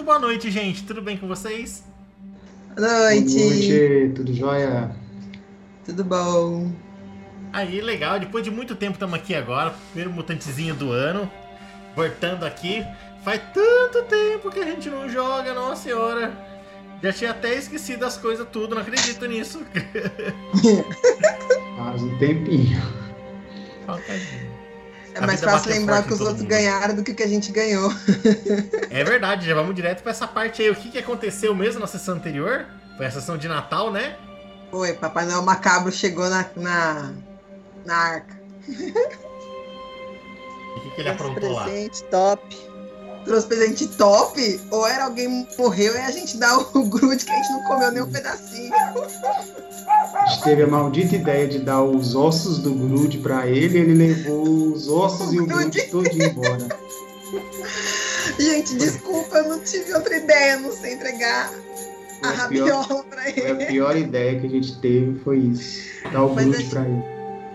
Muito boa noite, gente. Tudo bem com vocês? Boa noite. Boa noite, tudo jóia? Tudo bom? Aí, legal. Depois de muito tempo estamos aqui agora. Primeiro mutantezinho do ano. Voltando aqui. Faz tanto tempo que a gente não joga, nossa senhora. Já tinha até esquecido as coisas tudo, não acredito nisso. Faz um tempinho. É mais fácil lembrar que os outros mundo. ganharam do que o que a gente ganhou. É verdade, já vamos direto pra essa parte aí. O que, que aconteceu mesmo na sessão anterior? Foi a sessão de Natal, né? Foi, Papai Noel Macabro chegou na, na, na arca. O que, que ele aprontou lá? presente top. Trouxe presente top, ou era alguém morreu e a gente dá o grude que a gente não comeu nem um pedacinho. A gente teve a maldita ideia de dar os ossos do Grude pra ele, ele levou os ossos e o Grude todo embora. Gente, desculpa, eu não tive outra ideia, não sei entregar a a pior, rabiola pra foi a ele. pior ideia que a gente teve, foi isso. Dar o Mas Grude a pra ele.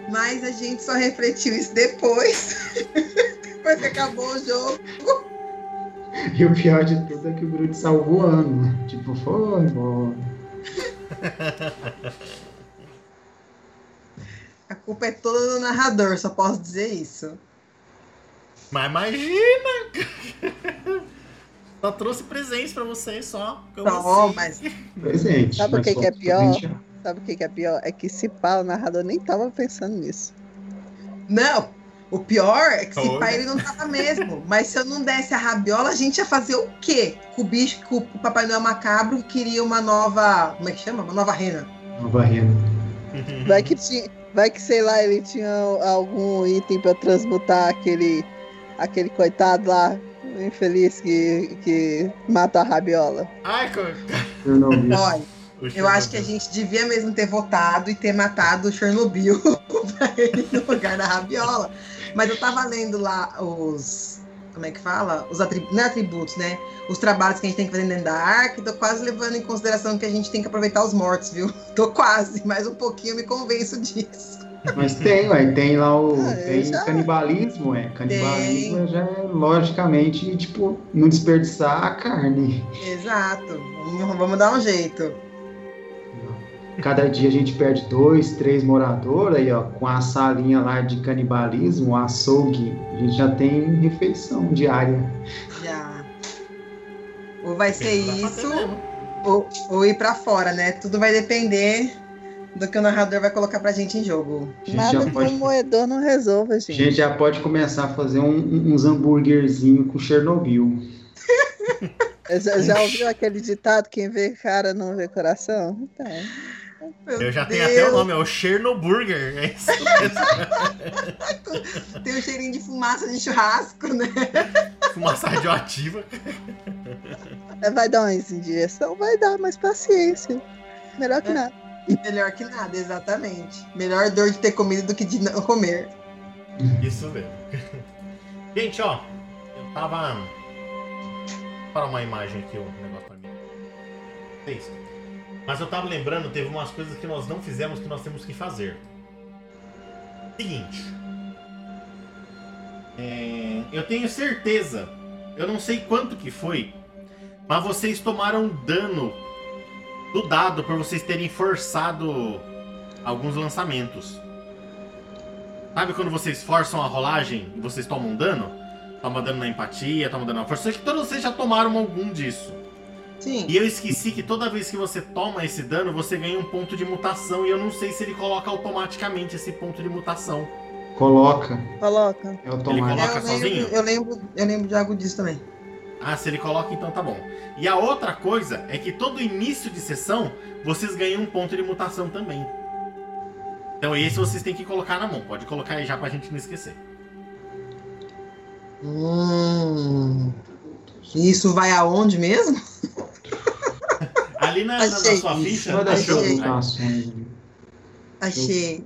Mas a gente só refletiu isso depois. depois que acabou o jogo. E o pior de tudo é que o Grude salvou o ano. né? Tipo, foi embora. A culpa é toda do narrador, só posso dizer isso. Mas imagina! Só trouxe presentes pra vocês só. Como Só, assim? mas Presente. Sabe o que que é pior? Sabe o que, que é pior? É que se pá, o narrador nem tava pensando nisso. Não, o pior é que se pai ele não tava mesmo. Mas se eu não desse a rabiola, a gente ia fazer o quê? Com o bicho, com o Papai Noel Macabro que queria uma nova. Como é que chama? Uma nova rena. Nova renda. Vai que tinha. Vai que, sei lá, ele tinha algum item pra transmutar aquele. aquele coitado lá, infeliz que, que mata a rabiola. Ai, co- Eu não vi. Olha, o eu acho que a gente devia mesmo ter votado e ter matado o Chernobyl pra ele no lugar da rabiola. Mas eu tava lendo lá os. Como é que fala? Os atributos, não é atributos, né? Os trabalhos que a gente tem que fazer dentro da arca. Tô quase levando em consideração que a gente tem que aproveitar os mortos, viu? Tô quase, mais um pouquinho eu me convenço disso. Mas tem, ué, tem lá o. Ah, tem já- canibalismo, é. Canibalismo já é logicamente, tipo, não desperdiçar a carne. Exato. Vamos, vamos dar um jeito. Cada dia a gente perde dois, três moradores aí, ó, com a salinha lá de canibalismo, o açougue, a gente já tem refeição diária. Já. Ou vai ser isso, ou, ou ir pra fora, né? Tudo vai depender do que o narrador vai colocar pra gente em jogo. Gente, Nada já que pode, o moedor não resolva, a gente. gente já pode começar a fazer um- um- uns hambúrguerzinho com Chernobyl. Já, já ouviu aquele ditado: quem vê cara não vê coração? Então. Meu Eu já tenho Deus, até o nome, é o Chernoburger. É isso mesmo. Tem um cheirinho de fumaça de churrasco, né? Fumaça radioativa. É, Vai dar uma indigestão? Vai dar, mas paciência. Melhor que É. nada. Melhor que nada, exatamente. Melhor dor de ter comido do que de não comer. Isso mesmo. Gente, ó, eu tava. Para uma imagem aqui, o negócio pra mim. É isso. Mas eu tava lembrando, teve umas coisas que nós não fizemos que nós temos que fazer. Seguinte. É, eu tenho certeza, eu não sei quanto que foi, mas vocês tomaram dano do dado por vocês terem forçado alguns lançamentos. Sabe quando vocês forçam a rolagem e vocês tomam dano? Toma dano na empatia, toma dano na força. Sei que todos vocês já tomaram algum disso. Sim. E eu esqueci que toda vez que você toma esse dano, você ganha um ponto de mutação. E eu não sei se ele coloca automaticamente esse ponto de mutação. Coloca, Coloca. é automático. coloca eu, sozinho? lembro, eu, lembro, eu lembro de algo disso também. Ah, se ele coloca, então tá bom. E a outra coisa é que todo início de sessão, vocês ganham um ponto de mutação também. Então esse vocês têm que colocar na mão. Pode colocar aí já pra gente não esquecer. Hum. Isso vai aonde mesmo? Ali na, na- na sua ficha, achou? achei. anotações. ali. Achei.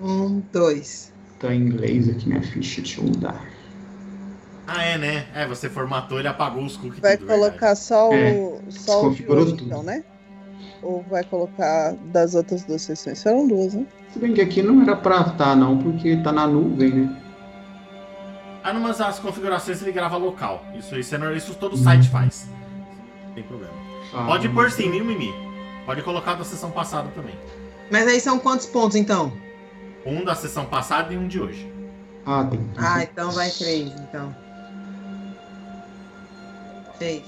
Um, dois. Tá em inglês aqui minha ficha, deixa eu mudar. Ah, é, né? É, você formatou, ele apagou os cookies. Vai tudo, verdade. colocar só o, É, só o de hoje, tudo. então, né? Ou vai colocar das outras duas sessões? Foram duas, né? Se bem que aqui não era pra estar não, porque tá na nuvem, né? Ah, não, mas as configurações ele grava local. Isso, isso, é, isso todo site faz. Não tem problema. Ah, Pode pôr sim, viu, Mimi? Pode colocar da sessão passada também. Mas aí são quantos pontos então? Um da sessão passada e um de hoje. Ah, tem. Ah, então vai três, então. Três.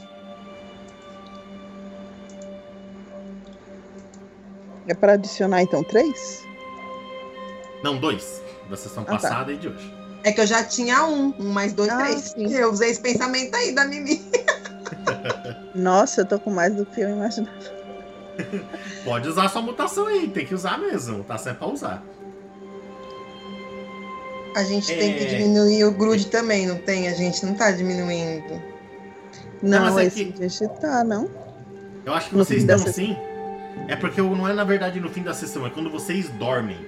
É pra adicionar então três? Não, dois. Da sessão Ah, tá. passada e de hoje. É que eu já tinha um, um mais dois, Ah, três. sim. Eu usei esse pensamento aí da Mimi. Nossa, eu tô com mais do que eu imaginava. Pode usar sua mutação aí, tem que usar mesmo. Tá certo pra usar. A gente tem que É. diminuir o grude também, não tem? A gente não tá diminuindo. Não, mas é esse que- deixa tá, não. Eu acho que No vocês estão sim. É porque não é na verdade no fim da sessão, é quando vocês dormem.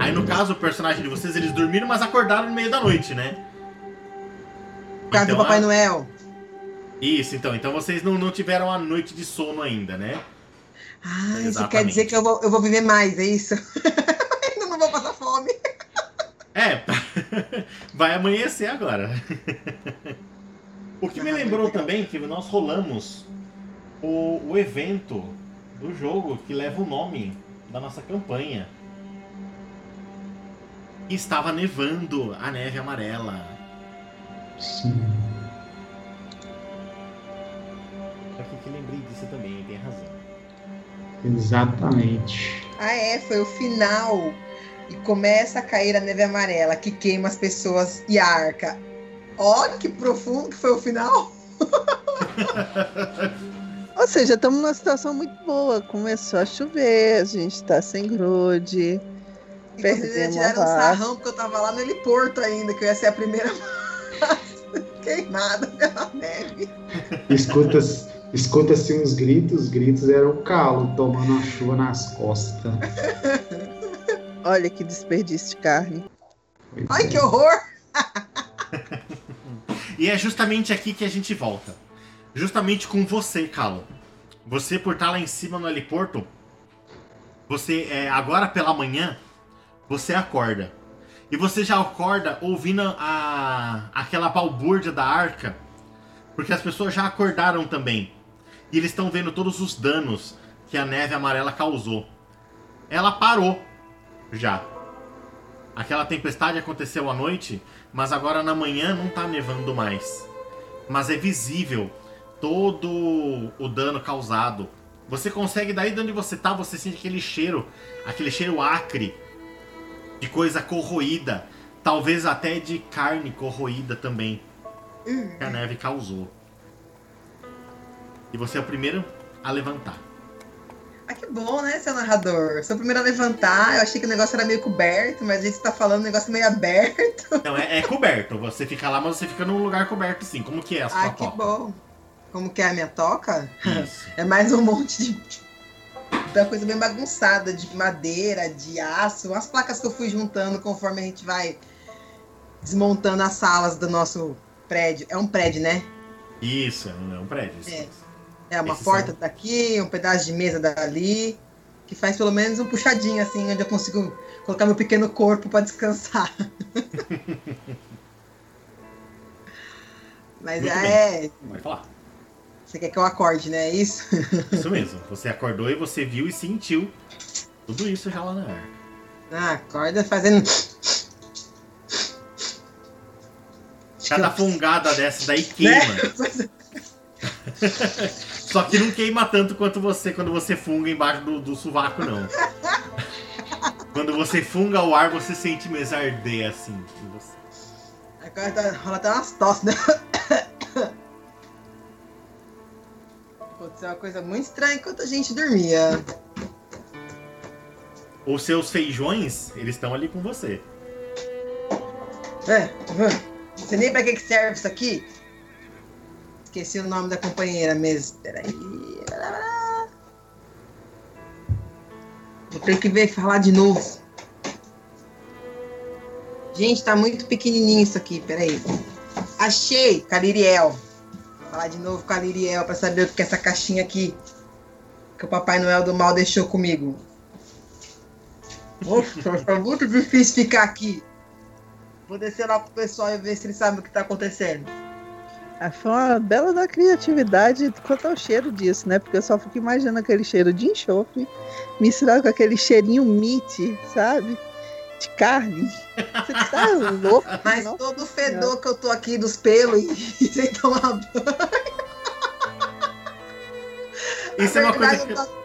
Aí no caso, o personagem de vocês, eles dormiram, mas acordaram no meio da noite, né? Por causa do Então, Papai ah, Noel. Isso, então. Então vocês não, não tiveram a noite de sono ainda, né? Ah, isso Exatamente. quer dizer que eu vou, eu vou viver mais, é isso? Ainda não vou passar fome. É, vai amanhecer agora. O que me lembrou também que nós rolamos o, o evento do jogo que leva o nome da nossa campanha. E estava nevando a neve amarela. Sim. Que lembrei disso também, tem razão. Exatamente. Ah, é, foi o final. E começa a cair a neve amarela, que queima as pessoas e a arca. Olha que profundo que foi o final. Ou seja, estamos numa situação muito boa. Começou a chover, a gente tá sem grude. E vocês Perdemos tiraram um sarrão, porque eu tava lá no heliporto ainda, que eu ia ser a primeira queimada pela neve. Escuta-se escuta-se uns gritos, os gritos eram o calo tomando a chuva nas costas. Olha que desperdício de carne. Pois Ai, é. que horror! E é justamente aqui que a gente volta. Justamente com você, Calo. Você por estar lá em cima no heliporto, você é, agora pela manhã, você acorda. E você já acorda ouvindo a, aquela balbúrdia da arca, porque as pessoas já acordaram também. E eles estão vendo todos os danos que a neve amarela causou. Ela parou já. Aquela tempestade aconteceu à noite, mas agora na manhã não tá nevando mais. Mas é visível todo o dano causado. Você consegue, daí de onde você tá, você sente aquele cheiro, aquele cheiro acre de coisa corroída, talvez até de carne corroída também, que a neve causou. E você é o primeiro a levantar. Ah, que bom, né, seu narrador? Sou o primeiro a levantar. Eu achei que o negócio era meio coberto, mas a gente tá falando um negócio meio aberto. Não, é, é coberto. Você fica lá, mas você fica num lugar coberto sim. Como que é a sua Ah, que toca? bom. Como que é a minha toca? Isso. É mais um monte de. Da coisa bem bagunçada, de madeira, de aço, as placas que eu fui juntando conforme a gente vai desmontando as salas do nosso prédio. É um prédio, né? Isso, é um prédio. isso É. É uma Esses porta são- daqui, um pedaço de mesa dali, que faz pelo menos um puxadinho assim, onde eu consigo colocar meu pequeno corpo para descansar. Mas Muito é, Pode falar. você quer que eu acorde, né? É isso? Isso mesmo. Você acordou e você viu e sentiu tudo isso já lá na arca. Ah, acorda fazendo. Cada fungada dessa daí queima. Só que não queima tanto quanto você quando você funga embaixo do, do sovaco, não. Quando você funga o ar, você sente mesmo arder assim. em você. Agora tá, rola até umas tosse, né? Aconteceu uma coisa muito estranha enquanto a gente dormia. Os seus feijões, eles estão ali com você. É, não sei nem pra que que serve isso aqui. Esqueci o nome da companheira mesmo. Peraí. Vou ter que ver falar de novo. Gente, tá muito pequenininho isso aqui. Peraí. Achei! Caliriel. Vou falar de novo com a Liriel pra saber o que é essa caixinha aqui. Que o Papai Noel do Mal deixou comigo. Nossa, tá muito difícil ficar aqui. Vou descer lá pro pessoal e ver se eles sabem o que tá acontecendo. Foi uma bela da criatividade quanto ao cheiro disso, né? Porque eu só fico imaginando aquele cheiro de enxofre misturado com aquele cheirinho meat, sabe? De carne. Você tá louco? Mas Nossa todo o Senhora. fedor que eu tô aqui dos pelos e sem tomar banho. Isso é uma coisa que. tô-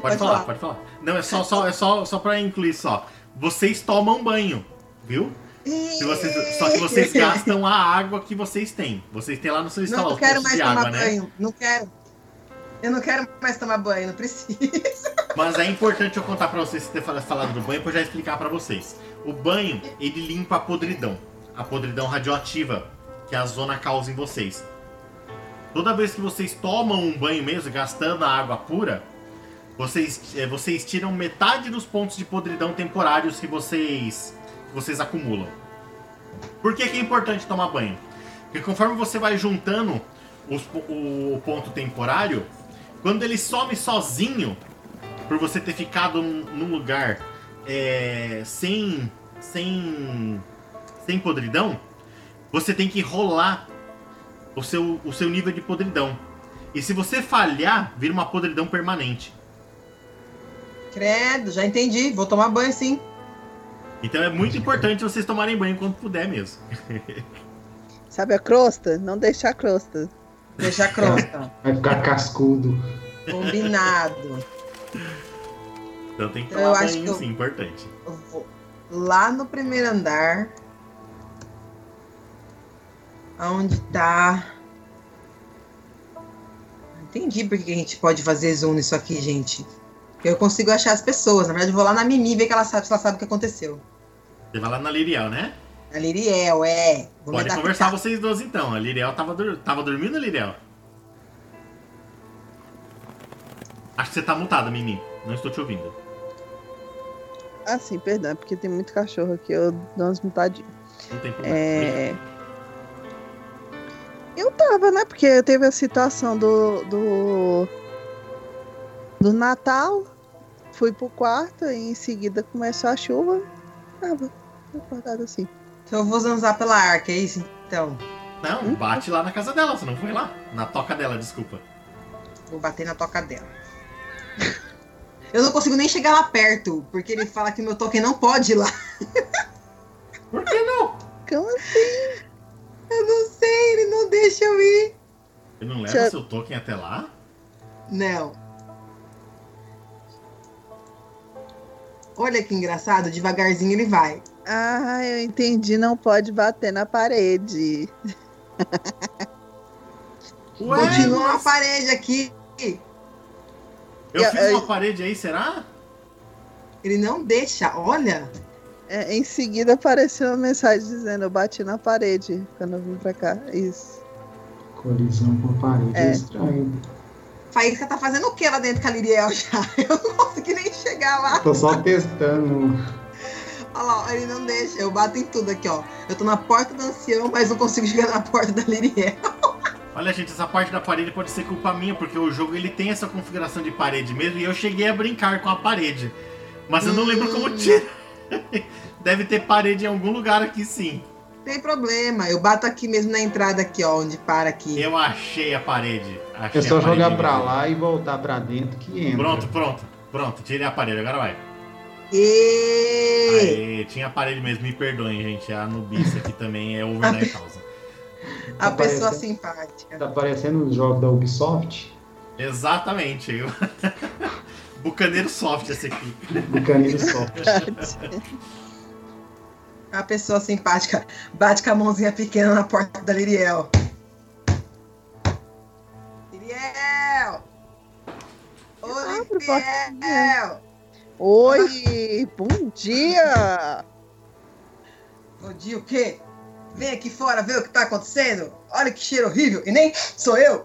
Pode, Pode falar, falar. pode falar. Não, é só, só, é só, só pra incluir só. Vocês tomam banho, viu? Vocês, só que vocês gastam a água que vocês têm. Vocês têm lá no seu Não, instalar não os quero mais de tomar água, né? banho. Não quero. Eu não quero mais tomar banho, não preciso. Mas é importante eu contar pra vocês ter fal- falado do banho pra eu já explicar pra vocês. O banho, ele limpa a podridão. A podridão radioativa que a zona causa em vocês. Toda vez que vocês tomam um banho mesmo, gastando a água pura, vocês, eh, vocês tiram metade dos pontos de podridão temporários que vocês, vocês acumulam. Por que, que é importante tomar banho? Porque conforme você vai juntando os o ponto temporário, quando ele some sozinho, por você ter ficado num, num lugar é, sem, sem, sem podridão, você tem que rolar o seu, o seu nível de podridão. E se você falhar, vira uma podridão permanente. Credo, já entendi. Vou tomar banho sim. Então é muito importante vocês tomarem banho quando puder mesmo. Sabe a crosta? Não deixar a crosta. Deixa a crosta. Vai ficar cascudo. Combinado. Então tem que Eu tomar acho banho que eu- sim, importante. Eu vou lá no primeiro andar. Aonde tá. Entendi porque que a gente pode fazer zoom nisso aqui, gente. Eu consigo achar as pessoas. Na verdade, eu vou lá na Mimi ver que ela sabe, se ela sabe o que aconteceu. Você vai lá na Liriel, né? A Liriel, é. Vou Pode conversar vocês duas então. A Liriel tava, dur- tava dormindo, Liriel? Acho que você tá mutada, Mimi. Não estou te ouvindo. Ah, sim, perdão, é porque tem muito cachorro aqui, eu dou umas mutadinhas. Não tem problema. É... Eu tava, né? Porque teve a situação do, do. Do Natal. Fui pro quarto e em seguida começou a chuva. Tava acordado assim. Então eu vou zanzar pela arca, é isso? Então. Não, Hum? bate lá na casa dela, você não foi lá? Na toca dela, desculpa. Vou bater na toca dela. Eu não consigo nem chegar lá perto, porque ele fala que meu token não pode ir lá. Por que não? Como assim? Eu não sei, ele não deixa eu ir. Ele não leva Já- seu token até lá? Não. Olha que engraçado, devagarzinho ele vai. Ah, eu entendi, não pode bater na parede. Ué, Continua na mas parede aqui. eu Eu- fiz eu- uma parede aí, será? Ele não deixa, olha. É, em seguida apareceu uma mensagem dizendo eu bati na parede quando eu vim pra cá. Isso. Colisão com a parede é, É. estranho. Faísca tá fazendo o que lá dentro com a Liriel já? Eu não consegui nem chegar lá. Tô só testando. Olha lá, ele não deixa. Eu bato em tudo aqui, ó. Eu tô na porta do ancião, mas não consigo chegar na porta da Liriel. Olha, gente, essa parte da parede pode ser culpa minha, porque o jogo ele tem essa configuração de parede mesmo, e eu cheguei a brincar com a parede. Mas eu não lembro como Hum. tira. Deve ter parede em algum lugar aqui sim. Tem problema. Eu bato aqui mesmo na entrada aqui, ó, onde para aqui. Eu achei a parede. Achei É só jogar pra mesmo. lá e voltar pra dentro que entra. Pronto, pronto. Pronto, tirei a parede, agora vai. E... Aê, tinha a parede mesmo, me perdoem, gente. A nubice aqui também é over na causa. A Tá pessoa parecendo- simpática. Tá parecendo os jogos da Ubisoft. Exatamente. Eu... Bucaneiro soft esse aqui. Do Canino Soft. A pessoa simpática bate com a mãozinha pequena na porta da Liriel. Liriel! Oi, Abre, Liriel! Oi, bom dia! Bom dia, o quê? Vem aqui fora ver o que tá acontecendo. Olha que cheiro horrível. E nem sou eu.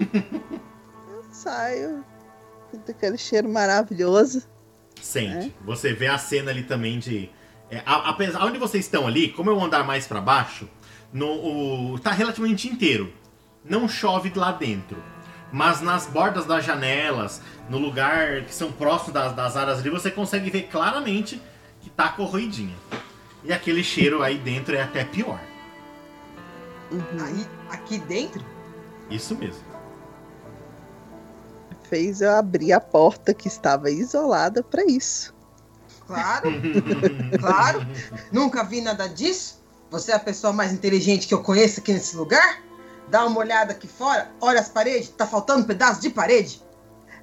Eu saio. Aquele cheiro maravilhoso. Sente. Você vê a cena ali também de. É, a- apesar, onde vocês estão ali, como é um andar mais pra baixo, no, o, tá relativamente inteiro. Não chove lá dentro. Mas nas bordas das janelas, no lugar que são próximos das, das áreas ali, você consegue ver claramente que tá corroidinha. E aquele cheiro aí dentro é até pior. Uhum. Aí, aqui dentro? Isso mesmo. Fez eu abrir a porta que estava isolada para isso. Claro, claro. Nunca vi nada disso. Você é a pessoa mais inteligente que eu conheço aqui nesse lugar? Dá uma olhada aqui fora, olha as paredes, tá faltando um pedaço de parede?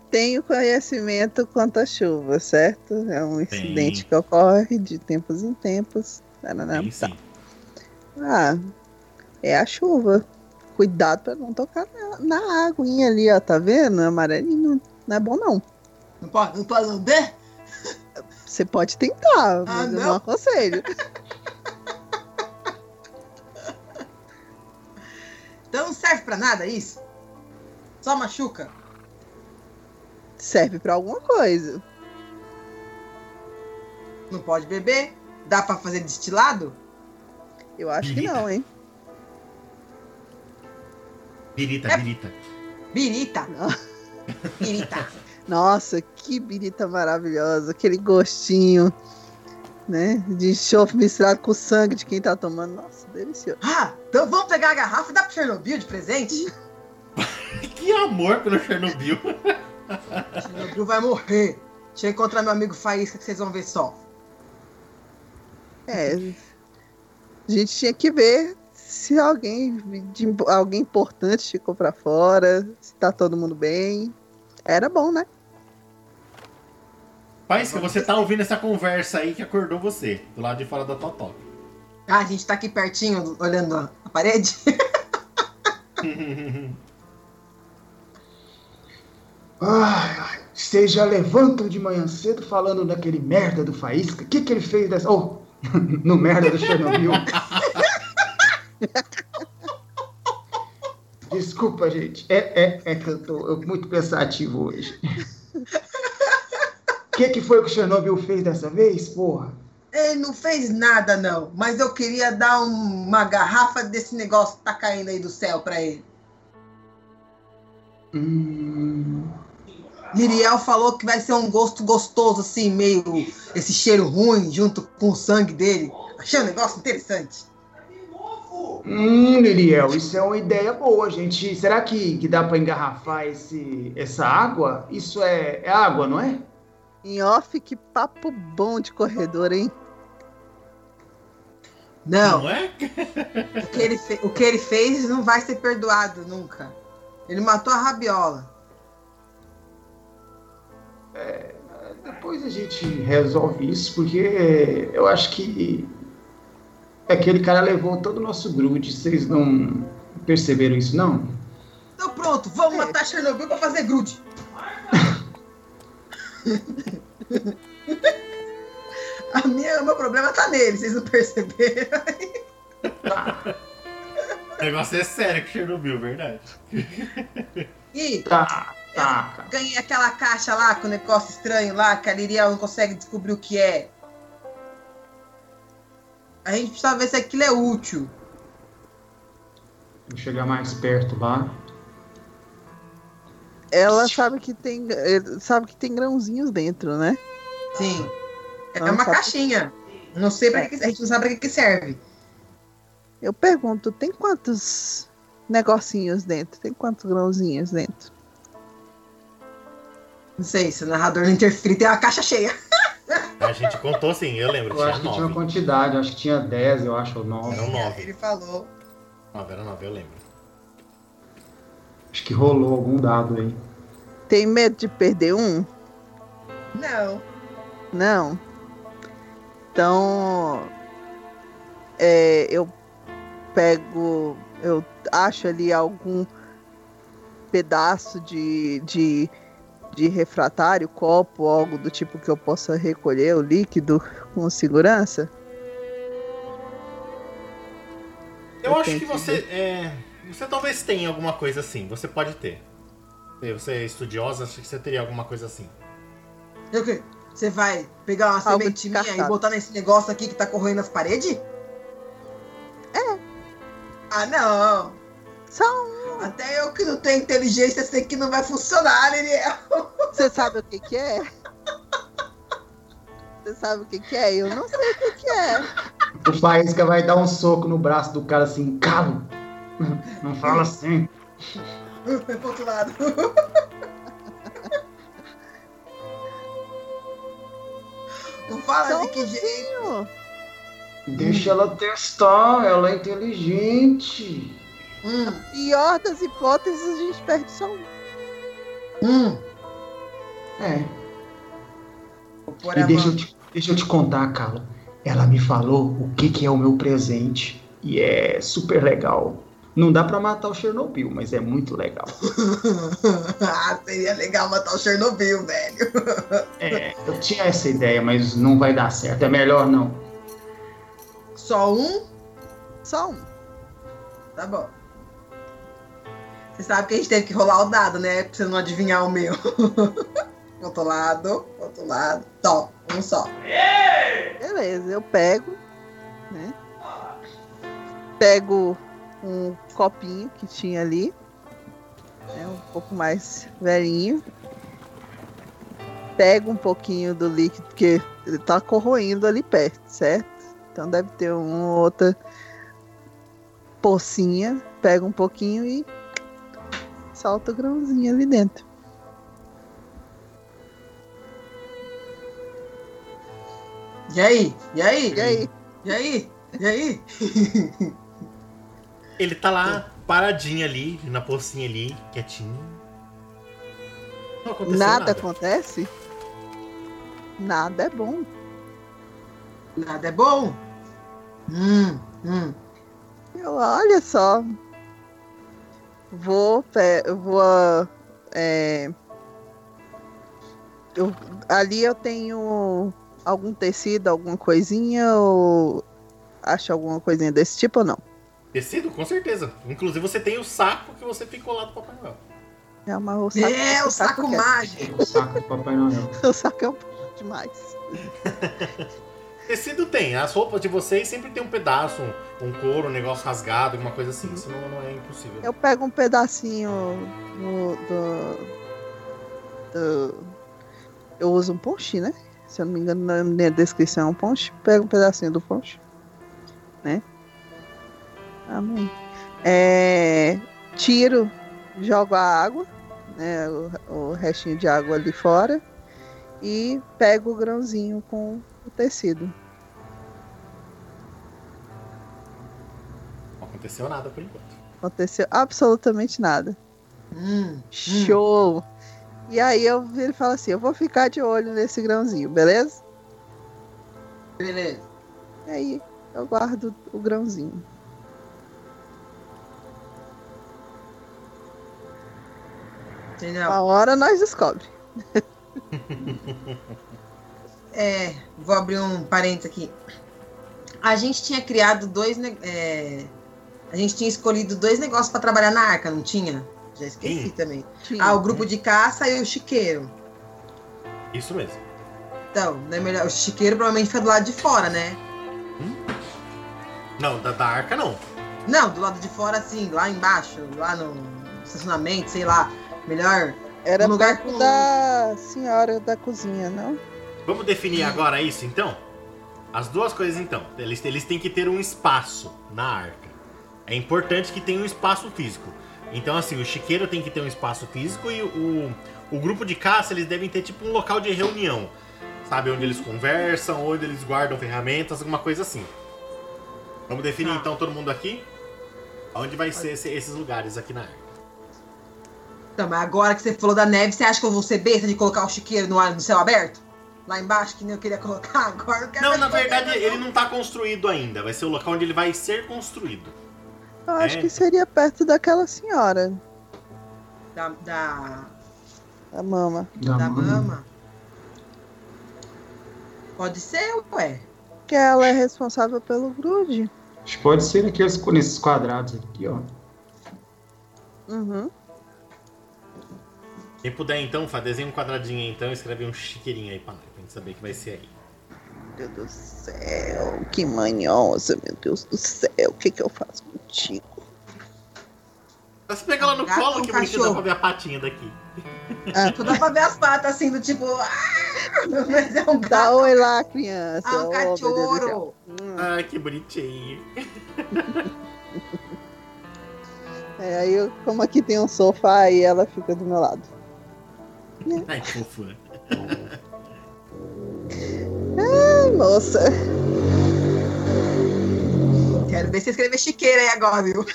Tenho conhecimento quanto à chuva, certo? É um Tem. incidente que ocorre de tempos em tempos. Tarará, Sim, tá. sim. Ah, é a chuva. Cuidado para não tocar na, na aguinha ali, ó. Tá vendo? Amarelinho. Não é bom, não. Não pode, não pode lamber? Você pode tentar, mas eu não? não aconselho. Então não serve pra nada isso? Só machuca? Serve para alguma coisa. Não pode beber? Dá pra fazer destilado? Eu acho que Birita. não, hein? Birita, É- birita. Birita. Não. Birita. Nossa, que birita maravilhosa. Aquele gostinho, né? De enxofre misturado com o sangue de quem tá tomando. Nossa, delicioso. Ah, então vamos pegar a garrafa e dar pro Chernobyl de presente? Que amor pelo Chernobyl. Chernobyl vai morrer. Deixa eu encontrar meu amigo Faísca que vocês vão ver só. É. A gente tinha que ver se alguém, de, alguém importante ficou pra fora, se tá todo mundo bem. Era bom, né? Paisca, você tá ouvindo essa conversa aí que acordou você, do lado de fora da Totó. Ah, a gente tá aqui pertinho, olhando a parede. Ai, ai, vocês já levantam de manhã cedo falando daquele merda do Faísca? O que, que ele fez dessa. Oh, no merda do Chernobyl. Desculpa, gente. É, é, é que eu tô muito pensativo hoje. O que, que foi que o Chernobyl fez dessa vez, porra? Ele não fez nada, não. Mas eu queria dar um- uma garrafa desse negócio que tá caindo aí do céu pra ele. Hum, Miriel falou que vai ser um gosto gostoso, assim, meio esse cheiro ruim junto com o sangue dele. Achei um negócio interessante. hum, Liriel, isso é uma ideia boa, gente. Será que, que dá pra engarrafar esse, essa água? Isso é, é água, não é? Em off, que papo bom de corredor, hein? Não, Não é? o que, ele fe- o que ele fez não vai ser perdoado nunca. Ele matou a rabiola. Depois a gente resolve isso, porque eu acho que aquele cara levou todo o nosso grude. Vocês não perceberam isso, não? Então pronto, vamos É. matar Chernobyl pra fazer grude. A minha, o meu problema tá nele, vocês não perceberam? O negócio é sério com Chernobyl, verdade. E Tá, tá, ganhei aquela caixa lá com o negócio estranho lá que a Liriel não consegue descobrir o que é. A gente precisa ver se aquilo é útil. Vou chegar mais perto lá. Ela sabe que tem, eh, sabe que tem grãozinhos dentro, né? Sim. É uma caixinha. Não sei pra que, que- a gente não sabe pra que, que serve. Eu pergunto, tem quantos negocinhos dentro? Tem quantos grãozinhos dentro? Não sei, se o narrador não interferir, tem uma caixa cheia. A gente contou sim, eu lembro, Eu tinha acho que tinha uma quantidade, acho que tinha 10, eu acho, ou 9. Eram nove. Ele falou. Nove, era nove, eu lembro. Acho que rolou algum dado aí. Tem medo de perder um? Não. Não. Então, é, eu pego, eu acho ali algum pedaço de, de, de refratário, copo, algo do tipo que eu possa recolher o líquido com segurança. Eu, Eu acho que você. É, você talvez tenha alguma coisa assim. Você pode ter. Você é estudiosa, acho que você teria alguma coisa assim. E o quê? Você vai pegar uma Algo sementinha e botar nesse negócio aqui que tá corroendo as paredes? É. Ah, não. Só um, Até eu que não tenho inteligência sei que não vai funcionar, Liriel. você sabe o que que é? Você sabe o que que é? Eu não sei o que que é. O Faísca vai dar um soco no braço do cara assim, calo. Não fala assim. Pro outro lado. Não fala Só de que jeito. Deixa ela testar, ela é inteligente. Hum, pior das hipóteses, a gente perde só um. hum. É. E a deixa eu, te, deixa eu te contar, Carla. Ela me falou o que, que é o meu presente. E é super legal. Não dá pra matar o Chernobyl, mas é muito legal. ah, seria legal matar o Chernobyl, velho. É, eu tinha essa ideia, mas não vai dar certo. É melhor não. Só um? Só um. Tá bom. Você sabe que a gente teve que rolar o dado, né? Pra você não adivinhar o meu. outro lado, outro lado. Tó, um só. Beleza, eu pego, né? Pego um copinho que tinha ali, né, um pouco mais velhinho. Pego um pouquinho do líquido, porque ele tá corroendo ali perto, certo? Então deve ter uma outra pocinha. Pego um pouquinho e solta o grãozinho ali dentro. E aí? E aí? E aí? E aí? E aí? Ele tá lá, paradinho ali, na pocinha ali, quietinho. Não aconteceu Nada nada. acontece? Nada é bom. Nada é bom? Hum, hum. Eu, olha só. Vou, vou, é, eu- ali eu tenho algum tecido, alguma coisinha ou acho alguma coisinha desse tipo ou não? Tecido, com certeza. Inclusive você tem o saco que você ficou lá do Papai Noel. É uma o saco, É, o saco quer. mágico. O saco do Papai Noel. O saco é um pouco demais. Tecido tem. As roupas de vocês sempre tem um pedaço, um, um couro, um negócio rasgado, alguma coisa assim. Isso não, não é impossível. Eu pego um pedacinho do, do, do- eu uso um ponche, né? Se eu não me engano, na minha descrição é um ponche. Pego um pedacinho do ponche, né? Amém. É, tiro, jogo a água, né? O, o restinho de água ali fora e pego o grãozinho com o tecido. Não aconteceu nada por enquanto. Aconteceu absolutamente nada. Hum, Show! E aí eu viro e falo assim, eu vou ficar de olho nesse grãozinho, beleza? beleza. E aí eu guardo o grãozinho. Entendeu? A hora nós descobre. É, vou abrir um parênteses aqui. A gente tinha criado dois. é, a gente tinha escolhido dois negócios para trabalhar na arca, não tinha? Já esqueci Sim. também. Tinha. Ah, o grupo de caça e o chiqueiro. Isso mesmo. Então, não é melhor. O chiqueiro provavelmente fica do lado de fora, né? Não, da, da arca não. Não, do lado de fora, assim, lá embaixo, lá no estacionamento, sei lá. Melhor. Era um lugar perto com- da senhora da cozinha, não? Vamos definir agora isso então? As duas coisas então. Eles, eles têm que ter um espaço na arca. É importante que tenha um espaço físico. Então, assim, o chiqueiro tem que ter um espaço físico e o, o grupo de caça eles devem ter tipo um local de reunião. Sabe? Onde eles conversam, onde eles guardam ferramentas, alguma coisa assim. Vamos definir Tá. então todo mundo aqui? Onde vai ser esse- esses lugares aqui na arca? Então, mas agora que você falou da neve, você acha que eu vou ser besta de colocar o chiqueiro no, ar- no céu aberto? Lá embaixo, que nem eu queria colocar? Agora eu quero Não, ver na verdade ele não tá construído ainda. Vai ser o local onde ele vai ser construído. Eu acho É. que seria perto daquela senhora, Da, da, a mama. Da da mama. mama. Pode ser, ué. Que ela é responsável pelo grude. Acho que pode ser naqueles, nesses quadrados aqui, ó. Uhum. Quem puder então, Fá, desenha um quadradinho aí então e escreve um chiqueirinho aí pra nós, pra gente saber que vai ser aí. Meu Deus do céu, que manhosa, meu Deus do céu, o que que eu faço contigo? Você pega lá no Gato colo que bonitinho dá pra ver a patinha daqui. Só dá pra ver as patas assim, do tipo. "Ah", Mas é um Dá gato. oi lá, criança. Ah, um Oh, cachorro. Hum. Ai, que bonitinho. É, aí, eu, como aqui tem um sofá, aí ela fica do meu lado. Ai, que fofura. Ai, moça. Quero ver você escrever chiqueira aí agora, viu?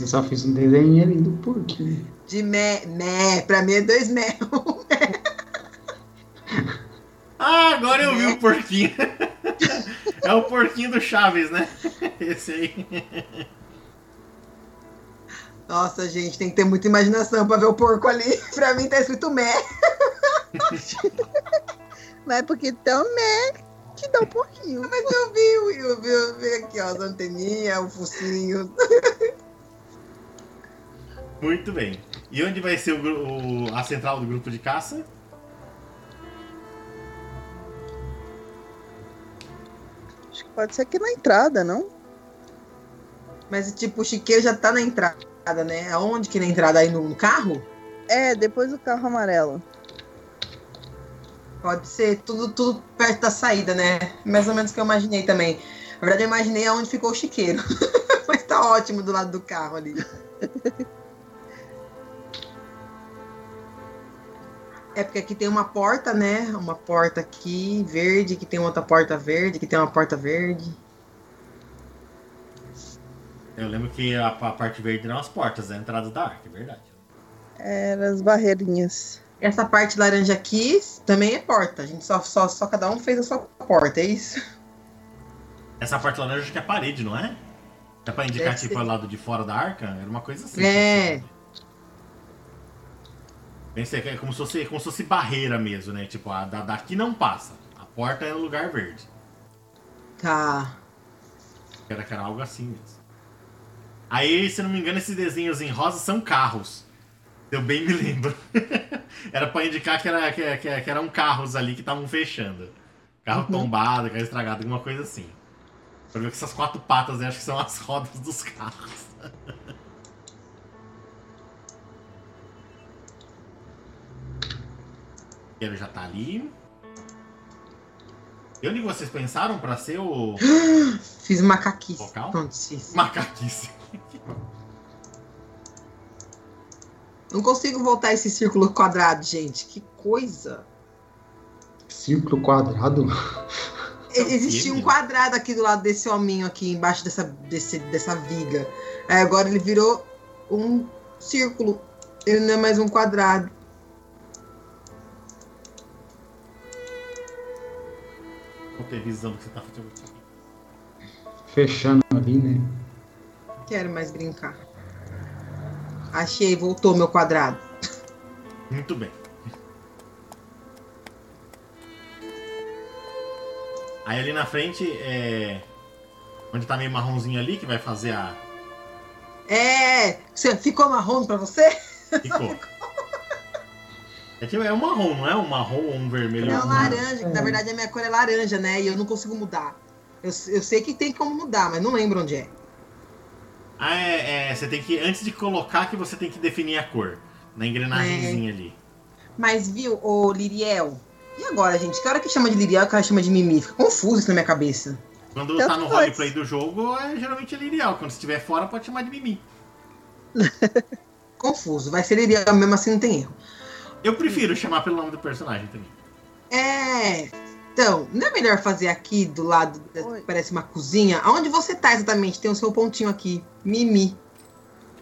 Eu só fiz um desenho ali do porquinho. De mé, mé, pra mim é dois mé. Ah, agora eu vi o porquinho. É o porquinho do Chaves, né? Esse aí. Nossa, gente, tem que ter muita imaginação pra ver o porco ali. Pra mim tá escrito mé. Mas porque um né que dá um pouquinho. Mas eu vi, eu vi, eu vi aqui, ó, as anteninhas, o focinho. Muito bem. E onde vai ser o, o- a central do grupo de caça? Acho que pode ser aqui na entrada, não? Mas, tipo, o chiqueiro já tá na entrada, né? Aonde que na entrada? Aí no, no carro? É, depois do carro amarelo. Pode ser tudo, tudo perto da saída, né? Mais ou menos o que eu imaginei também. Na verdade, eu imaginei aonde ficou o chiqueiro. Mas tá ótimo do lado do carro ali. É porque aqui tem uma porta, né? Uma porta aqui verde, que tem outra porta verde, que tem uma porta verde. Eu lembro que a, a parte verde eram as portas, a entrada da arca, é verdade. Era as barreirinhas. Essa parte laranja aqui também é porta. A gente só, só, só cada um fez a sua porta, é isso? Essa parte laranja acho que é parede, não é? É pra indicar, Deve tipo, ser. o lado de fora da arca? Era uma coisa assim. É. Pensei que é como se fosse, como se fosse barreira mesmo, né? Tipo, a da, daqui não passa. A porta é no lugar verde. Tá. Era, que era algo assim mesmo. Aí, se não me engano, esses desenhos em rosa são carros. Eu bem me lembro. era pra indicar que, era, que, que, que eram carros ali que estavam fechando. Carro tombado, carro estragado, alguma coisa assim. Pra ver que essas quatro patas, né, acho que são as rodas dos carros. Ele já tá ali. E onde vocês pensaram pra ser o Fiz macaquice. Vocal? Pronto, macaquice? Não consigo voltar esse círculo quadrado, gente. Que coisa. Círculo quadrado. Existia um quadrado aqui do lado desse hominho aqui, embaixo dessa, desse, dessa viga. Aí agora ele virou um círculo. Ele não é mais um quadrado. Vou ter visão do que você tá fazendo. Fechando ali, né? Quero mais brincar. Achei, voltou meu quadrado. Muito bem. Aí ali na frente é. Onde tá meio marronzinho ali, que vai fazer a. É! Você ficou marrom pra você? Ficou. É tipo, é um marrom, não é um marrom ou um vermelho? É Não, um laranja, que na verdade a minha cor é laranja, né? E eu não consigo mudar. Eu, eu sei que tem como mudar, mas não lembro onde é. Ah, é, é, Você tem que. Antes de colocar, que você tem que definir a cor. Na engrenagemzinha ali. Mas viu, ô Liriel? E agora, gente? Que hora que chama de Liriel que hora chama de Mimi? Fica confuso isso na minha cabeça. Quando Tanto tá no faz. roleplay do jogo, é geralmente é lineal. Quando estiver fora, pode chamar de Mimi. Confuso. Vai ser Liriel mesmo assim, não tem erro. Eu prefiro chamar pelo nome do personagem também. É. Então, não é melhor fazer aqui do lado, da- Oi. parece uma cozinha? Aonde você tá exatamente? Tem o seu pontinho aqui. Mimi.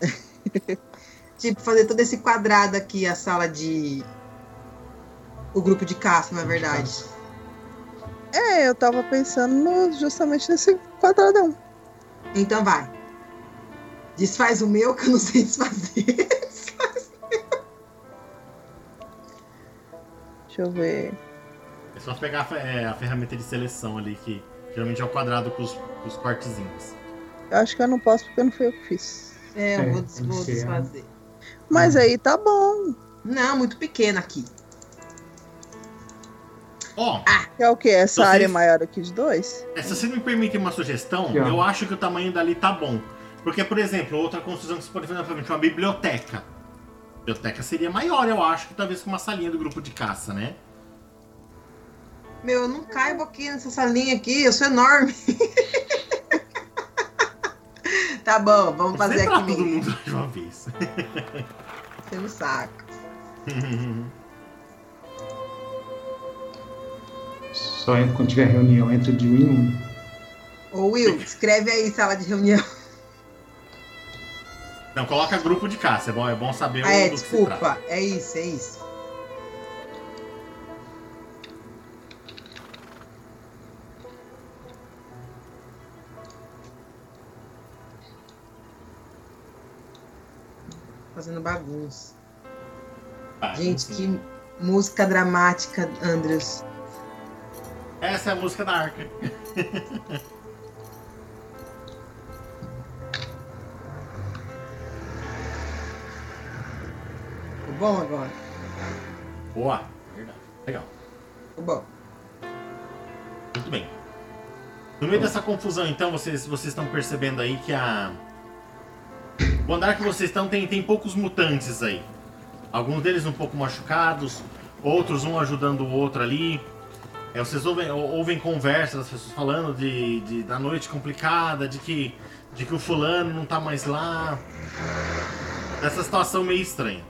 tipo, fazer todo esse quadrado aqui, a sala de. O grupo de caça, na verdade. É, eu tava pensando no- justamente nesse quadradão. Então vai. Desfaz o meu que eu não sei desfazer. Deixa eu ver. É só pegar a, é, a ferramenta de seleção ali, que geralmente é o quadrado com os, com os cortezinhos. Eu acho que eu não posso porque não foi eu que fiz. É, eu vou, vou desfazer. Mas aí tá bom. Não, muito pequeno aqui. Ó, É o que? Essa Vocês- área maior aqui de dois? é, se você me permite uma sugestão, eu acho que o tamanho dali tá bom. Porque, por exemplo, outra construção que você pode fazer na frente, uma biblioteca. Biblioteca seria maior, eu acho, que talvez com uma salinha do grupo de caça, né? Meu, eu não caibo aqui nessa salinha aqui, eu sou enorme. Tá bom, vamos fazer Sempre aqui todo mesmo. mundo de uma vez. Enchendo o saco. Só entra quando tiver reunião, entra de um em um. Ô Will, escreve aí sala de reunião. Não, coloca grupo de caça, é bom, é bom saber Ah, é, se trata. desculpa. É isso, é isso. Fazendo bagunça. Ah, Gente, enfim. que música dramática, Andrews. Essa é a música da arca. Ficou bom agora? Boa, verdade. Legal. Ficou bom. Muito bem. No meio dessa confusão, então, vocês, vocês estão percebendo aí que a. O andar que vocês estão tem, tem poucos mutantes aí. Alguns deles um pouco machucados, outros um ajudando o outro ali. É, vocês ouvem, ou- ouvem conversas das pessoas falando de, de- da noite complicada, de que, de que o fulano não tá mais lá. Dessa situação meio estranha.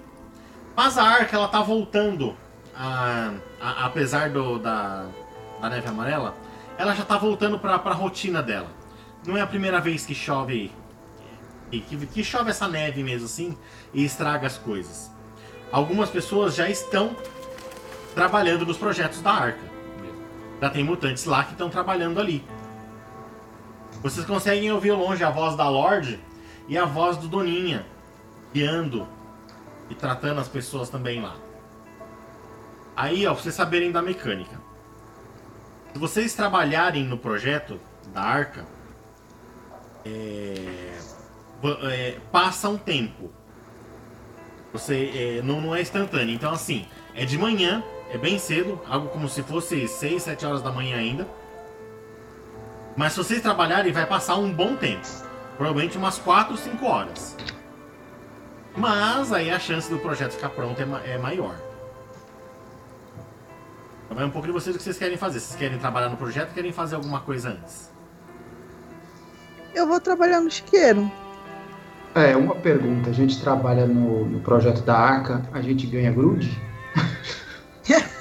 Mas a arca, ela tá voltando. a- a- apesar do, da, da neve amarela, ela já tá voltando pra, pra rotina dela. Não é a primeira vez que chove. Que, que, que chove essa neve mesmo assim e estraga as coisas. Algumas pessoas já estão trabalhando nos projetos da arca. Já tem mutantes lá que estão trabalhando ali. Vocês conseguem ouvir longe a voz da Lorde e a voz do Doninha guiando e tratando as pessoas também lá. Aí, ó, pra vocês saberem da mecânica. Se vocês trabalharem no projeto da Arca, é, é, passa um tempo. Você é, não, não é instantâneo. Então, assim, é de manhã, é bem cedo, algo como se fosse 6, 7 horas da manhã ainda. Mas se vocês trabalharem, vai passar um bom tempo. Provavelmente umas 4, 5 horas. Mas aí a chance do projeto ficar pronto é, ma- é maior. Então vai um pouco de vocês o que vocês querem fazer. Vocês querem trabalhar no projeto ou querem fazer alguma coisa antes? Eu vou trabalhar no chiqueiro. É, uma pergunta. A gente trabalha no, no projeto da Arca, a gente ganha grude?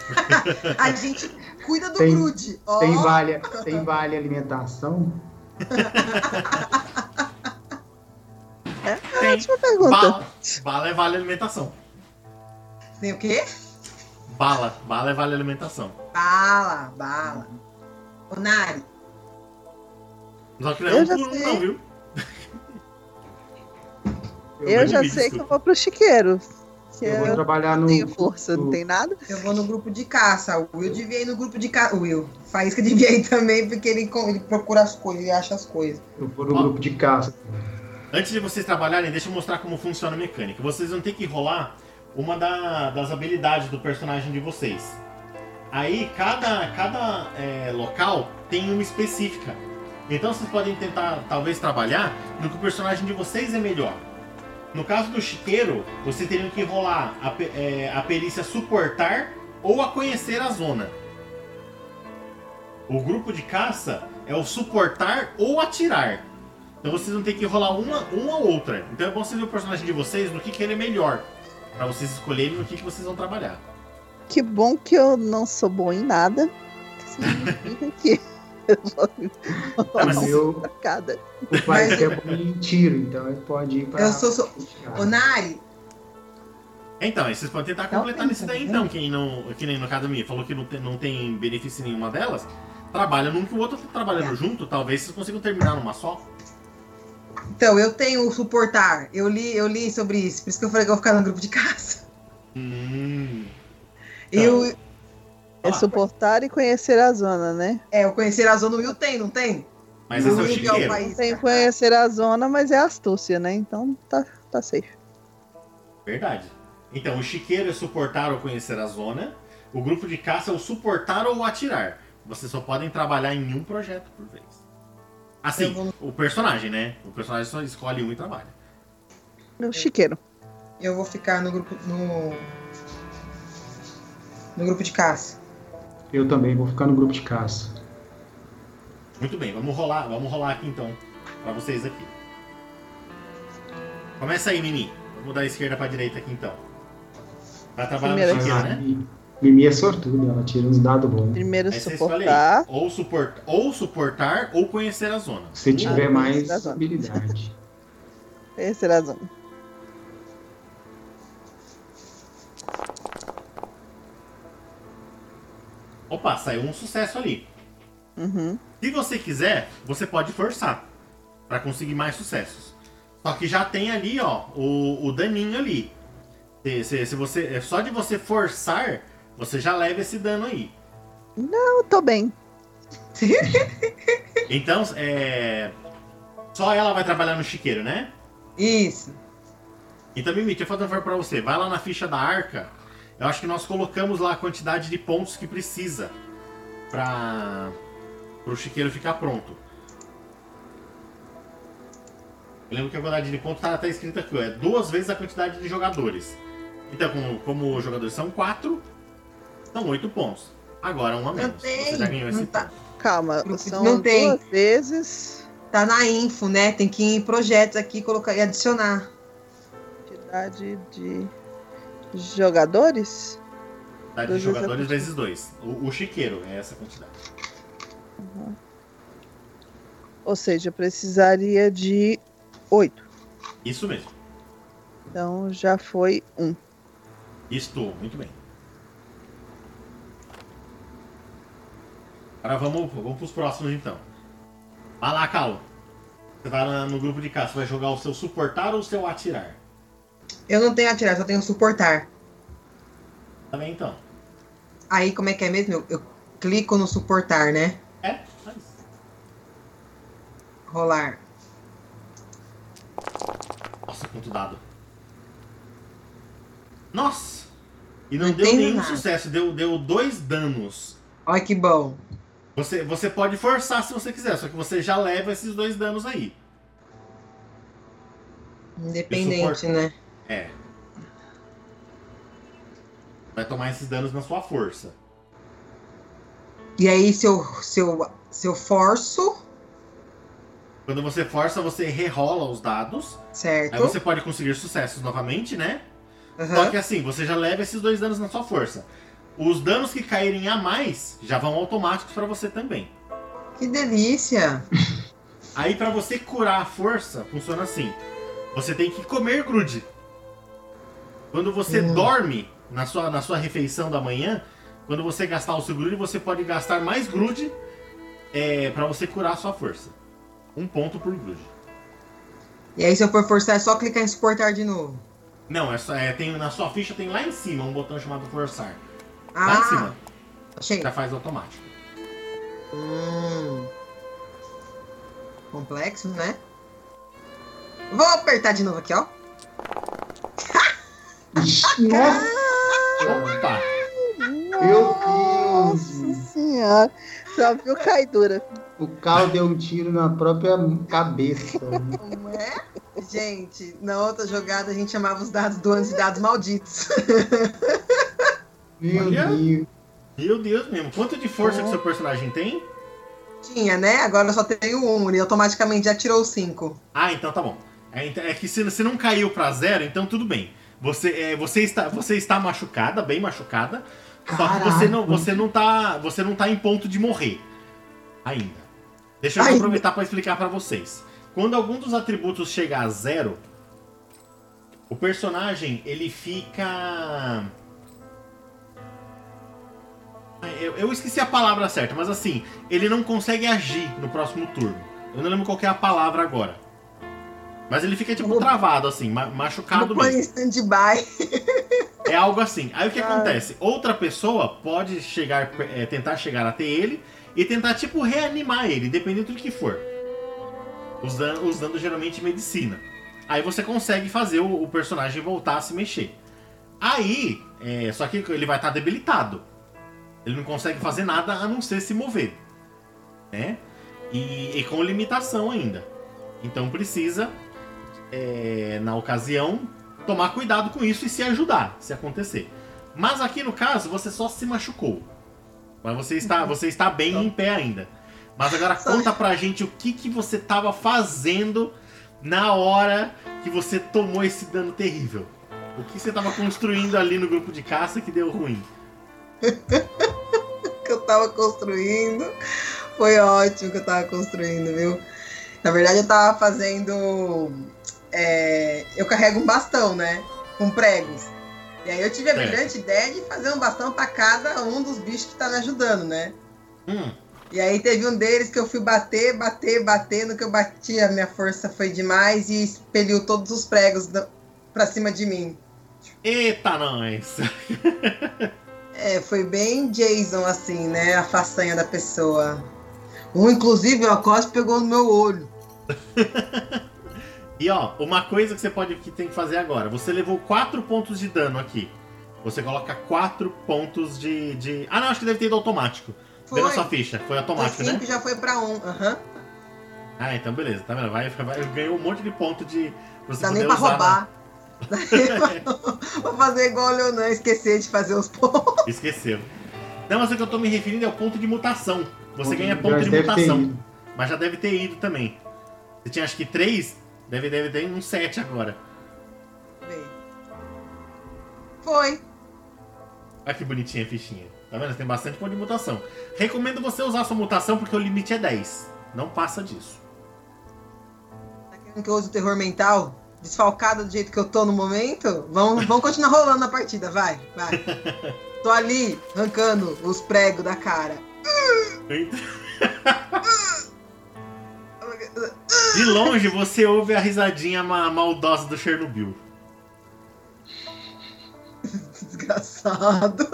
A gente cuida do Tem- grude. Ó, Tem vale, tem vale alimentação? Tem. Ótima pergunta. Bala, bala é vale alimentação. tem o quê? Bala, bala é vale alimentação. Bala, bala. Ô, Nari, Só que não Eu é um já por um, sei. não, viu? Eu não já sei que eu vou pro chiqueiro. Que Eu eu, vou não trabalhar no. tenho força, não no- tem nada. eu vou no grupo de caça. O Will devia ir no grupo de caça. O Will. Faísca devia ir também, porque ele, ele procura as coisas, ele acha as coisas. Eu vou no Ó. grupo de caça. Antes de vocês trabalharem, deixa eu mostrar como funciona a mecânica. Vocês vão ter que rolar uma da- das habilidades do personagem de vocês. Aí, cada, cada é, local tem uma específica. Então, vocês podem tentar, talvez, trabalhar no que o personagem de vocês é melhor. No caso do chiqueiro, vocês teriam que rolar a, é, a perícia suportar ou a conhecer a zona. O grupo de caça é o suportar ou atirar. Então vocês vão ter que rolar uma, uma ou outra. Então é bom vocês ver o personagem de vocês no que, que ele é melhor. Pra vocês escolherem no que, que vocês vão trabalhar. Que bom que eu não sou bom em nada. Que significa que eu vou mas O meu cada. o pai é bom em tiro, então ele pode ir pra. Eu sou. sou... Ô, Nari, Então, aí vocês podem tentar completar nisso daí tem, então. Quem não. Que nem no Academia falou que não tem, não tem benefício em nenhuma delas. Trabalha num que o outro tá trabalhando É. junto, talvez vocês consigam terminar numa só. então, eu tenho o suportar. Eu li, eu li sobre isso. Por isso que eu falei que eu vou ficar no grupo de caça. Hum. Eu, É Ah. suportar e conhecer a zona, né? é, o conhecer a zona, o Will tem, não tem? Mas esse é o Will que chiqueiro. país, Tem conhecer a zona, mas é astúcia, né? Então tá, tá safe. Verdade. Então, o chiqueiro é suportar ou conhecer a zona. O grupo de caça é o suportar ou atirar. Vocês só podem trabalhar em um projeto por vez. Assim, vou- o personagem, né? O personagem só escolhe um e trabalha. No chiqueiro. Eu vou ficar no grupo. No, no grupo de caça. Eu também vou ficar no grupo de caça. Muito bem, vamos rolar, vamos rolar aqui então. Pra vocês aqui. Começa aí, Mimi. Vamos da esquerda pra direita aqui então. Vai trabalhar Primeira no chiqueiro, né? Mi- Mimi é sortuda, ela tira uns dados bons. Primeiro Aí suportar. Ou, suport... ou suportar ou conhecer a zona. Se tiver Ah, mais habilidade. Terceira zona. Opa, saiu um sucesso ali. Uhum. Se você quiser, você pode forçar pra conseguir mais sucessos. Só que já tem ali, ó, o, o daninho ali. Se, se, se você, é só de você forçar, você já leva esse dano aí. Eu tô bem. Então, é. Só ela vai trabalhar no chiqueiro, né? Isso. Então, Mimi, deixa eu fazer um favor pra você. Vai lá na ficha da arca. Eu acho que nós colocamos lá a quantidade de pontos que precisa pra. pro chiqueiro ficar pronto. Eu lembro que a quantidade de pontos tá, tá escrito aqui, ó. É duas vezes a quantidade de jogadores. Então, como, como os jogadores são quatro, são oito pontos. Agora um a menos. Você já ganhou esse Não tá. ponto. Calma, Não são tem. duas vezes Tá na info, né? Tem que ir em projetos aqui colocar, e adicionar. quantidade de jogadores. Quantidade de jogadores vezes dois. O, o chiqueiro é essa quantidade. Ou seja, precisaria de oito. Isso mesmo. Então já foi um. Estou, muito bem. Agora vamos, vamos pros próximos então. Vai lá, Cal. Você vai lá no grupo de cá, você vai jogar o seu suportar ou o seu atirar? Eu não tenho atirar, só tenho suportar. Também então. Aí, como é que é mesmo? Eu, eu clico no suportar, né? É, faz. Rolar. Nossa, quanto dado. Nossa! E não, Não deu nenhum nada. sucesso, deu, deu dois danos. Olha que bom. Você, você pode forçar se você quiser, só que você já leva esses dois danos aí. Independente, né? É. Vai tomar esses danos na sua força. E aí, se eu, se eu, se eu forço, Quando você força, você rerola os dados. certo? Aí você pode conseguir sucessos novamente, né? Aham. Só que assim, você já leva esses dois danos na sua força. Os danos que caírem a mais já vão automáticos pra você também. Que delícia! Aí pra você curar a força, funciona assim. Você tem que comer grude. Quando você Hum. dorme na sua, na sua refeição da manhã, quando você gastar o seu grude, você pode gastar mais grude é, para você curar a sua força. Um ponto por grude. E aí, se eu for forçar, é só clicar em suportar de novo. Não, é só, é, tem, na sua ficha tem lá em cima um botão chamado forçar. Lá em Ah, cima, achei. já faz automático. Hum. Complexo, né? Vou apertar de novo aqui, ó. Nossa! Opa! Meu Deus! Nossa senhora. Só viu caidura. O Cal deu um tiro na própria cabeça. Não é? Gente, na outra jogada a gente chamava os dados doentes de dados malditos. Meu Olha. Deus. Meu Deus mesmo. Quanto de força que seu personagem tem? Tinha, né? Agora eu só tenho um, ele automaticamente já tirou cinco. Ah, então tá bom. É, então- é que se, se não caiu pra zero, então tudo bem. Você, é, você, está, você está machucada, bem machucada. Só que você não, Caraca. você, não tá, você não tá em ponto de morrer. Ainda. Deixa eu aproveitar para explicar pra vocês. Quando algum dos atributos chega a zero, o personagem ele fica. Eu, eu esqueci a palavra certa, mas assim, ele não consegue agir no próximo turno. Eu não lembro qual que é a palavra agora. Mas ele fica tipo travado, assim, ma- machucado põe mesmo. stand-by. É algo assim. Aí o que Ah. acontece? Outra pessoa pode chegar, é, tentar chegar até ele e tentar, tipo, reanimar ele, dependendo do que for. Usando, usando geralmente medicina. Aí você consegue fazer o, o personagem voltar a se mexer. Aí, é, só que ele vai estar debilitado. Ele não consegue fazer nada a não ser se mover. Né? E, e com limitação ainda. Então precisa, é, na ocasião, tomar cuidado com isso e se ajudar, se acontecer. Mas aqui no caso, você só se machucou. Mas você está, você está bem em pé ainda. Mas agora conta pra gente o que, que você estava fazendo na hora que você tomou esse dano terrível? O que você tava construindo ali no grupo de caça que deu ruim? que eu tava construindo. Foi ótimo que eu tava construindo, viu? Na verdade, eu tava fazendo. É, eu carrego um bastão, né? Com pregos. E aí eu tive a É. brilhante ideia de fazer um bastão pra cada um dos bichos que tá me ajudando, né? Hum, E aí teve um deles que eu fui bater, bater, bater. No que eu bati, a minha força foi demais e expeliu todos os pregos pra cima de mim. eita, nós! É, foi bem Jason, assim, né? A façanha da pessoa. Um, inclusive, ó, quase pegou no meu olho. E ó, uma coisa que você pode que tem que fazer agora. Você levou 4 pontos de dano aqui. Você coloca 4 pontos de, de. Ah não, acho que deve ter ido automático. Vê na Foi. sua ficha. Foi Foi automático, né? cinco já foi pra um. Aham. Ah, então beleza, tá vendo? Vai, vai, ganhou um monte de ponto de. Pra você Dá nem pra usar na- roubar. Vou fazer igual o Leonan, esquecer de fazer os pontos. Esqueceu. Não, mas o que eu tô me referindo é o ponto de mutação. Você Ponto ganha ponto de mutação. Mas já deve ter ido também. Você tinha acho que 3, deve, deve ter um 7 agora. Foi. Olha que bonitinha a fichinha. Tá vendo? Tem bastante ponto de mutação. Recomendo você usar sua mutação porque o limite é 10. Não passa disso. Tá querendo que eu use o terror mental? Desfalcada do jeito que eu tô no momento? Vamos, vamos continuar rolando a partida, vai, vai. Tô ali, arrancando os pregos da cara. De longe você ouve a risadinha ma- maldosa do Chernobyl. Desgraçado.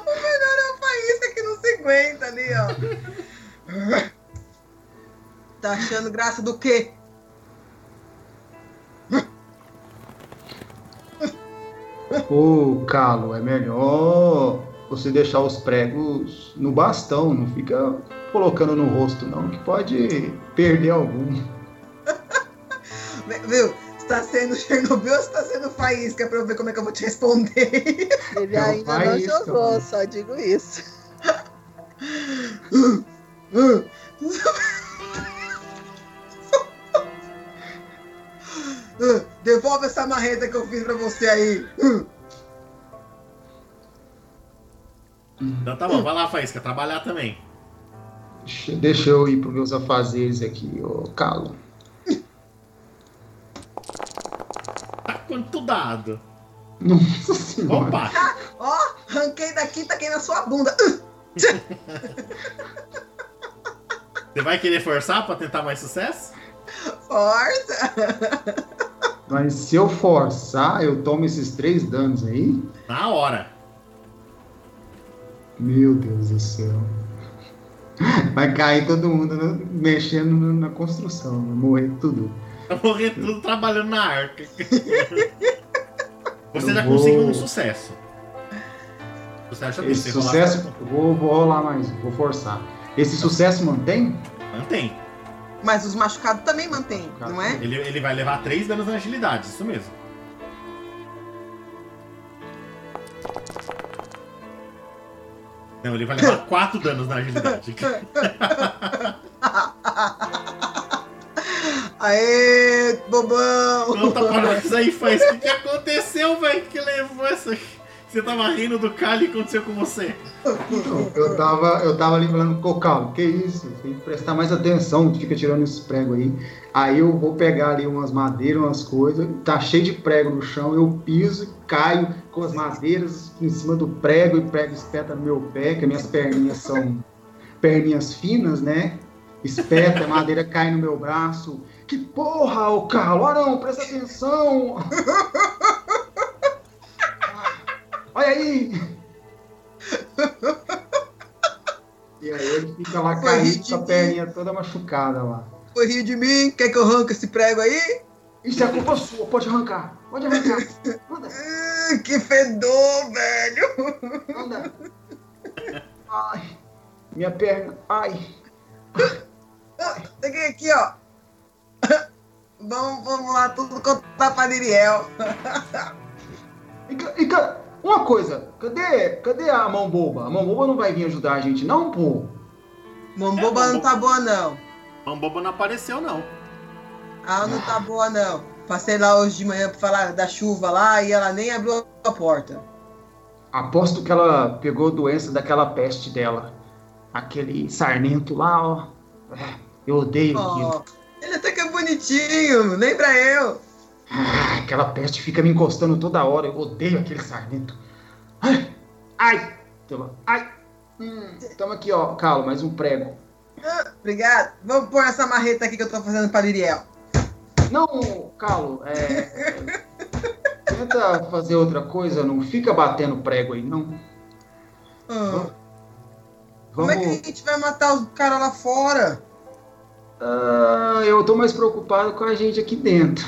o melhor é a faísca que não se aguenta ali, ó. Tá achando graça do quê? Ô, Calo, é melhor você deixar os pregos no bastão, não fica colocando no rosto, não, que pode perder algum. Viu? Você tá sendo Chernobyl ou você tá sendo faísca pra eu ver como é que eu vou te responder? Ele Não ainda não faz isso, jogou, mano. só digo isso. Devolve essa marreta que eu fiz pra você aí. Então tá bom, vai lá, Faísca, trabalhar também. Deixa, eu ir pros meus afazeres aqui, ô, Calo. Tá quanto dado? Nossa senhora. Opa! Ó, arranquei daqui, taquei na sua bunda. Você vai querer forçar pra tentar mais sucesso? Força! Mas se eu forçar, eu tomo esses três danos aí? Na hora. Meu Deus do céu. Vai cair todo mundo no- mexendo na construção, vai morrer tudo. Vai morrer tudo trabalhando na arca. Você Eu já vou- conseguiu um sucesso. Sucesso já tem, Esse você rolar- sucesso, vou, vou rolar mais, um, vou forçar. Esse sucesso mantém? Mantém. Mas os machucados também mantêm, não é? Ele, ele vai levar 3 danos na agilidade, isso mesmo. Não, ele vai levar 4 danos na agilidade. Aê, bobão! Conta pra nós aí, faz. O que, que aconteceu, velho? Que levou essa. Você tava rindo do Kali e aconteceu com você? Eu tava, eu tava ali falando, "Ô, Calo, que isso? Tem que prestar mais atenção, tu fica tirando esses pregos aí. Aí eu vou pegar ali umas madeiras, umas coisas, tá cheio de prego no chão, eu piso, caio com as madeiras em cima do prego e prego espeta no meu pé, que minhas perninhas são perninhas finas, né? Espeta, a madeira cai no meu braço. Que porra, ô Calo, ah não, presta atenção! Olha aí! E aí ele fica lá Foi caído com a perninha toda machucada lá. Foi rir de mim? Quer que eu arranque esse prego aí? Isso é culpa sua, pode arrancar. Pode arrancar. Manda, que fedor, velho! manda. Ai, minha perna. Ai. Peguei aqui, ó. Vamos, vamos lá, tudo contar pra Niriel. E, e uma coisa, cadê, cadê a mão boba? A mão boba não vai vir ajudar a gente, não, pô? Mamboba É, não tá boa, não. Mamboba não apareceu, não. Ah, não tá boa, não. Passei lá hoje de manhã pra falar da chuva lá e ela nem abriu a porta. Aposto que ela pegou doença daquela peste dela. Aquele sarnento lá, ó. É, Eu odeio aquilo. Ó, ele até que é bonitinho, lembra eu. Ah, aquela peste fica me encostando toda hora. Eu odeio aquele sarnento. Ai! Ai! Toma. Ai! Hum, toma aqui, ó, Calo, mais um prego. Ah, obrigado. Vamos pôr essa marreta aqui que eu tô fazendo pra Liriel. Não, Calo, é. Tenta fazer outra coisa, não fica batendo prego aí, não. Ah, como é que a Vamos. gente vai matar os caras lá fora? Ah, eu tô mais preocupado com a gente aqui dentro.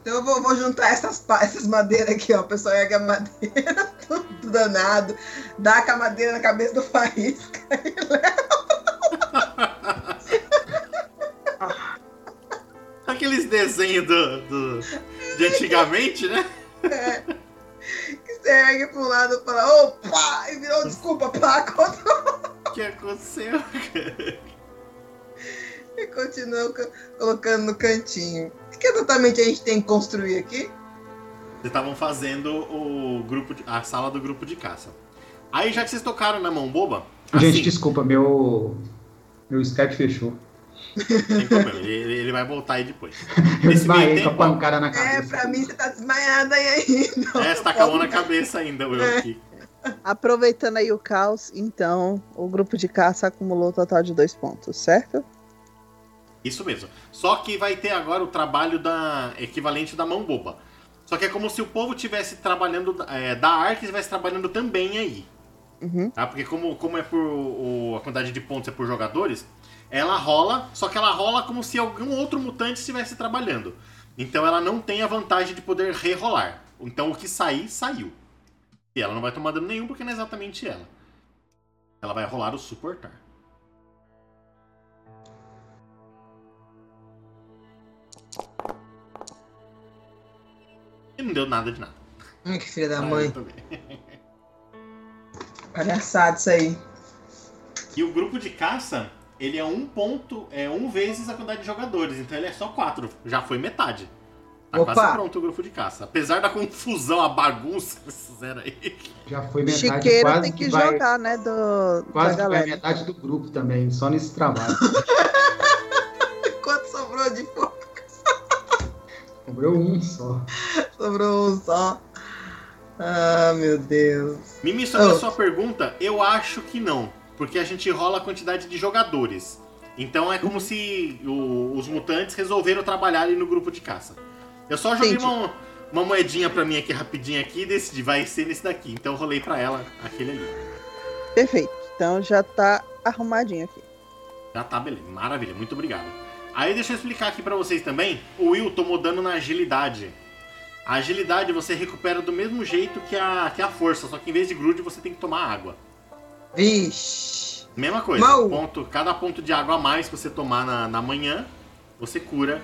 Então eu vou, vou juntar essas, essas madeiras aqui, ó. O pessoal ergue a madeira, tudo danado. Dá com a madeira na cabeça do faísca e Aqueles desenhos do, do- de antigamente, né? leva. Que você ergue pra um lado e fala, opa! E virou desculpa, pá, O que aconteceu? e continua co- colocando no cantinho. O que exatamente a gente tem que construir aqui? Vocês estavam fazendo o grupo de- a sala do grupo de caça. Aí já que vocês tocaram na mão boba, Gente, assim, desculpa, meu. Meu Skype fechou. sem problema, ele, ele vai voltar aí depois. Eu Nesse meio esbarrei com a tempo, pancada na É, cabeça. pra mim você tá desmaiada aí ainda. É, você tá com a mão na cabeça ainda, eu aqui. Aproveitando aí o caos, então, o grupo de caça acumulou um total de dois pontos, certo? Isso mesmo. Só que vai ter agora o trabalho da equivalente da mão boba. Só que é como se o povo tivesse trabalhando é, da Ark estivesse trabalhando também aí. Uhum. Tá? Porque como, como é por o- a quantidade de pontos é por jogadores, ela rola, só que ela rola como se algum outro mutante estivesse trabalhando. Então ela não tem a vantagem de poder rerolar. Então o que sair, saiu. E ela não vai tomar dano nenhum porque não é exatamente ela. Ela vai rolar o suportar. E não deu nada de nada. Hum, que filha da Ah, mãe. Palhaçada isso aí. E o grupo de caça, ele é um ponto, é um vezes a quantidade de jogadores, então ele é só quatro. Já foi metade. Tá Opa! quase pronto o grupo de caça. Apesar da confusão, a bagunça que vocês fizeram aí. Já foi metade, Chiqueiro quase tem que, que vai, jogar, né, do, Quase da que vai galera. metade do grupo também, só nesse trabalho. Quanto sobrou de fogo? Sobrou um só. Sobrou um só. Ah, meu Deus. Mimi, sobre a Oh. sua pergunta, eu acho que não. Porque a gente rola a quantidade de jogadores. Então é como se o- os mutantes resolveram trabalhar ali no grupo de caça. Eu só joguei Entendi. uma, uma moedinha pra mim aqui rapidinho aqui e decidi, vai ser nesse daqui. Então rolei pra ela aquele ali. Perfeito. Então já tá arrumadinho aqui. Já tá, beleza. Maravilha, muito obrigado. Aí deixa eu explicar aqui pra vocês também. O Will tomou dano na agilidade. A agilidade você recupera do mesmo jeito que a, que a força, só que em vez de grude você tem que tomar água. Vixe. Mesma coisa. Ponto, cada ponto de água a mais que você tomar na, na manhã, você cura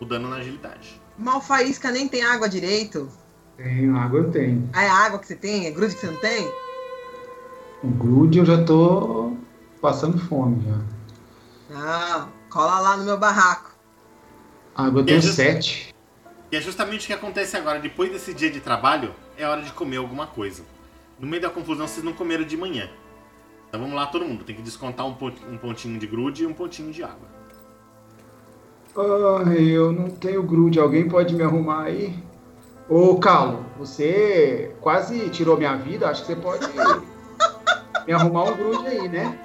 o dano na agilidade. Mal faísca nem tem água direito. Tenho, água eu tenho. Ah, é a água que você tem? É grude que você não tem? O grude eu já tô passando fome já. Ah, cola lá no meu barraco. Água eu tenho sete. E é justamente o que acontece agora. Depois desse dia de trabalho, é hora de comer alguma coisa. No meio da confusão, vocês não comeram de manhã. Então vamos lá, todo mundo. Tem que descontar um pon- um pontinho de grude e um pontinho de água. Ai, eu não tenho grude. Alguém pode me arrumar aí? Ô, Carlo, você quase tirou minha vida. Acho que você pode me arrumar um grude aí, né?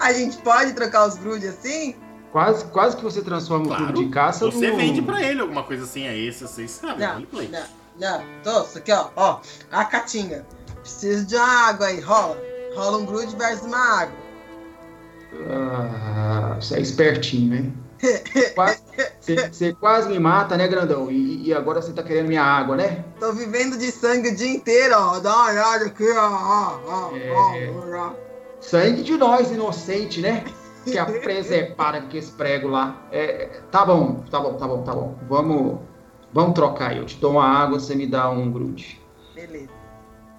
A gente pode trocar os grudes assim? Quase, quase que você transforma o Claro. clube de caça Você no... vende pra ele alguma coisa assim, é esse, vocês sabem. Não, roleplay. não, não. Tô, isso aqui, ó. Ó, a catinga. Preciso de uma água aí, rola. Rola um grude versus uma água. Ah, você é espertinho, hein? Quase- Você, você quase me mata, né, grandão? E, e agora você tá querendo minha água, né? Tô vivendo de sangue o dia inteiro, ó. Dá uma olhada aqui, ó. ó, ó, É. ó, ó. Sangue de nós, inocente, né? Que a presepada com esse prego lá. É, tá bom, tá bom, tá bom, tá bom. Vamos, vamos trocar. Eu te dou uma água, você me dá um grude. Beleza.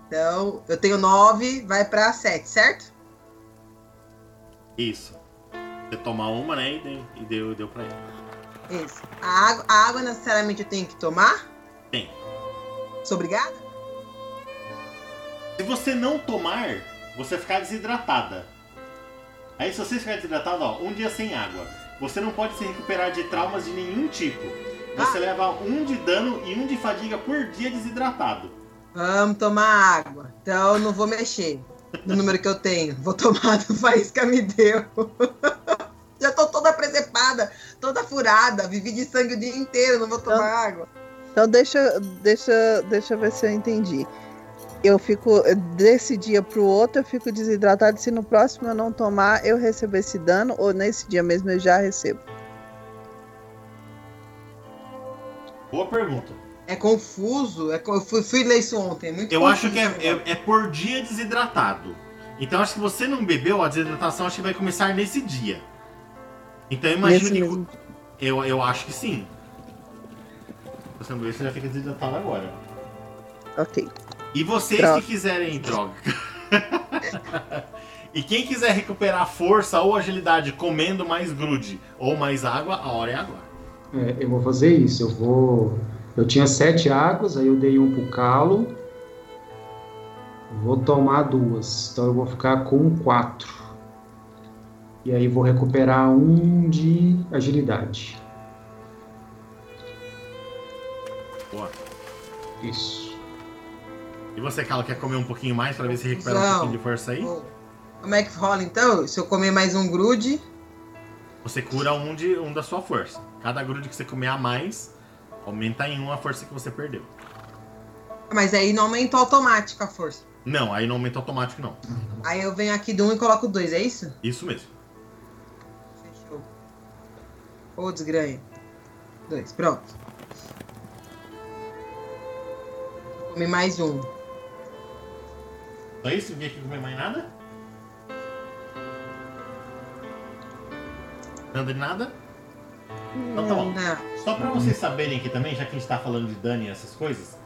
Então, eu tenho nove, vai pra sete, certo? Isso. Você tomar uma, né? E deu, e deu, deu pra ele. Isso. A água, a água necessariamente eu tenho que tomar? Tem. Sou obrigada? Se você não tomar, você vai ficar desidratada. Aí se você ficar desidratado, ó, um dia sem água. Você não pode se recuperar de traumas de nenhum tipo. Você Ah. leva um de dano e um de fadiga por dia desidratado. Vamos tomar água. Então não vou mexer no número que eu tenho. Vou tomar do país que me deu. Já tô toda presepada, toda furada. Vivi de sangue o dia inteiro, não vou tomar Então- água. Então deixa, deixa, deixa eu ver se eu entendi. Eu fico desse dia pro outro, eu fico desidratado. Se no próximo eu não tomar, eu recebo esse dano, ou nesse dia mesmo eu já recebo. Boa pergunta. É confuso. É, eu fui, fui ler isso ontem. É muito Eu confuso acho que é, é, é por dia desidratado. Então acho que você não bebeu, a desidratação acho que vai começar nesse dia. Então eu imagino Nesse que. mesmo. Eu, eu acho que sim. Você não beber, você já fica desidratado agora. Ok. E vocês Droga. que quiserem droga. e quem quiser recuperar força ou agilidade comendo mais grude ou mais água, a hora é agora. É, eu vou fazer isso. Eu vou. Eu tinha sete águas, aí eu dei um pro calo. Vou tomar duas. Então eu vou ficar com quatro. E aí vou recuperar um de agilidade. Boa. Isso. E você, Carlos, quer comer um pouquinho mais pra ver se recupera um Não. pouquinho de força aí? Como é que rola então? Se eu comer mais um grude, Você cura um, de, um da sua força. Cada grude que você comer a mais, aumenta em um a força que você perdeu. mas aí não aumentou automático a força. Não, aí não aumenta automático, não. Aí eu venho aqui do um e coloco dois, é isso? Isso mesmo. Fechou. Ô, desgranha. Dois, pronto. Comi mais um. Só isso? Não vim aqui comer mais nada? Nada de nada? Então tá bom. Só pra vocês saberem aqui também, já que a gente tá falando de dano e essas coisas.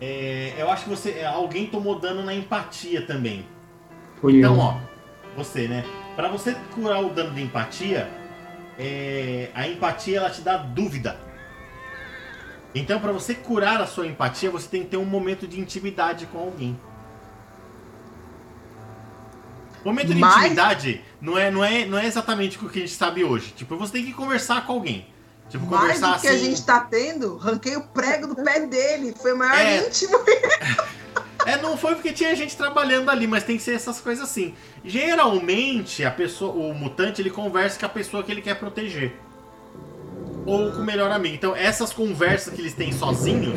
é, eu acho que você. é, Alguém tomou dano na empatia também. Fui Então, eu. ó, você, né? Pra você curar o dano de empatia, é, a empatia ela te dá dúvida. Então, pra você curar a sua empatia, você tem que ter um momento de intimidade com alguém. Momento de Mas- intimidade não é, não, é, não é exatamente o que a gente sabe hoje. Tipo, você tem que conversar com alguém. Tipo, Mais conversar do que assim. a gente tá tendo, ranquei o prego do pé dele. Foi o maior É. íntimo. É, não foi porque tinha gente trabalhando ali, mas tem que ser essas coisas assim. Geralmente, a pessoa, o mutante, ele conversa com a pessoa que ele quer proteger. Ou com o melhor amigo. Então, essas conversas que eles têm sozinhos,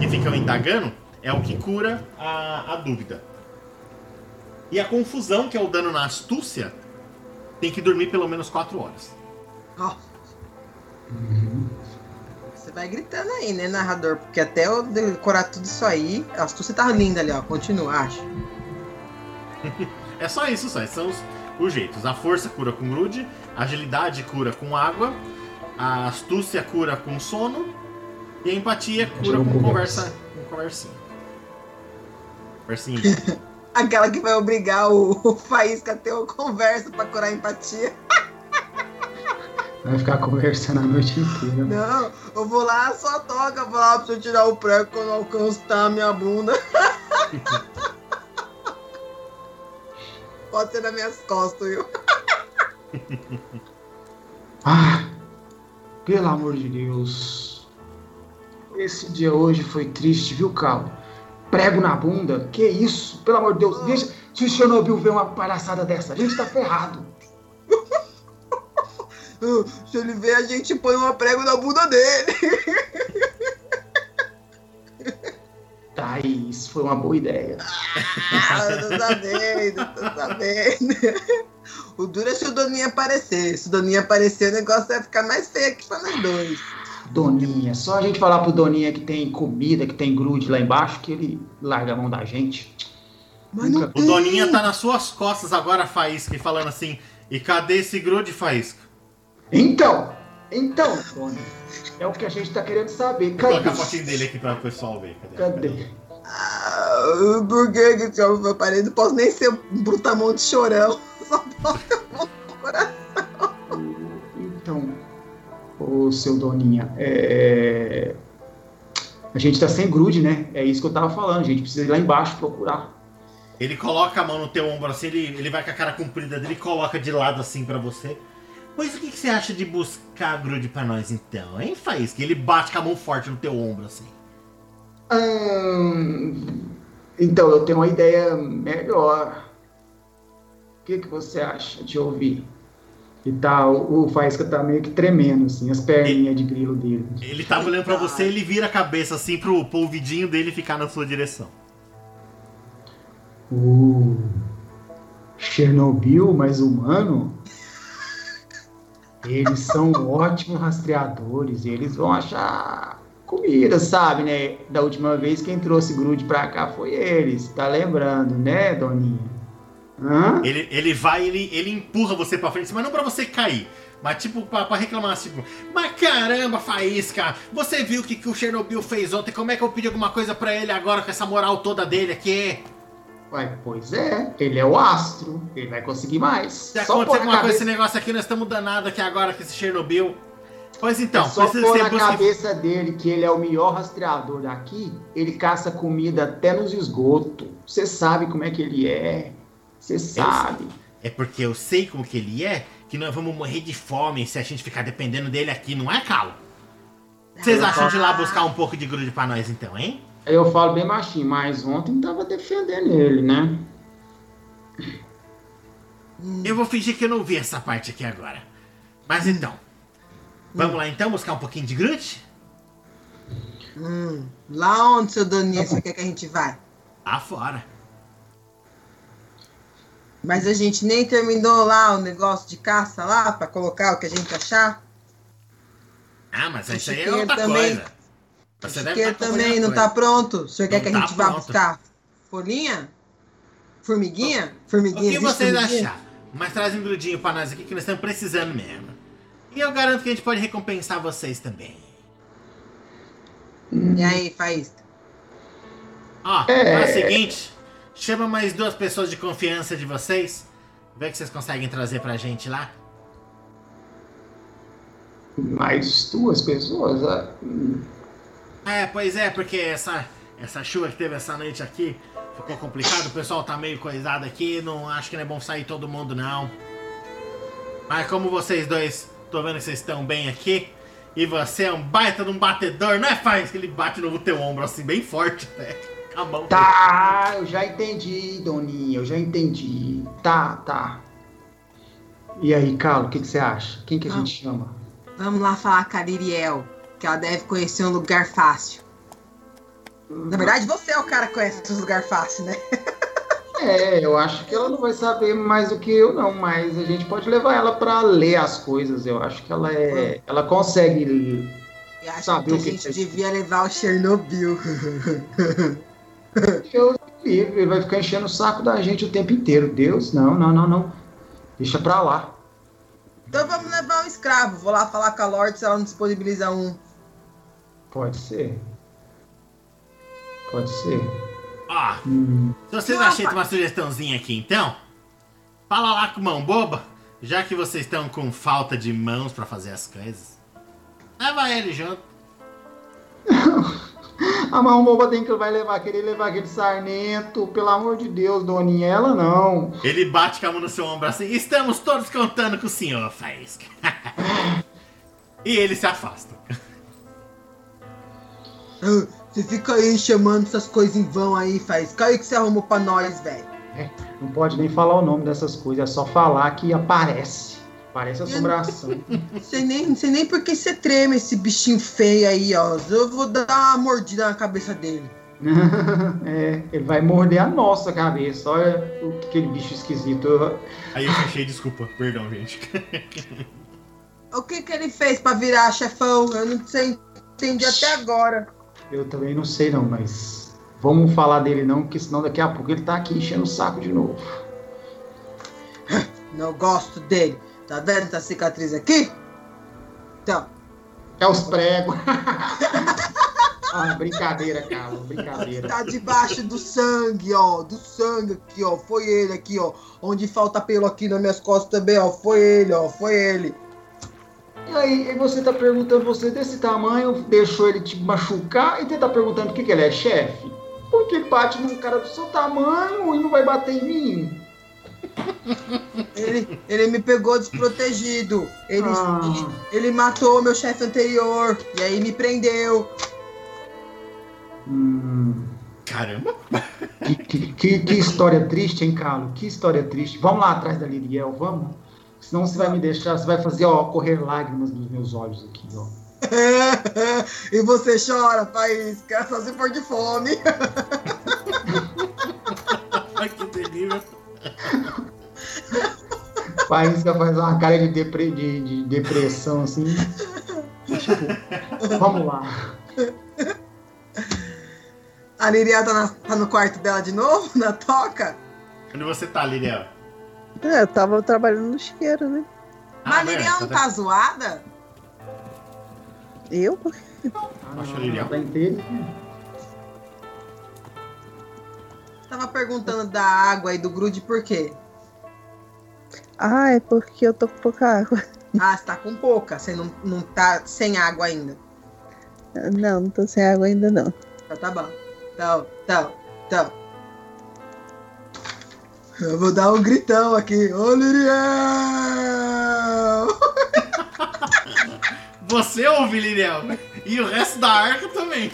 que ficam indagando, é o que cura a, a dúvida. E a confusão, que é o dano na astúcia, tem que dormir pelo menos 4 horas. Ó. Você vai gritando aí, né, narrador? Porque até eu decorar tudo isso aí, a astúcia tá linda ali, ó. Continua, acho. É só isso, só. São os, os jeitos. A força cura com grude, a agilidade cura com água, a astúcia cura com sono e a empatia cura com conversa. conversa, com conversinha. Conversinha. Aquela que vai obrigar o, o Faísca a ter uma conversa pra curar a empatia. Vai ficar conversando a noite inteira. Não, eu vou lá, só toca, vou lá pra eu tirar o prego quando tá a minha bunda. Pode ser nas minhas costas, viu? Ah, pelo amor de Deus. Esse dia hoje foi triste, viu, Cal? Prego na bunda? Que isso? Pelo amor de Deus, deixa. Se o Chernobyl ver uma palhaçada dessa, a gente tá ferrado. Se ele ver, a gente põe uma prego na bunda dele. Tá, isso foi uma boa ideia. Ah, eu tô sabendo, tô sabendo. O duro é se o Doninha aparecer. Se o Doninha aparecer, o negócio vai ficar mais feio aqui pra nós dois. Doninha, só a gente falar pro Doninha que tem comida, que tem grude lá embaixo, que ele larga a mão da gente. Não O. Doninha tá nas suas costas agora, Faísca, e falando assim: e cadê esse grude, Faísca? Então, então, Doninha, é o que a gente tá querendo saber. Vou colocar a Cadê? fotinho dele aqui pra o pessoal ver. Cadê? Cadê? Ah, por que que eu parei? Não posso nem ser um brutamonte chorão. Só bota a mão no coração. Então, ô seu Doninha, é... a gente tá sem grude, né? É isso que eu tava falando, a gente precisa ir lá embaixo procurar. Ele coloca a mão no teu ombro assim, ele, ele vai com a cara comprida dele e coloca de lado assim pra você. Pois o que, que você acha de buscar grude pra nós então, hein, Faísca? Ele bate com a mão forte no teu ombro assim. Hum, então, eu tenho uma ideia melhor. O que, que você acha de ouvir? E tá, o, Faísca tá meio que tremendo, assim, as perninhas de grilo dele. Ele tava olhando pra você, ele vira a cabeça assim pro, ouvidinho dele ficar na sua direção. O Chernobyl mais humano? Eles são ótimos rastreadores, eles vão achar comida, sabe, né? Da última vez quem trouxe grude pra cá foi eles, tá lembrando, né, Doninha? Hã? Ele, ele vai, ele, ele empurra você pra frente, mas não pra você cair. Mas tipo, pra, pra reclamar, tipo, mas caramba, Faísca, você viu o que, que o Chernobyl fez ontem? Como é que eu pedi alguma coisa pra ele agora com essa moral toda dele aqui? Ué, pois é, ele é o astro, ele vai conseguir mais. Se acontecer alguma coisa esse negócio aqui, nós estamos danados aqui agora com esse Chernobyl. Pois então, é só precisa pôr na busca... cabeça dele que ele é o melhor rastreador daqui, ele caça comida até nos esgotos. Você sabe como é que ele é. Você sabe. É porque eu sei como que ele é, que nós vamos morrer de fome se a gente ficar dependendo dele aqui, não é, Calo? Vocês Eu acham de ir lá buscar um pouco de grude pra nós então, hein? Eu falo bem baixinho, mas ontem tava defendendo ele, né? Eu vou fingir que eu não vi essa parte aqui agora. Mas então, vamos lá então buscar um pouquinho de grude? Hum, lá onde, seu Doninha, você quer que a gente vá? Lá fora. Mas a gente nem terminou lá o negócio de caça lá pra colocar o que a gente achar. Ah, mas O isso aí é outra também. coisa. O Você deve chiqueiro tá também não coisa. tá pronto. O senhor quer Não que a tá gente vá pronto. buscar folhinha? Formiguinha? O Formiguinha? que existe vocês formiguinha? acharam? Mas traz um grudinho pra nós aqui que nós estamos precisando mesmo. E eu garanto que a gente pode recompensar vocês também. E aí, Faísca? Ó, É. o seguinte: chama mais duas pessoas de confiança de vocês. Vê o que vocês conseguem trazer pra gente lá. Mais duas pessoas. ah, hum, É, pois é, porque essa, essa chuva que teve essa noite aqui ficou complicado. O pessoal tá meio coisado aqui. Não acho que não é bom sair todo mundo, não. Mas como vocês dois, tô vendo que vocês estão bem aqui. E você é um baita de um batedor, não é, Faz? Que ele bate no teu ombro assim, bem forte, né? A mão. Tá, eu já entendi, Doninha, eu já entendi. Tá, tá. E aí, Carlos, o que, que você acha? Quem que a Ah. gente chama? Vamos lá falar com a Liriel, que ela deve conhecer um lugar fácil. Na verdade, você é o cara que conhece os lugares fáceis, né? É, eu acho que ela não vai saber mais do que eu, não, mas a gente pode levar ela pra ler as coisas. Eu acho que ela é. Ela consegue. Eu acho Sabe que a o que gente que é devia levar o Chernobyl. Deus livre, ele vai ficar enchendo o saco da gente o tempo inteiro. Deus, não, não, não, não. Deixa pra lá. então vamos levar um escravo. Vou lá falar com a Lorde se ela não disponibiliza um. Pode ser. Pode ser. Ó, Hum, se vocês Opa. aceitam uma sugestãozinha aqui, então, fala lá com mão boba, já que vocês estão com falta de mãos pra fazer as coisas. Leva ele junto. A mão boba tem que vai levar, querer levar aquele sarnento, pelo amor de Deus, Doninha, ela não. Ele bate com a mão no seu ombro assim, estamos todos contando com o senhor, Faísca. e ele se afasta. Ah, Você fica aí chamando essas coisas em vão aí, faz. Caiu que você arrumou pra nós, velho. Não pode nem falar o nome dessas coisas, é só falar que aparece. Parece assombração. Não sei nem, não sei nem por que você treme esse bichinho feio aí, ó. Eu vou dar uma mordida na cabeça dele. é, ele vai morder a nossa cabeça. Olha o- aquele bicho esquisito. Aí eu fechei, desculpa, perdão, gente. O que que ele fez pra virar chefão? Eu não sei, entendi até agora. Eu também não sei não, mas vamos falar dele não, porque senão daqui a pouco ele tá aqui enchendo o saco de novo. Não gosto dele. Tá vendo essa cicatriz aqui? Então, É os pregos. Ah, brincadeira, Carlos, brincadeira. Tá debaixo do sangue, ó. Do sangue aqui, ó. Foi ele aqui, ó. Onde falta pelo aqui nas minhas costas também, ó. Foi ele, ó. Foi ele. E aí, e você tá perguntando, você desse tamanho, deixou ele te machucar, e você tá perguntando por que, que ele é chefe? Porque bate num cara do seu tamanho e não vai bater em mim. Ele, ele me pegou desprotegido. Ele, Ah. ele, ele matou meu chefe anterior. E aí me prendeu. Hum, Caramba! que, que- que- que história triste, hein, Carlos? Que história triste. Vamos lá atrás da Liriel, vamos? Senão você vai me deixar, você vai fazer, ó, correr lágrimas nos meus olhos aqui, ó. e você chora, Faísca, só se for de fome. Ai, que terrível. Faísca faz uma cara de, depre- de- de depressão, assim. Tipo, vamos lá. A Liriel tá, na- tá no quarto dela de novo, na toca. Onde você tá, Liriel? É, eu tava trabalhando no chiqueiro, né? Mas a Ah, Liriel não tá- tá zoada? Eu? Ah, Acho não, Liriel. tá inteiro. Tava perguntando da água e do grude por quê? Ah, é porque eu tô com pouca água. Ah, você tá com pouca, você não, não tá sem água ainda. Não, não tô sem água ainda não. Então tá bom. Então, então, então. Eu vou dar um gritão aqui. Ô, Liriel! Você ouve, Liriel. E o resto da arca também.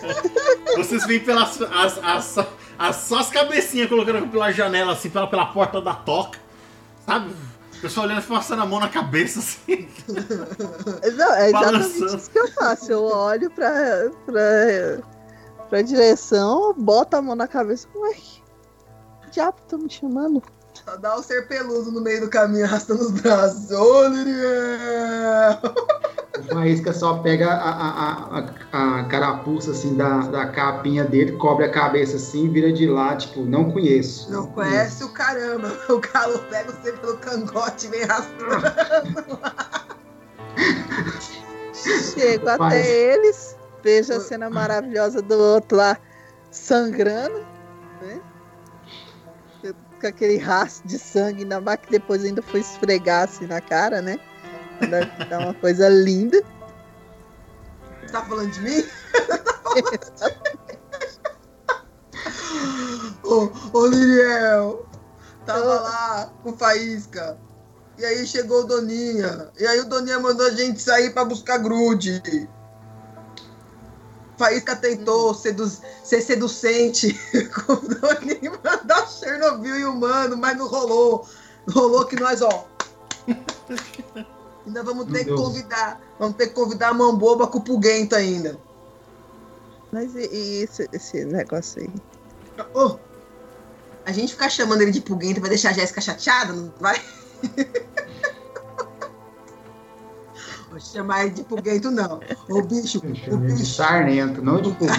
Vocês vêm pelas as, as, as, só as cabecinhas colocando pela janela, assim, pela, pela porta da toca. Sabe? O pessoal olhando e passando a mão na cabeça, assim. Não, é exatamente Balançando. isso que eu faço. Eu olho pra, pra, pra direção, boto a mão na cabeça. Ué, que diabo tá me chamando? Só dá o ser peludo no meio do caminho, arrastando os braços. Ô, Liriel! O Faísca só pega a, a, a, a carapuça, assim, da, da capinha dele, cobre a cabeça assim, vira de lá, tipo, não conheço. Não conhece o caramba. O galo pega você pelo cangote e vem arrastando. Chego até eles, vejo a cena maravilhosa do outro lá sangrando, né? Com aquele rastro de sangue, mais que depois ainda foi esfregar assim na cara, né? Deve ficar uma coisa linda. Você tá falando de mim? Ô, ô Liriel, tava lá com Faísca. E aí chegou o Doninha. E aí o Doninha mandou a gente sair pra buscar grude. Faísca tentou sedu ser seducente com o mandar Chernobyl e humano, mas não rolou. Não rolou que nós, ó. Ainda vamos ter Meu que Deus. convidar. Vamos ter que convidar a Mamboba com o Puguento ainda. Mas e, e esse, esse negócio aí? Ô, a gente ficar chamando ele de Puguento vai deixar a Jéssica chateada, não vai? Vou chamar ele de Puguento, não. Ô, bicho, Eu o de bicho sarnento, não de comida.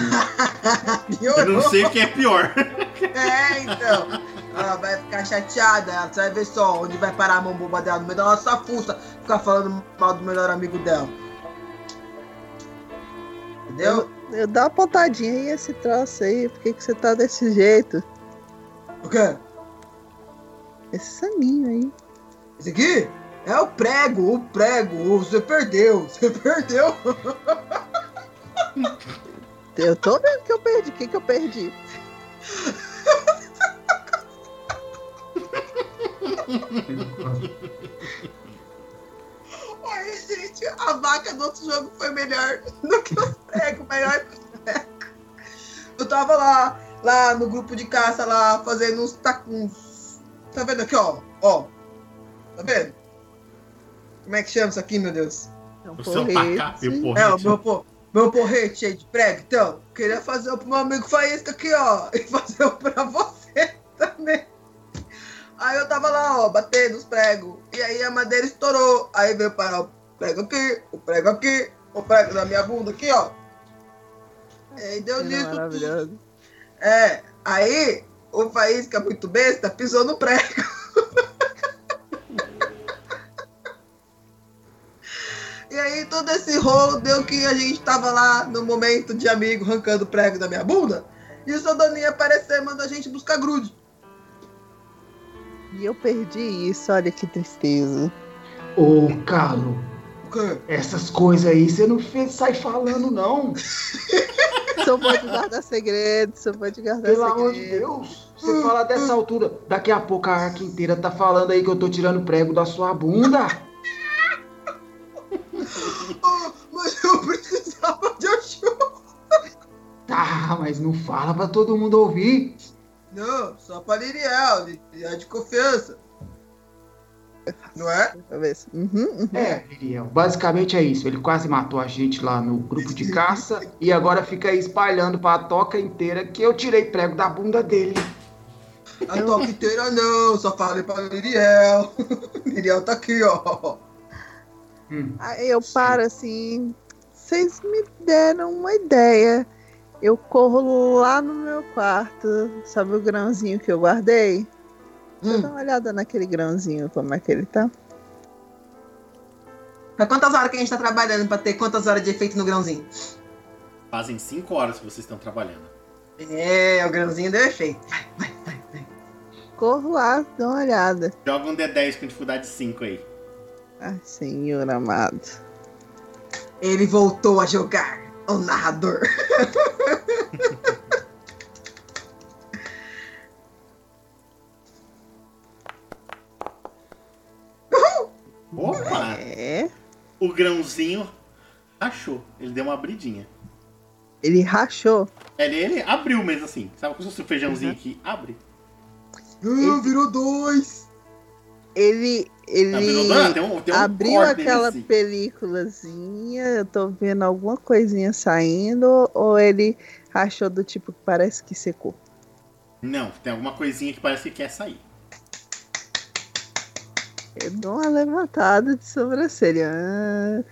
Eu não sei o que é pior. É, então. Ela vai ficar chateada. Ela você vai ver só onde vai parar a mão boba dela, no meio da nossa fuça, ficar falando mal do melhor amigo dela. Entendeu? Eu dou uma pontadinha aí esse troço aí, por que, que você tá desse jeito? O quê? Esse sanguinho aí. Esse aqui? É o prego, o prego. Você perdeu, você perdeu. Eu tô vendo que eu perdi. O que, que eu perdi? Ai, gente, a vaca do outro jogo foi melhor do que os pregos, melhor que os pregos. Eu tava lá, lá no grupo de caça, lá, fazendo uns tacuns. Tá vendo aqui, ó? Ó. Tá vendo? Como é que chama isso aqui, meu Deus? É um O seu porrete. tacape, o É, o porrete. meu, po- meu porrete cheio de prego. Então, queria fazer um pro meu amigo Faísca aqui, ó. E fazer um pra você também. Aí eu tava lá, ó, batendo os pregos. E aí a madeira estourou. Aí veio parar o prego aqui, o prego aqui, o prego na minha bunda aqui, ó. E aí deu nisso tudo. É, aí o Faísca, muito besta, pisou no prego. aí todo esse rolo deu que a gente tava lá no momento de amigo arrancando prego da minha bunda. E o seu Doninha apareceu e mandou a gente buscar grude. E eu perdi isso, olha que tristeza. Ô, Carlos, O quê? essas coisas aí você não fez, sai falando, não. Só pode guardar segredo, só pode guardar Pelo segredo. amor de Deus. Você fala dessa altura. Daqui a pouco a arca inteira tá falando aí que eu tô tirando prego da sua bunda. Oh, mas eu precisava de ajuda. Tá, mas não fala pra todo mundo ouvir. Não, só pra Liriel, Liriel de confiança. Não é? Talvez. Uhum, uhum. É, Liriel, basicamente é isso. Ele quase matou a gente lá no grupo de caça e agora fica aí espalhando pra toca inteira que eu tirei prego da bunda dele. A toca inteira não, só falei pra Liriel. Liriel tá aqui, ó. Hum. Aí eu paro assim. Vocês me deram uma ideia. Eu corro lá no meu quarto. Sabe o grãozinho que eu guardei? Deixa eu dar Hum. uma olhada naquele grãozinho, como é que ele tá. Mas quantas horas que a gente tá trabalhando pra ter quantas horas de efeito no grãozinho? Fazem 5 horas que vocês estão trabalhando. É, o grãozinho deu efeito. Vai, vai, vai, vai. Corro lá, dou uma olhada. Joga um D10 com dificuldade 5 aí. Ai, senhor amado. Ele voltou a jogar, o narrador. Opa! É. O grãozinho achou. Ele deu uma abridinha. Ele rachou. Ele, ele abriu mesmo assim. Sabe como se fosse o feijãozinho que abre? Ah, virou dois. Ele. Ele. Ah? Tem um, tem um Abriu aquela nesse. películazinha, eu tô vendo alguma coisinha saindo, ou ele rachou do tipo que parece que secou? Não, tem alguma coisinha que parece que quer sair. Eu dou uma levantada de sobrancelha. Ah,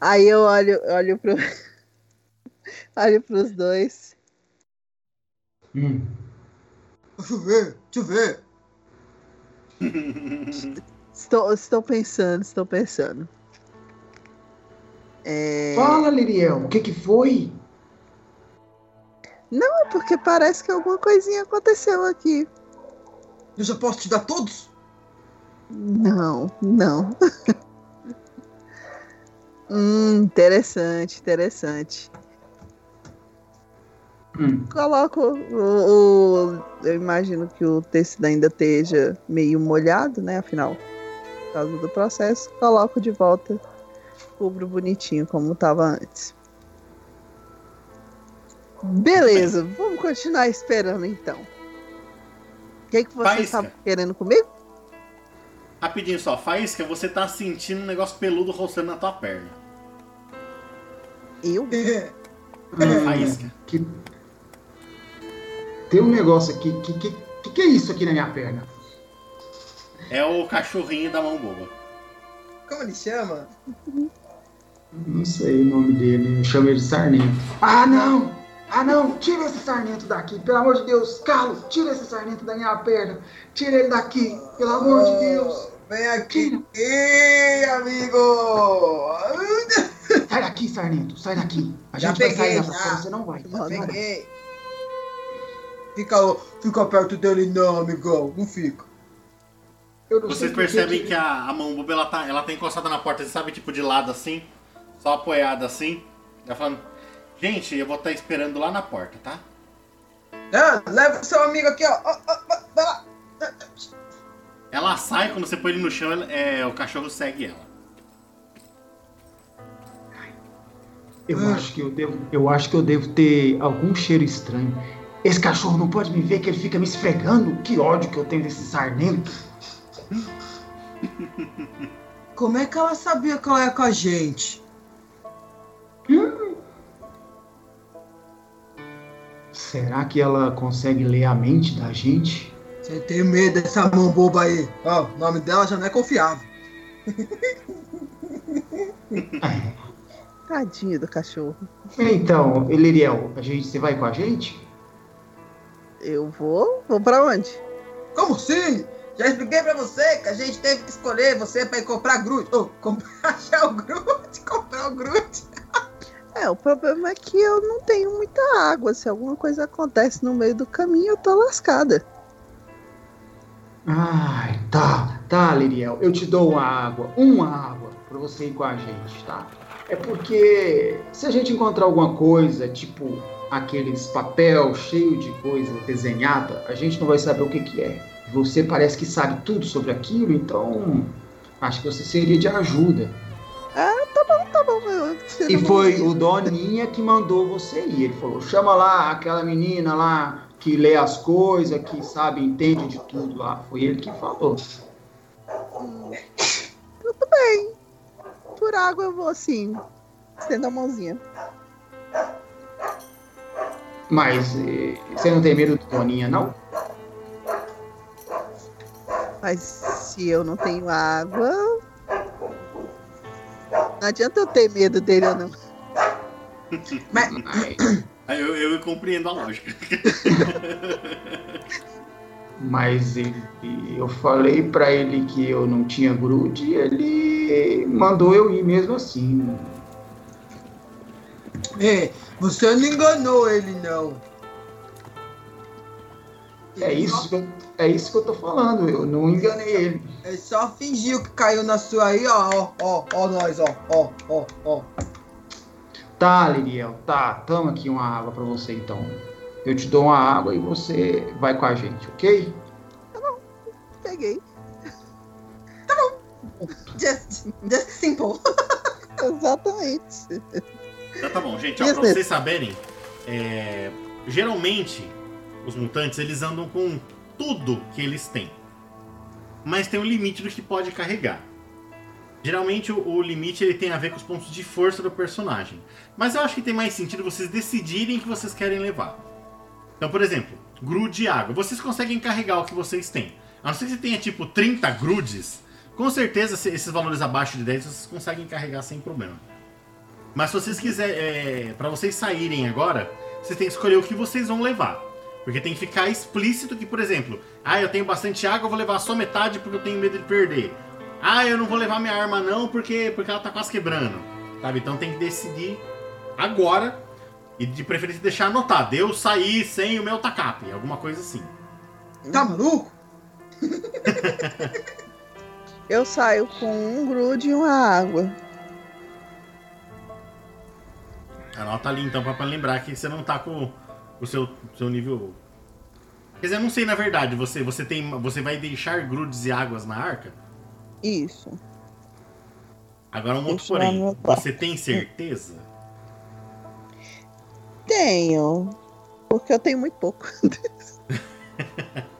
Aí eu olho, olho pro. olho pros dois. Hum. Deixa eu ver, deixa eu ver. Estou, estou pensando, estou pensando. É, Fala, Liriel, o que que foi? Não, porque parece que alguma coisinha aconteceu aqui. Eu já posso te dar todos? Não, não. hum, interessante, interessante. Hum. Coloco o, o- Eu imagino que o tecido ainda esteja meio molhado, né? Afinal, por causa do processo, coloco de volta, cubro bonitinho como estava antes. Beleza, vamos continuar esperando então. O que, que vocês Faísca. estavam querendo comigo? Rapidinho só, Faísca, você tá sentindo um negócio peludo roçando na tua perna. Eu? Hum, Faísca. que... Tem um negócio aqui. Que, que, que que é isso aqui na minha perna? É o cachorrinho da mão boba. Como ele chama? Não sei o nome dele, eu chamo ele de Sarnento. Ah, não! Ah, não! Tira esse sarnento daqui, pelo amor de Deus! Carlos, tira esse sarnento da minha perna! Tira ele daqui, pelo amor de Deus! Vem aqui. Ei, amigo! Sai daqui, sarnento, sai daqui! A Já gente vai peguei, sair dessa já. porra, você não vai. Não, não. Peguei. Fica, fica perto dele não, amigão. Não fica. Eu não Vocês percebem que- que a, a mão boba ela tá, ela tá encostada na porta, você sabe, tipo de lado assim, só apoiada assim. Ela falando, gente, eu vou estar esperando lá na porta, tá? Ah, leva o seu amigo aqui, ó. Ó, ó, vai lá. Ela sai, quando você põe ele no chão, ela- é, o cachorro segue ela. Eu Ah. acho que eu devo, eu acho que eu devo ter algum cheiro estranho. Esse cachorro não pode me ver que ele fica me esfregando. Que ódio que eu tenho desse sarnento. Como é que ela sabia que ela ia com a gente? Será que ela consegue ler a mente da gente? Você tem medo dessa mão boba aí. Ó, o nome dela já não é confiável. Tadinho do cachorro. Então, Eliriel, a gente, você vai com a gente? Eu vou. Vou pra onde? Como assim? Já expliquei pra você que a gente teve que escolher você pra ir comprar grude. Ou comprar achar o grude. é o Groot. É, o problema é que eu não tenho muita água. Se alguma coisa acontece no meio do caminho, eu tô lascada. Ai, tá, tá, Liriel. Eu te dou uma água, uma água, pra você ir com a gente, tá? É porque se a gente encontrar alguma coisa, tipo aqueles papel cheio de coisa desenhada, a gente não vai saber o que, que é. Você parece que sabe tudo sobre aquilo, então acho que você seria de ajuda. Ah, tá bom, tá bom. E foi o Doninha que mandou você ir. Ele falou: chama lá aquela menina lá que lê as coisas, que sabe, entende de tudo lá. Foi ele que falou. Tudo bem. Por água eu vou assim. Estendo a mãozinha. Mas eh, você não tem medo do Doninha, não? Mas se eu não tenho água. Não adianta eu ter medo dele ou não. Mas Mas, Aí Eu, eu compreendo a lógica. mas ele- eu falei pra ele que eu não tinha grude e ele mandou eu ir mesmo assim. é, você não enganou ele, não. É isso, que eu, é isso que eu tô falando. Eu não enganei ele. Ele só fingiu que caiu na sua aí, ó, ó, ó, ó, nós, ó, ó, ó, ó. Tá, Liriel, tá. Toma aqui uma água pra você então. Eu te dou uma água e você vai com a gente, ok? Peguei. Just, just simple. Exatamente. Então tá bom, gente, ó, pra vocês saberem, é, geralmente os mutantes eles andam com tudo que eles têm. Mas tem um limite do que pode carregar. Geralmente o, o limite ele tem a ver com os pontos de força do personagem. Mas eu acho que tem mais sentido vocês decidirem o que vocês querem levar. Então, por exemplo, grude de água. Vocês conseguem carregar o que vocês têm. A não ser que você tenha tipo 30 grudes, com certeza se- esses valores abaixo de 10 vocês conseguem carregar sem problema. Mas se vocês quiserem, é, para vocês saírem agora, vocês têm que escolher o que vocês vão levar. Porque tem que ficar explícito que, por exemplo, ah, eu tenho bastante água, eu vou levar só metade porque eu tenho medo de perder. Ah, eu não vou levar minha arma não porque, porque ela tá quase quebrando. Sabe? Então tem que decidir agora e de preferência deixar anotado. Eu saí sem o meu tacape, alguma coisa assim. Tá maluco? Eu saio com um grude e uma água. Anota ali então pra, pra lembrar que você não tá com o seu, seu nível. Quer dizer, eu não sei na verdade, você, você tem. Você vai deixar grudes e águas na arca? Isso. Agora um outro porém. Você tem certeza? Tenho. Porque eu tenho muito pouco.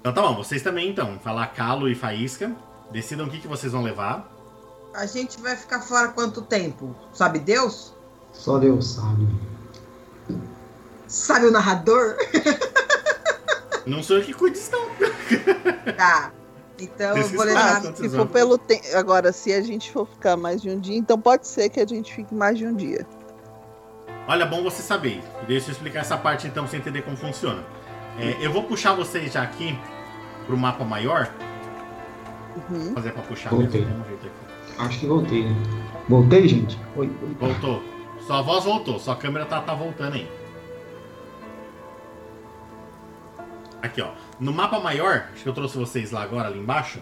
Então tá bom, vocês também então. Falar calo e faísca. Decidam o que, que vocês vão levar. A gente vai ficar fora quanto tempo? Sabe Deus? Só Deus sabe. Sabe o narrador? Não sou eu que cuido disso, não. Tá. Então eu vou levar. se for pelo tempo. Agora, se a gente for ficar mais de um dia, então pode ser que a gente fique mais de um dia. Olha, bom você saber. Deixa eu explicar essa parte então pra você entender como funciona. É, eu vou puxar vocês já aqui pro mapa maior. Uhum. Vou fazer pra puxar Voltei. mesmo. Acho que voltei, né? Voltei, gente? Oi, oi. Voltou. Sua voz voltou, sua câmera tá, tá voltando aí. Aqui, ó. No mapa maior, acho que eu trouxe vocês lá agora, ali embaixo.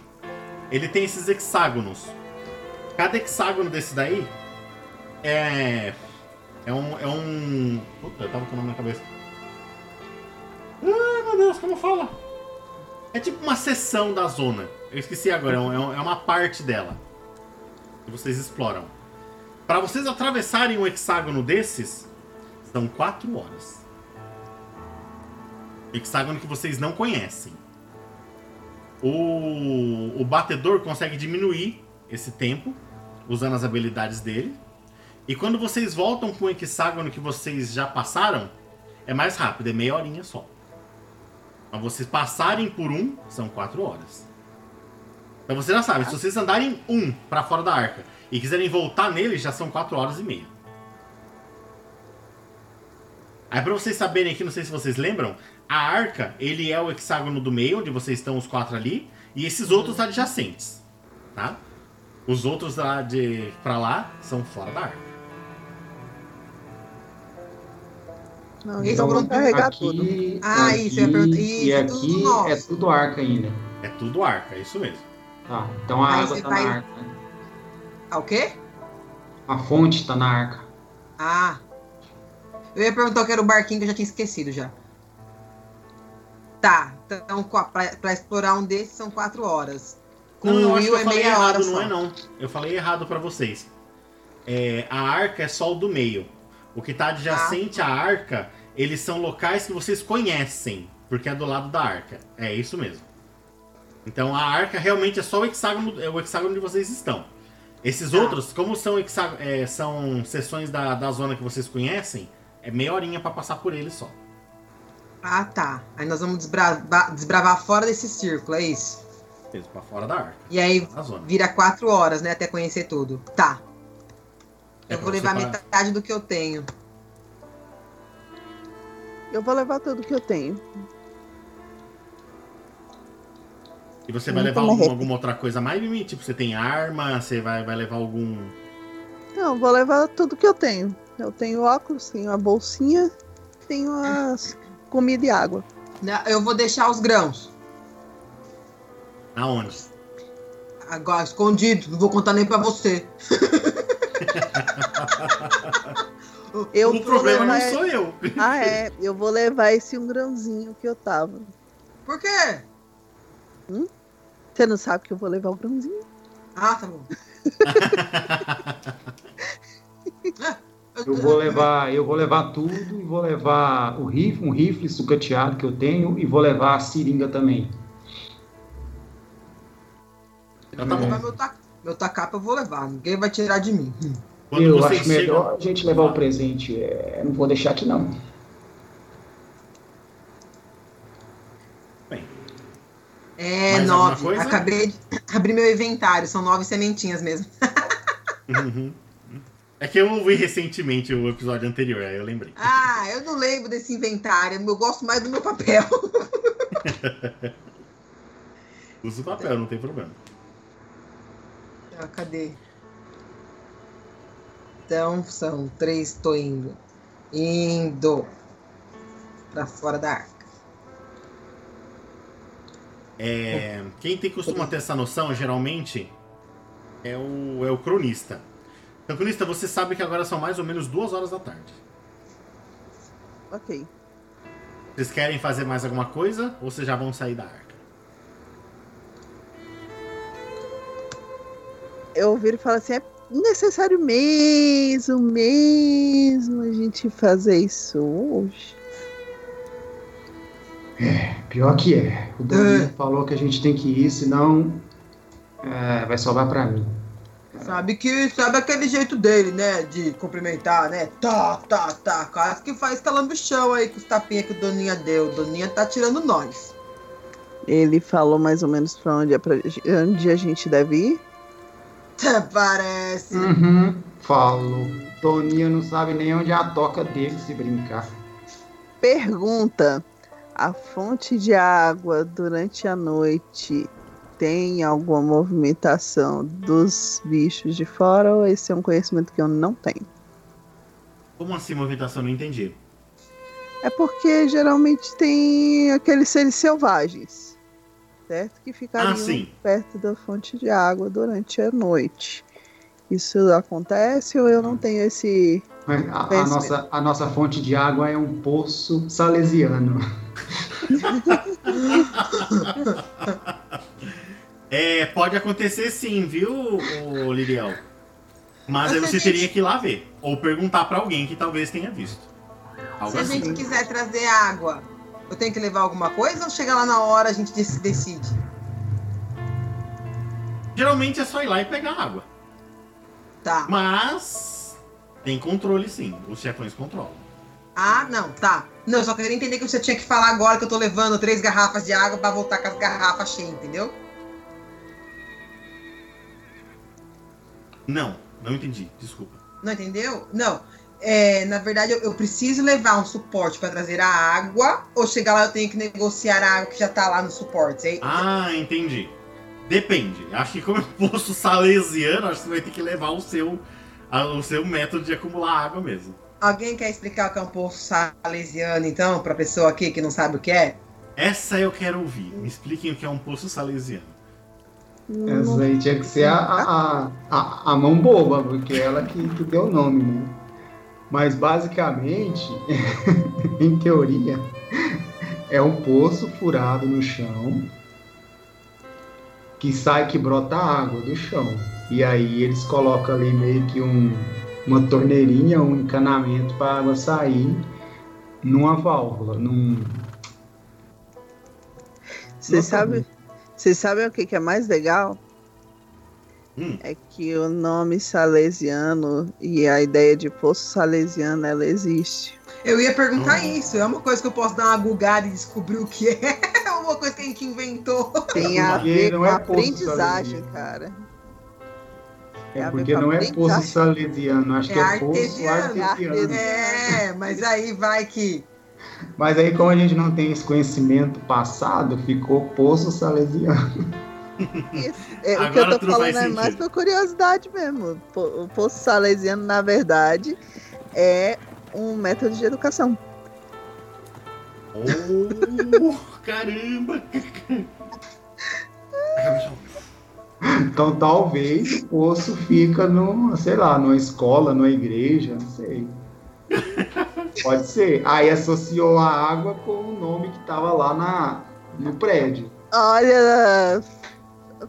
Ele tem esses hexágonos. Cada hexágono desse daí é. É um. É um. Puta, eu tava com o nome na cabeça. Ah, meu Deus, como fala? É tipo uma seção da zona. Eu esqueci agora, é, um- é é uma parte dela. Vocês exploram. Para vocês atravessarem um hexágono desses, são quatro horas. Hexágono que vocês não conhecem. O, o batedor consegue diminuir esse tempo, usando as habilidades dele. E quando vocês voltam com o hexágono que vocês já passaram, é mais rápido, é meia horinha só. Mas vocês passarem por um, são quatro horas. Então você já sabe, se vocês andarem um para fora da arca e quiserem voltar nele, já são 4 horas e meia. Aí pra vocês saberem aqui, não sei se vocês lembram, a arca, ele é o hexágono do meio, onde vocês estão os quatro ali, e esses outros adjacentes, tá? Os outros lá de pra lá são fora da arca. Não, Esse então é o vamos grupo carregar aqui, tudo. Ah, aqui, isso, perguntar- E isso, tudo aqui nosso. é tudo arca ainda. É tudo arca, é isso mesmo. Tá, então a Aí água tá vai- na arca. Ah, o quê? A fonte tá na arca. Ah. Eu ia perguntar o que era o barquinho que eu já tinha esquecido já. Tá, então pra explorar um desses são quatro horas. Com Não, eu o acho que Will eu é falei meia errado, hora não só. é não. Eu falei errado pra vocês. É, a arca é só o do meio. O que tá adjacente à arca, eles são locais que vocês conhecem, porque é do lado da arca. É isso mesmo. Então a arca realmente é só o hexágono, é o hexágono onde vocês estão. Esses Tá. outros, como são, hexá- é, são seções da, da zona que vocês conhecem, é meia horinha pra passar por eles só. Ah, tá. Aí nós vamos desbravar, desbravar fora desse círculo, é isso? Mesmo, pra fora da arca, E aí vira quatro horas, né? Até conhecer tudo. Tá. É Eu vou levar metade do que eu tenho. Eu vou levar tudo que eu tenho. E você vai levar tô alguma, outra coisa mais, Mimi? Tipo, você tem arma, você vai, vai levar algum. Não, vou levar tudo que eu tenho. Eu tenho óculos, tenho a bolsinha, tenho as comida e água. Né, Eu vou deixar os grãos. Aonde? Agora, escondido. Não vou contar nem pra você. Eu o problema levar- não sou eu. Ah, é. Eu vou levar esse um grãozinho que eu tava. Por quê? Você não sabe que eu vou levar o grãozinho? Ah, tá bom. Eu vou levar, eu vou levar tudo e vou levar o rifle, um rifle sucateado que eu tenho e vou levar a seringa também. Então tá Vou bom. meu, ta... meu tacapa eu vou levar. Ninguém vai tirar de mim. Hum. Quando eu acho melhor chegam. a gente levar o presente. É, não vou deixar aqui não. Bem, É, Mais alguma nove. Acabei de abrir meu inventário. São nove sementinhas mesmo. uhum. É que eu ouvi recentemente o episódio anterior, aí eu lembrei. Ah, eu não lembro desse inventário. Eu gosto mais do meu papel. Usa o papel, não tem problema. Ah, cadê? Então são três, tô indo. Indo pra fora da arca. É, quem tem costuma ter essa noção, geralmente, é o, é o cronista. Então, cronista, você sabe que agora são mais ou menos duas horas da tarde. Ok. Vocês querem fazer mais alguma coisa ou vocês já vão sair da arca? Eu viro e falo assim, é necessário mesmo, mesmo a gente fazer isso hoje. Pior que é. O Domingo falou que a gente tem que ir, senão é, vai sobrar pra mim. Sabe que sabe aquele jeito dele, né? De cumprimentar, né? Tá, tá, tá. Quase que faz calando o chão aí com os tapinhas que o Doninha deu. O Doninha tá tirando nós. Ele falou mais ou menos pra onde, é pra, onde a gente deve ir. Até parece. Uhum. Falou. Toninho não sabe nem onde é a toca dele se brincar. Pergunta: a fonte de água durante a noite tem alguma movimentação dos bichos de fora ou esse é um conhecimento que eu não tenho? Como assim, movimentação? Não entendi. É porque geralmente tem aqueles seres selvagens, certo? Que ficariam Ah, perto da fonte de água durante a noite. Isso acontece ou eu não tenho esse. Mas a, a nossa, a nossa fonte de água é um poço salesiano. É, pode acontecer sim, viu, Liriel? Mas aí você teria que ir lá ver. Ou perguntar pra alguém que talvez tenha visto. Algo Se a assim. gente quiser trazer água, eu tenho que levar alguma coisa ou chega lá na hora a gente dec- decide? Geralmente é só ir lá e pegar água. Tá. Mas tem controle sim. Os chefões controlam. Ah, não, tá. Não, eu só queria entender que você tinha que falar agora que eu tô levando três garrafas de água pra voltar com as garrafas cheias, entendeu? Não, não entendi. Desculpa. Não entendeu? Não. É, na verdade, eu, eu preciso levar um suporte pra trazer a água, ou chegar lá eu tenho que negociar a água que já tá lá no suporte. Aí, Ah, entendi. Depende. Acho que como é um poço salesiano, acho que você vai ter que levar o seu, a- o seu método de acumular água mesmo. Alguém quer explicar o que é um poço salesiano, então, pra pessoa aqui que não sabe o que é? Essa eu quero ouvir. Me expliquem o que é um poço salesiano. Essa aí tinha que ser a, a, a, a mão boba, porque é ela que, que deu o nome, né? Mas basicamente, em teoria, é um poço furado no chão que sai que brota água do chão. E aí eles colocam ali meio que um, uma torneirinha, um encanamento para a água sair numa válvula, num. Você sabe, você sabe o que, que é mais legal? Hum. É que o nome salesiano e a ideia de poço salesiano, ela existe. Eu ia perguntar Hum. isso. É uma coisa que eu posso dar uma gugada e descobrir o que é. É uma coisa que a gente inventou. Tem a Porque ver não com é aprendizagem, cara. É porque não é poço salesiano, acho É que é poço artesiano, artesiano. É, mas aí vai que. Mas aí, como a gente não tem esse conhecimento passado, ficou poço salesiano. É, o que eu tô falando é mais por curiosidade mesmo. O poço salesiano, na verdade, é um método de educação. Oh, caramba! Então, talvez o poço fica no, sei lá, numa escola, numa igreja, não sei. Pode ser. Aí associou a água com o nome que tava lá na, no prédio. Olha,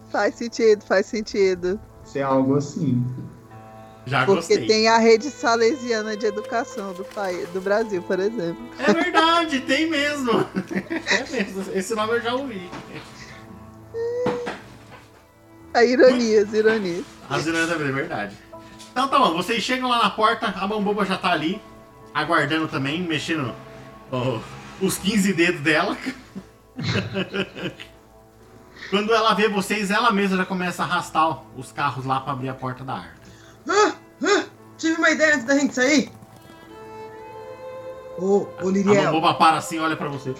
faz sentido, faz sentido. Isso é algo assim. Já Porque gostei. tem a rede salesiana de educação do, país, do Brasil, por exemplo. É verdade, tem mesmo. É mesmo. Esse nome eu já ouvi. A ironias, ironias. As ironias da vida, é verdade. Então tá bom, vocês chegam lá na porta, a Bamboba já tá ali, aguardando também, mexendo ó, os 15 dedos dela. Quando ela vê vocês, ela mesma já começa a arrastar os carros lá pra abrir a porta da arca. Ah, ah, tive uma ideia antes da gente sair. Ô, ô A Liriel, Bamboba para assim, olha pra você.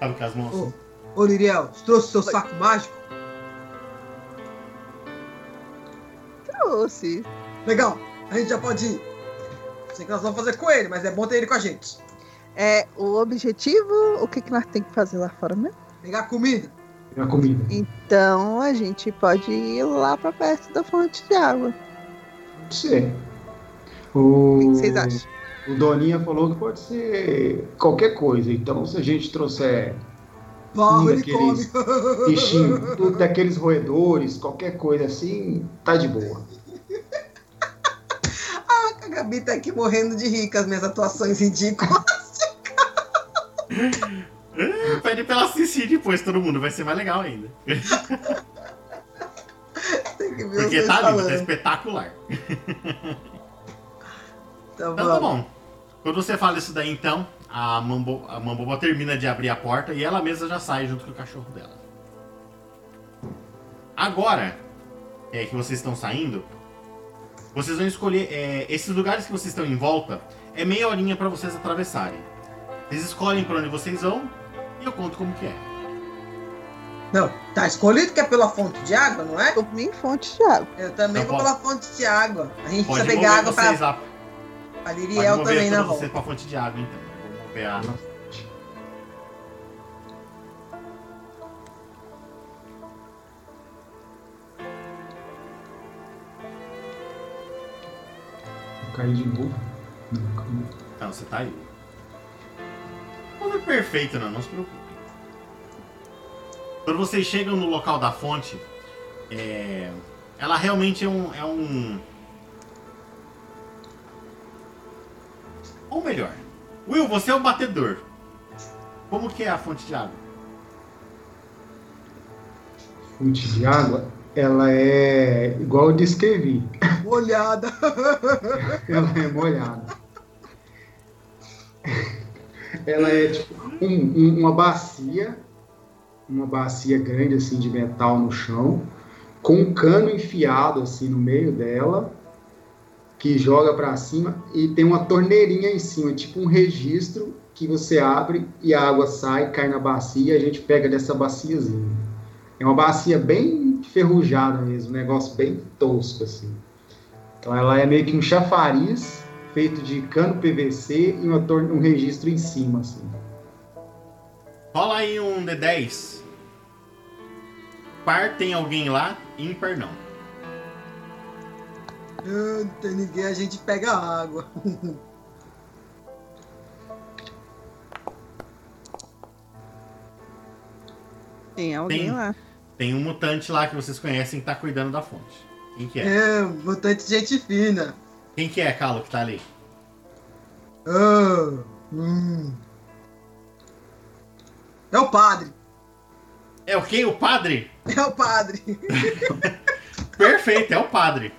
Sabe com as mãos assim. ô, ô Liriel, você trouxe seu saco mágico? Trouxe. Legal, a gente já pode ir. Sei que nós vamos fazer com ele, mas é bom ter ele com a gente. É, o objetivo, o que, que nós temos que fazer lá fora mesmo? Pegar comida. A comida. Então a gente pode ir lá pra perto da fonte de água. Pode ser. O, O que vocês acham? o Doninha falou que pode ser qualquer coisa. Então, se a gente trouxer Barro, Um ele daqueles bichinho, tudo daqueles roedores, qualquer coisa assim, tá de boa. A Gabi tá aqui morrendo de rir com as minhas atuações ridículas. Ah, Pede pra ela assistir depois, todo mundo. Vai ser mais legal ainda. Tem que ver Porque tá lindo, tá espetacular. Então, Então tá vamos. bom. Quando você fala isso daí, então, a, Mambo, a Mamboba termina de abrir a porta e ela mesma já sai junto com o cachorro dela. Agora, é que vocês estão saindo, vocês vão escolher. é, esses lugares que vocês estão em volta, é meia horinha pra vocês atravessarem. Vocês escolhem pra onde vocês vão e eu conto como que é. Não, tá escolhido que é pela fonte de água, não é? Por mim, fonte de água. Eu também Então vou pode- pela fonte de água. A gente Pode precisa pegar água vocês pra, Pode Liriel também na todos volta. pra fonte de água, então. Vou mover a... Vou cair de novo. Não. Não, você tá aí. Não é perfeito, não, não se preocupe. Quando vocês chegam no local da fonte, é, ela realmente é um, é um. Ou melhor, Will, você é o batedor. Como que é a fonte de água? Fonte de água, ela é igual eu descrevi. Molhada. Ela é molhada. Ela é tipo um- um- uma bacia, uma bacia grande assim de metal no chão, com um cano enfiado assim no meio dela, que joga para cima e tem uma torneirinha em cima, tipo um registro que você abre e a água sai, cai na bacia e a gente pega dessa baciazinha. É uma bacia bem ferrujada mesmo, um negócio bem tosco assim. Então ela é meio que um chafariz feito de cano PVC e uma um registro em cima assim. Rola aí um D10. Par tem alguém lá, ímpar não. Não tem ninguém, a gente pega água. Tem alguém Tem. lá. Tem um mutante lá que vocês conhecem que tá cuidando da fonte. Quem que é? É, mutante gente fina. Quem que é, Calo, que tá ali? Ah, hum. É o padre. É o quê? O padre? É o padre. Perfeito, é o padre.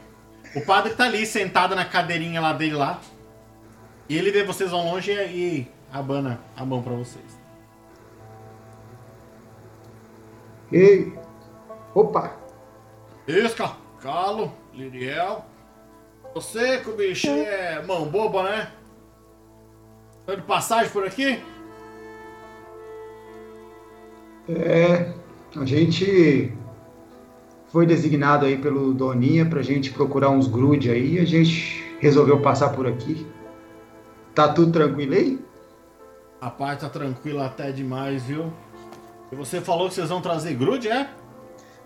O padre tá ali sentado na cadeirinha lá dele lá. E ele vê vocês ao longe e abana a mão pra vocês. Ei! Opa! Isca, Calo, Liriel. Você que o bicho é mão boba, né? Tá de passagem por aqui? É, a gente foi designado aí pelo Doninha pra gente procurar uns grude aí, a gente resolveu passar por aqui. Tá tudo tranquilo aí? A parte tá tranquila até demais, viu? E você falou que vocês vão trazer grude, é?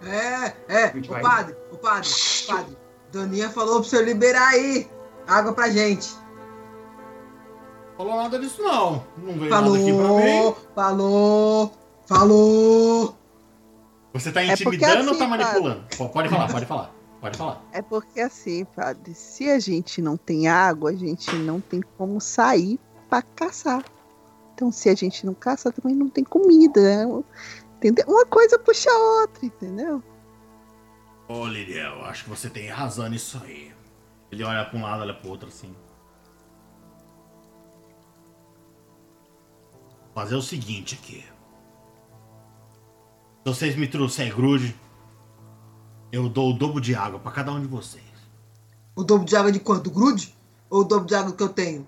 É, é. O vai- padre, o padre, o padre. Doninha falou pro senhor liberar aí água pra gente. Falou nada disso não. Não veio nada aqui pra Falou, mim. falou, falou. Você tá É intimidando ou tá assim, manipulando? P- Pode falar, pode falar. Pode falar. É porque assim, padre, se a gente não tem água, a gente não tem como sair pra caçar. Então, se a gente não caça, também não tem comida. né? Entendeu? Uma coisa puxa a outra, entendeu? Ô, Liriel, acho que você tem razão nisso aí. Ele olha pra um lado, olha pro outro assim. Fazer o seguinte aqui. Se vocês me trouxerem grude, eu dou o dobro de água pra cada um de vocês. O dobro de água de quanto? Grude? Ou o dobro de água que eu tenho?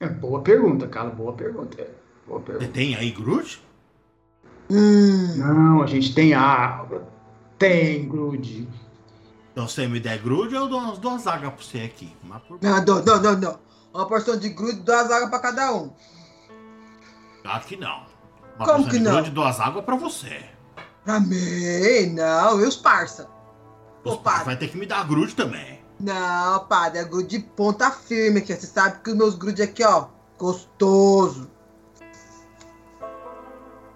É boa pergunta, cara, boa pergunta. é, Boa Você pergunta. tem aí grude? Hum. Não, a gente tem água, tem grude. Então se você me der grude, eu dou umas duas águas pra você aqui. Por Não, não, não, não, não. Uma porção de grude, duas águas pra cada um. Claro que não. Uma Como que de não? grude, duas águas pra você. Pra mim, não. E os parça? Os Ô, padre. vai ter que me dar grude também. Não, padre, é grude de ponta firme aqui. Você sabe que os meus grude aqui, ó, gostoso.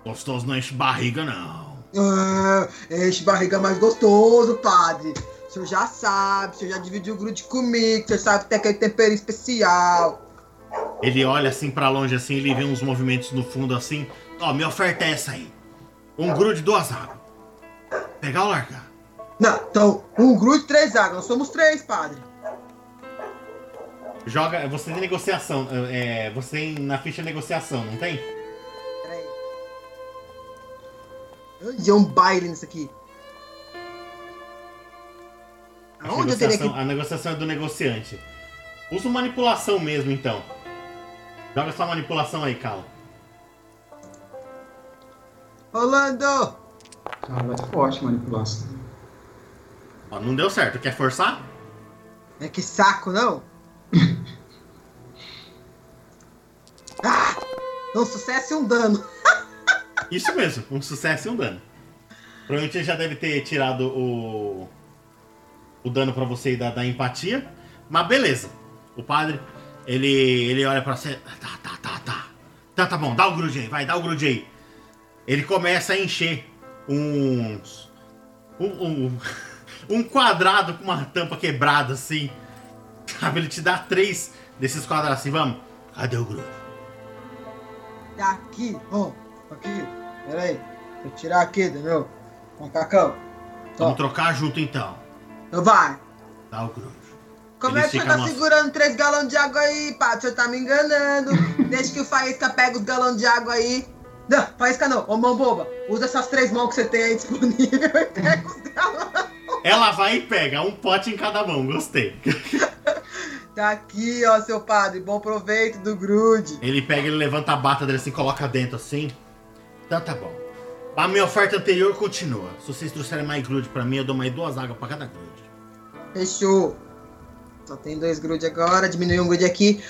Gostoso não enche barriga, não. Ah, enche barriga mais gostoso, padre. O senhor já sabe, o senhor já dividiu o grude comigo, o senhor sabe que tem aquele tempero especial. Ele olha assim pra longe, assim, ele vê uns movimentos no fundo assim. Ó, minha oferta é essa aí. Um grude, duas águas. Pegar ou largar? Não, então, um grude, três águas. Nós somos três, padre. Joga. Você tem negociação. É, você tem na ficha negociação, não tem? Peraí. E é um baile nisso aqui. A Aonde eu teria negociação, que. a negociação é do negociante. Usa manipulação mesmo, então. Joga sua manipulação aí, Cala. Rolando! Cara, é forte manipulação. Ó, não deu certo. Quer forçar? É que saco, não? ah! Um sucesso e um dano. Isso mesmo, um sucesso e um dano. Provavelmente ele já deve ter tirado o. o dano pra você da, da empatia. Mas beleza. O padre, ele, ele olha pra você. Tá, tá, tá, tá. Tá, tá bom, dá o grude aí, vai, dá o grude aí. Ele começa a encher uns. Um, um, um quadrado com uma tampa quebrada assim. Sabe? Ele te dá três desses quadrados assim, vamos. Cadê o grude? Tá aqui, ó. Aqui. Pera aí. Vou tirar aqui, entendeu? Macacão. Vamos trocar junto então. Então vai. Dá o grude. Como Ele é que fica tá uma- segurando três galões de água aí, padre? O senhor tá me enganando. Deixa que o Faísca pega os galões de água aí. Não, Faísca não. Ô, mão boba. Usa essas três mãos que você tem aí disponível e pega os galões. Ela vai e pega um pote em cada mão, gostei. Tá aqui, ó, seu padre. Bom proveito do grude. Ele pega, ele levanta a bata dele assim, coloca dentro assim. Então tá bom. A minha oferta anterior continua. Se vocês trouxerem mais grude pra mim, eu dou mais duas águas pra cada grude. Fechou. Só tem dois grude agora, diminuiu um grude aqui.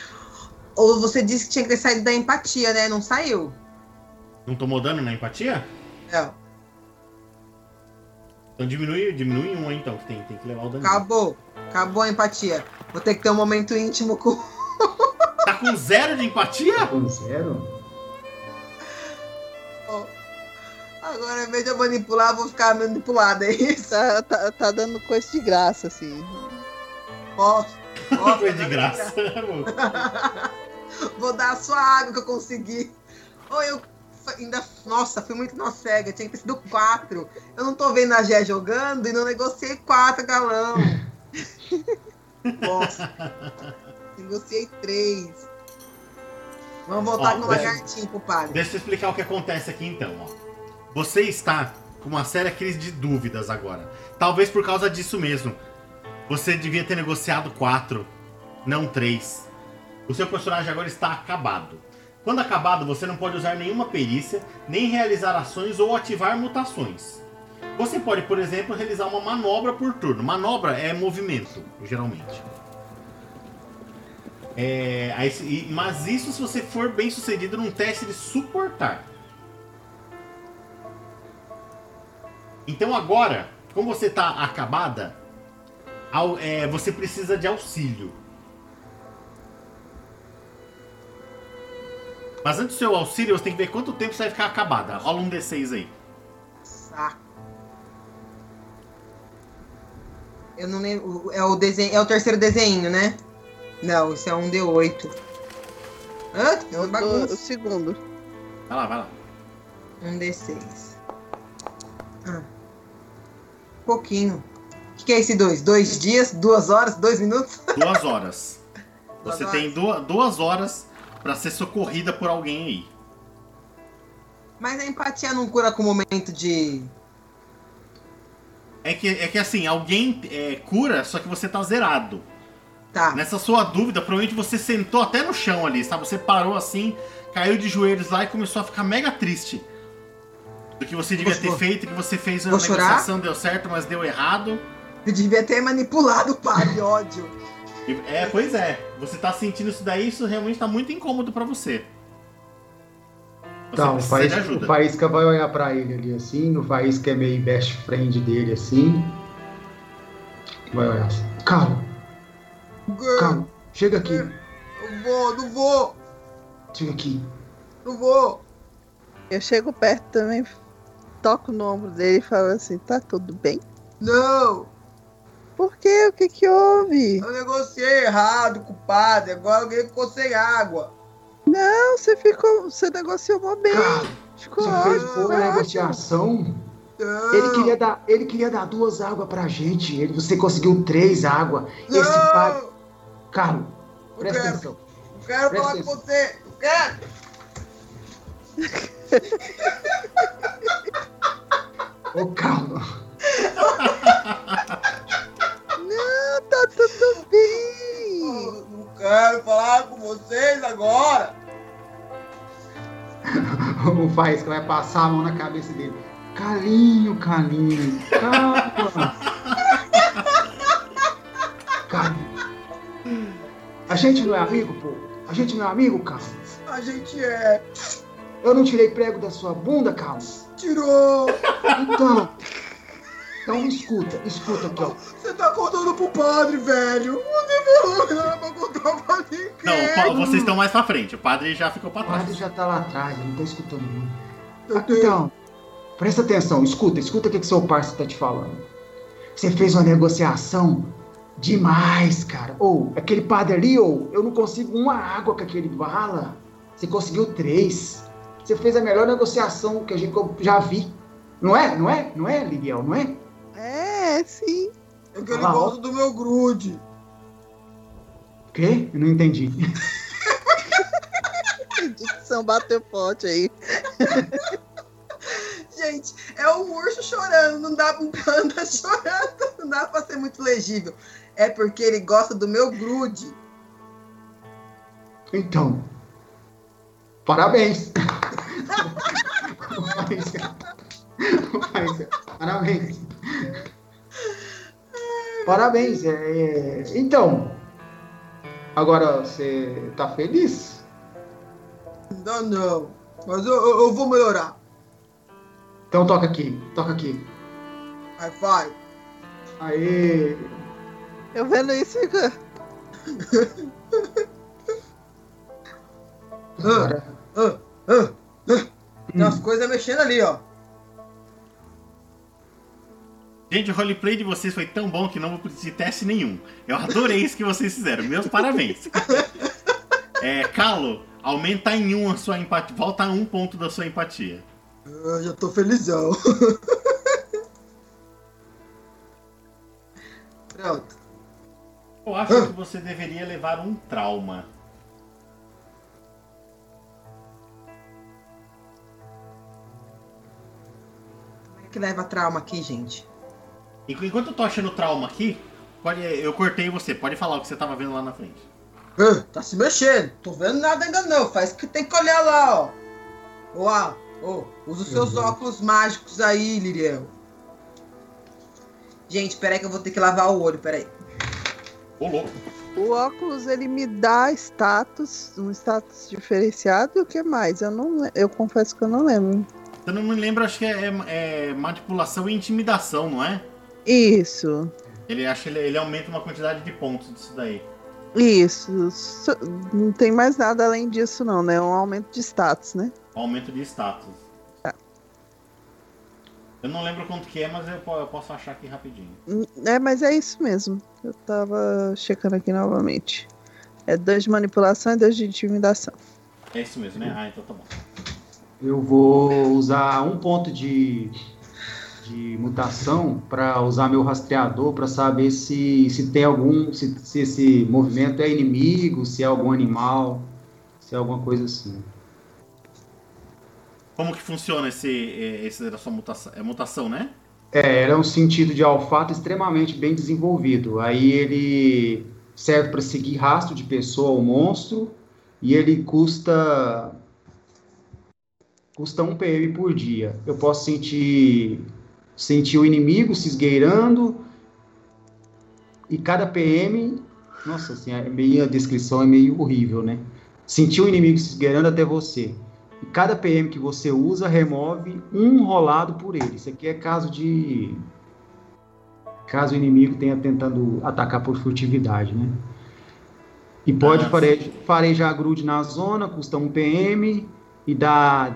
Ou você disse que tinha que ter saído da empatia, né? Não saiu. Não tomou dano na empatia? Não. Então diminui, diminui um aí então, que tem, tem que levar o dano. Acabou. Acabou a empatia. Vou ter que ter um momento íntimo com. Tá com zero de empatia? Com zero? Agora, em vez de eu manipular, eu vou ficar manipulada, é isso? Tá, tá, tá dando coisa de graça, assim. Posso. posso Foi de graça. Vou dar a sua água que eu consegui. Ou eu ainda. Nossa, fui muito na cega. Tinha que ter sido quatro. Eu não tô vendo a Gé jogando e não negociei quatro galão. Nossa. negociei três. Vamos voltar Ó, com o lagartinho pro padre. Deixa eu explicar o que acontece aqui então, ó. Você está com uma séria crise de dúvidas agora. Talvez por causa disso mesmo. Você devia ter negociado quatro, não três. O seu personagem agora está acabado. Quando acabado, você não pode usar nenhuma perícia, nem realizar ações ou ativar mutações. Você pode, por exemplo, realizar uma manobra por turno. Manobra é movimento, geralmente. É, mas isso se você for bem sucedido num teste de suportar. Então agora, como você tá acabada, é, você precisa de auxílio. Mas antes do seu auxílio, você tem que ver quanto tempo você vai ficar acabada. Rola um D6 aí. Saco. Eu não lembro. É o, desenho, é o terceiro desenho, né? Não, isso é um D8. Hã? Tem Eu uma bagunça. o segundo. Vai lá, vai lá. Um D6. Ah. Pouquinho. O que, que é esse dois? Dois dias, duas horas, dois minutos? Duas horas. Você Duas tem duas, duas horas pra ser socorrida por alguém aí. Mas a empatia não cura com o momento de. É que, é que assim, alguém é, cura, só que você tá zerado. Tá. Nessa sua dúvida, provavelmente você sentou até no chão ali, sabe? Você parou assim, caiu de joelhos lá e começou a ficar mega triste. Do que você devia ter feito, que você fez a vou chorar? negociação, deu certo, mas deu errado. Eu devia ter manipulado o padre, ódio. É, pois é. Você tá sentindo isso daí, isso realmente tá muito incômodo pra você. Você Então, o precisa Faísca, o Faísca vai olhar pra ele ali assim, o Faísca é meio best friend dele assim. Vai olhar assim. Calma, calma, chega aqui, Não vou, não vou, chega aqui. não vou. Eu chego perto também, toco no ombro dele e falo assim, tá tudo bem? Não, Por quê? O que que houve? eu negociei errado com o padre, agora alguém ficou sem água. Não, você ficou. Você negociou mó bem. Cara, Ficou você fez ótimo. boa foi ótimo. negociação. Não, Ele queria dar, ele queria dar duas águas pra gente. Ele, você conseguiu três águas. Esse não, padre. Carlos, presta quero, atenção. não quero Presta falar com atenção. você, não quero. Ô, Carlos. Tá tudo bem. Não quero falar com vocês agora. O Faísca vai passar a mão na cabeça dele. Calinho, calinho. Calma. Calinho. A gente não é amigo, pô? A gente não é amigo, Carlos? A gente é. Eu não tirei prego da sua bunda, Carlos? Tirou. Então. Então escuta, escuta aqui, ó. Você tá contando pro padre, velho. Você falou que não era pra contar pra ninguém. Não, vocês estão mais pra frente. O padre já ficou pra O padre trás. já tá lá atrás, ele não tá escutando. Eu tenho- Então, presta atenção, escuta, escuta o que, que seu parceiro tá te falando. Você fez uma negociação demais, cara. Ou, aquele padre ali, ou, eu não consigo uma água com aquele bala. Você conseguiu três. Você fez a melhor negociação que a gente já vi. Não é? Não é? Não é, Liguel? Não é? É, sim. É que ele Ah, ó. gosta do meu grude. O quê? Eu não entendi. Dicção bateu forte aí. Gente, é um urso chorando, não dá um panda chorando, não dá pra ser muito legível. É porque ele gosta do meu grude. Então, parabéns. Mas, parabéns. Parabéns. é, é, Então, agora você tá feliz? Não, não. Mas eu, eu, eu vou melhorar. Então toca aqui, toca aqui. High five. Aê! Eu vendo isso, fica. Agora, Ah, ah, ah. Tem umas coisas mexendo ali, ó. Gente, o roleplay de vocês foi tão bom que não vou pedir teste nenhum. Eu adorei isso que vocês fizeram. Meus parabéns. É, Calo, aumenta em um a sua empatia. Volta a um ponto da sua empatia. Eu já tô felizão. Pronto. Eu acho que você deveria levar um trauma. Como é que leva trauma aqui, gente? Enquanto eu tô achando trauma aqui, pode, eu cortei você. Pode falar o que você tava vendo lá na frente. Ah, tá se mexendo. Tô vendo nada ainda não. Faz que tem que olhar lá, ó. Ó, ah, ó. Usa os seus Uhum. óculos mágicos aí, Liriel. Gente, peraí que eu vou ter que lavar o olho, peraí. Ô, louco. O óculos ele me dá status, um status diferenciado e o que mais? Eu não, eu confesso que eu não lembro. Eu não me lembro, acho que é, é- é manipulação e intimidação, não é? Isso, Ele acha ele, ele aumenta uma quantidade de pontos disso daí. isso. So- Não tem mais nada além disso não, né? É um aumento de status, né? Um aumento de status. Tá. Eu não lembro quanto que é, mas eu, eu posso achar aqui rapidinho. É, mas é isso mesmo. Eu tava checando aqui novamente. É dois de manipulação e dois de intimidação. É isso mesmo, né? Ah, então tá bom. eu vou usar um ponto de, de mutação para usar meu rastreador para saber se, se tem algum. Se, se esse movimento é inimigo, se é algum animal, se é alguma coisa assim. Como que funciona esse, eh, esse sua mutação? É mutação, né? É, era um sentido de olfato extremamente bem desenvolvido. Aí ele serve para seguir rastro de pessoa ou monstro e ele custa custa 1 PM por dia. Eu posso sentir sentir o inimigo se esgueirando e cada PM, nossa assim, a descrição é meio horrível, né? Sentir o inimigo se esgueirando até você. E cada PM que você usa remove um rolado por ele. Isso aqui é caso de. Caso o inimigo tenha tentando atacar por furtividade, né? E pode Ah, fare- farejar grude na zona, custa 1 PM e dá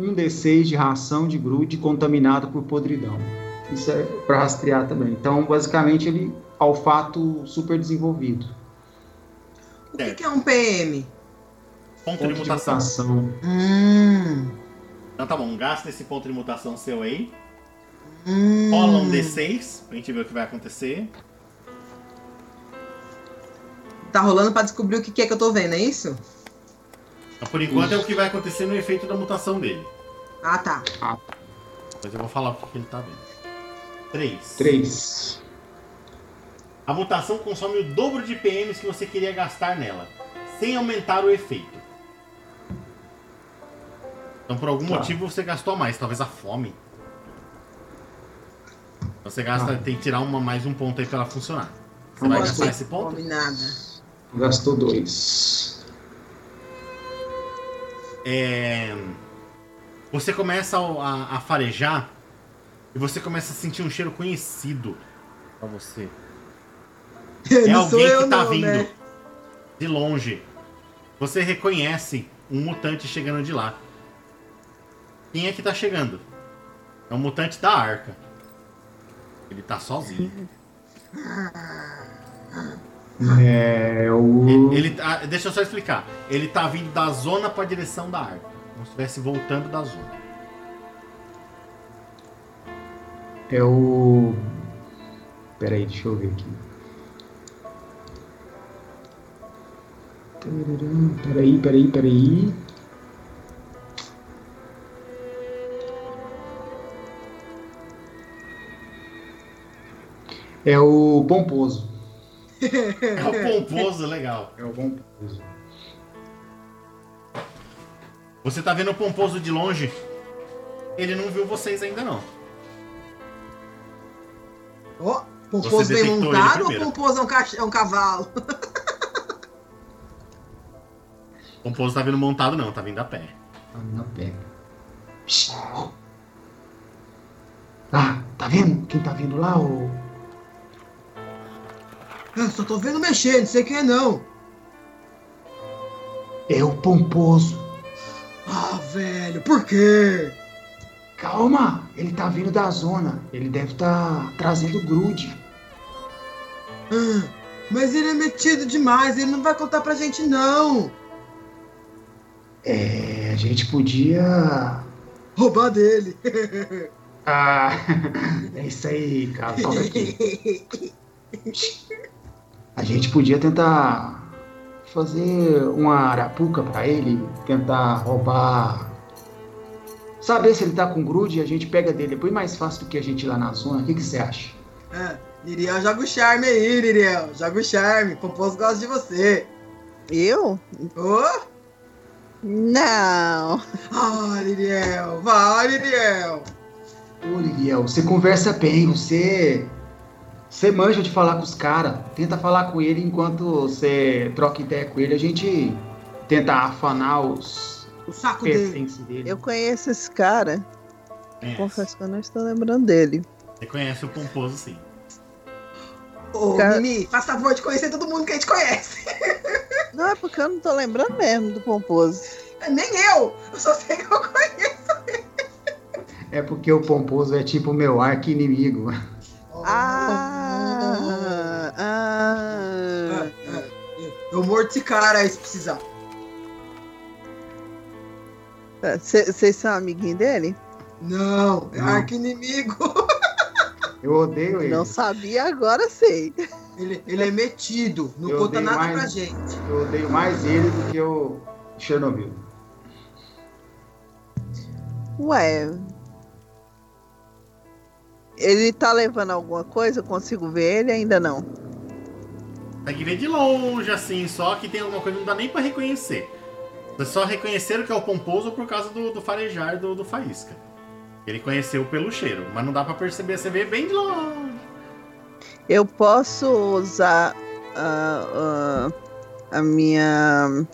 um D6 de ração de grude contaminado por podridão. Isso é para rastrear também. Então, basicamente, ele olfato super desenvolvido. O que, que é um PM? Ponto, Ponto de mutação. mutação. Hum. Então tá bom, gasta esse ponto de mutação seu aí. hum. Rola um D6 pra gente ver o que vai acontecer. Tá rolando pra descobrir o que, que é que eu tô vendo, é isso? Então, por enquanto é o que vai acontecer no efeito da mutação dele. Ah, tá. Mas eu vou falar o que ele tá vendo. 3. 3. A mutação consome o dobro de PMs que você queria gastar nela, sem aumentar o efeito. Então, por algum Tá. motivo, você gastou a mais, talvez a fome. Você gasta, Ah. tem que tirar uma, mais um ponto aí pra ela funcionar. Você Não vai gastar esse ponto? Come nada. Gastou 2. É, Você começa a, a farejar e você começa a sentir um cheiro conhecido pra você. É alguém que tá não, vindo né? de longe. Você reconhece um mutante chegando de lá. Quem é que tá chegando? É um mutante da arca. Ele tá sozinho. É o. Ele, ele tá- deixa eu só explicar. Ele tá vindo da zona pra direção da arca. Como se estivesse voltando da zona. É o. Peraí, deixa eu ver aqui. Peraí, peraí, peraí. É o Pomposo. É o pomposo, legal. É o Pomposo. Você tá vendo o pomposo de longe. Ele não viu vocês ainda não. Ó, Pomposo Você bem montado ou. Pomposo é um, cach- é um cavalo? O Pomposo tá vindo montado não, tá vindo a pé. Não pega. Psst. Ah, tá vendo? Quem tá vindo lá? O... Eu só tô vendo mexer, não sei quem é não. É o Pomposo. Ah, velho, por quê? Calma, ele tá vindo da zona. Ele deve tá trazendo grude. Ah, mas ele é metido demais, ele não vai contar pra gente não. É, a gente podia. Roubar dele. Ah, é isso aí, cara. Solta aqui. A gente podia tentar fazer uma arapuca pra ele, tentar roubar. Saber se ele tá com grude, a gente pega dele. É bem mais fácil do que a gente ir lá na zona. O que, você acha? Ah, Liriel, joga o charme aí, Liriel. Joga o charme. Pomposo gosta de você. Eu? Ô! Não. Ah, Liriel. Vai, Liriel. Ô, Liriel, você conversa bem, você. Você manja de falar com os caras. Tenta falar com ele enquanto você troca ideia com ele. A gente tenta afanar os O saco dele. dele. Eu conheço esse cara. É, Confesso que eu não estou lembrando dele. Você conhece o Pomposo sim. Ô, Cara- Mimi, faz favor de conhecer todo mundo que a gente conhece. Não, é porque eu não tô lembrando mesmo do Pomposo. Nem eu. Eu só sei que eu conheço. É porque o Pomposo é tipo meu arco inimigo. Ah, Eu morto esse cara aí se precisar. Vocês são amiguinho dele? Não, é Não. arco inimigo. Eu odeio ele. Não sabia, agora sei. Ele, ele é metido, não Eu conta nada mais. pra gente. Eu odeio mais ele do que o Chernobyl. Ué. Ele tá levando alguma coisa? Eu consigo ver ele? Ainda não. Tem que ver de longe, assim, só que tem alguma coisa que não dá nem pra reconhecer. Vocês só reconheceram que é o Pomposo por causa do, do farejar do, do Faísca. Ele conheceu pelo cheiro, mas não dá pra perceber, você vê bem de longe. Eu posso usar a, a, a minha.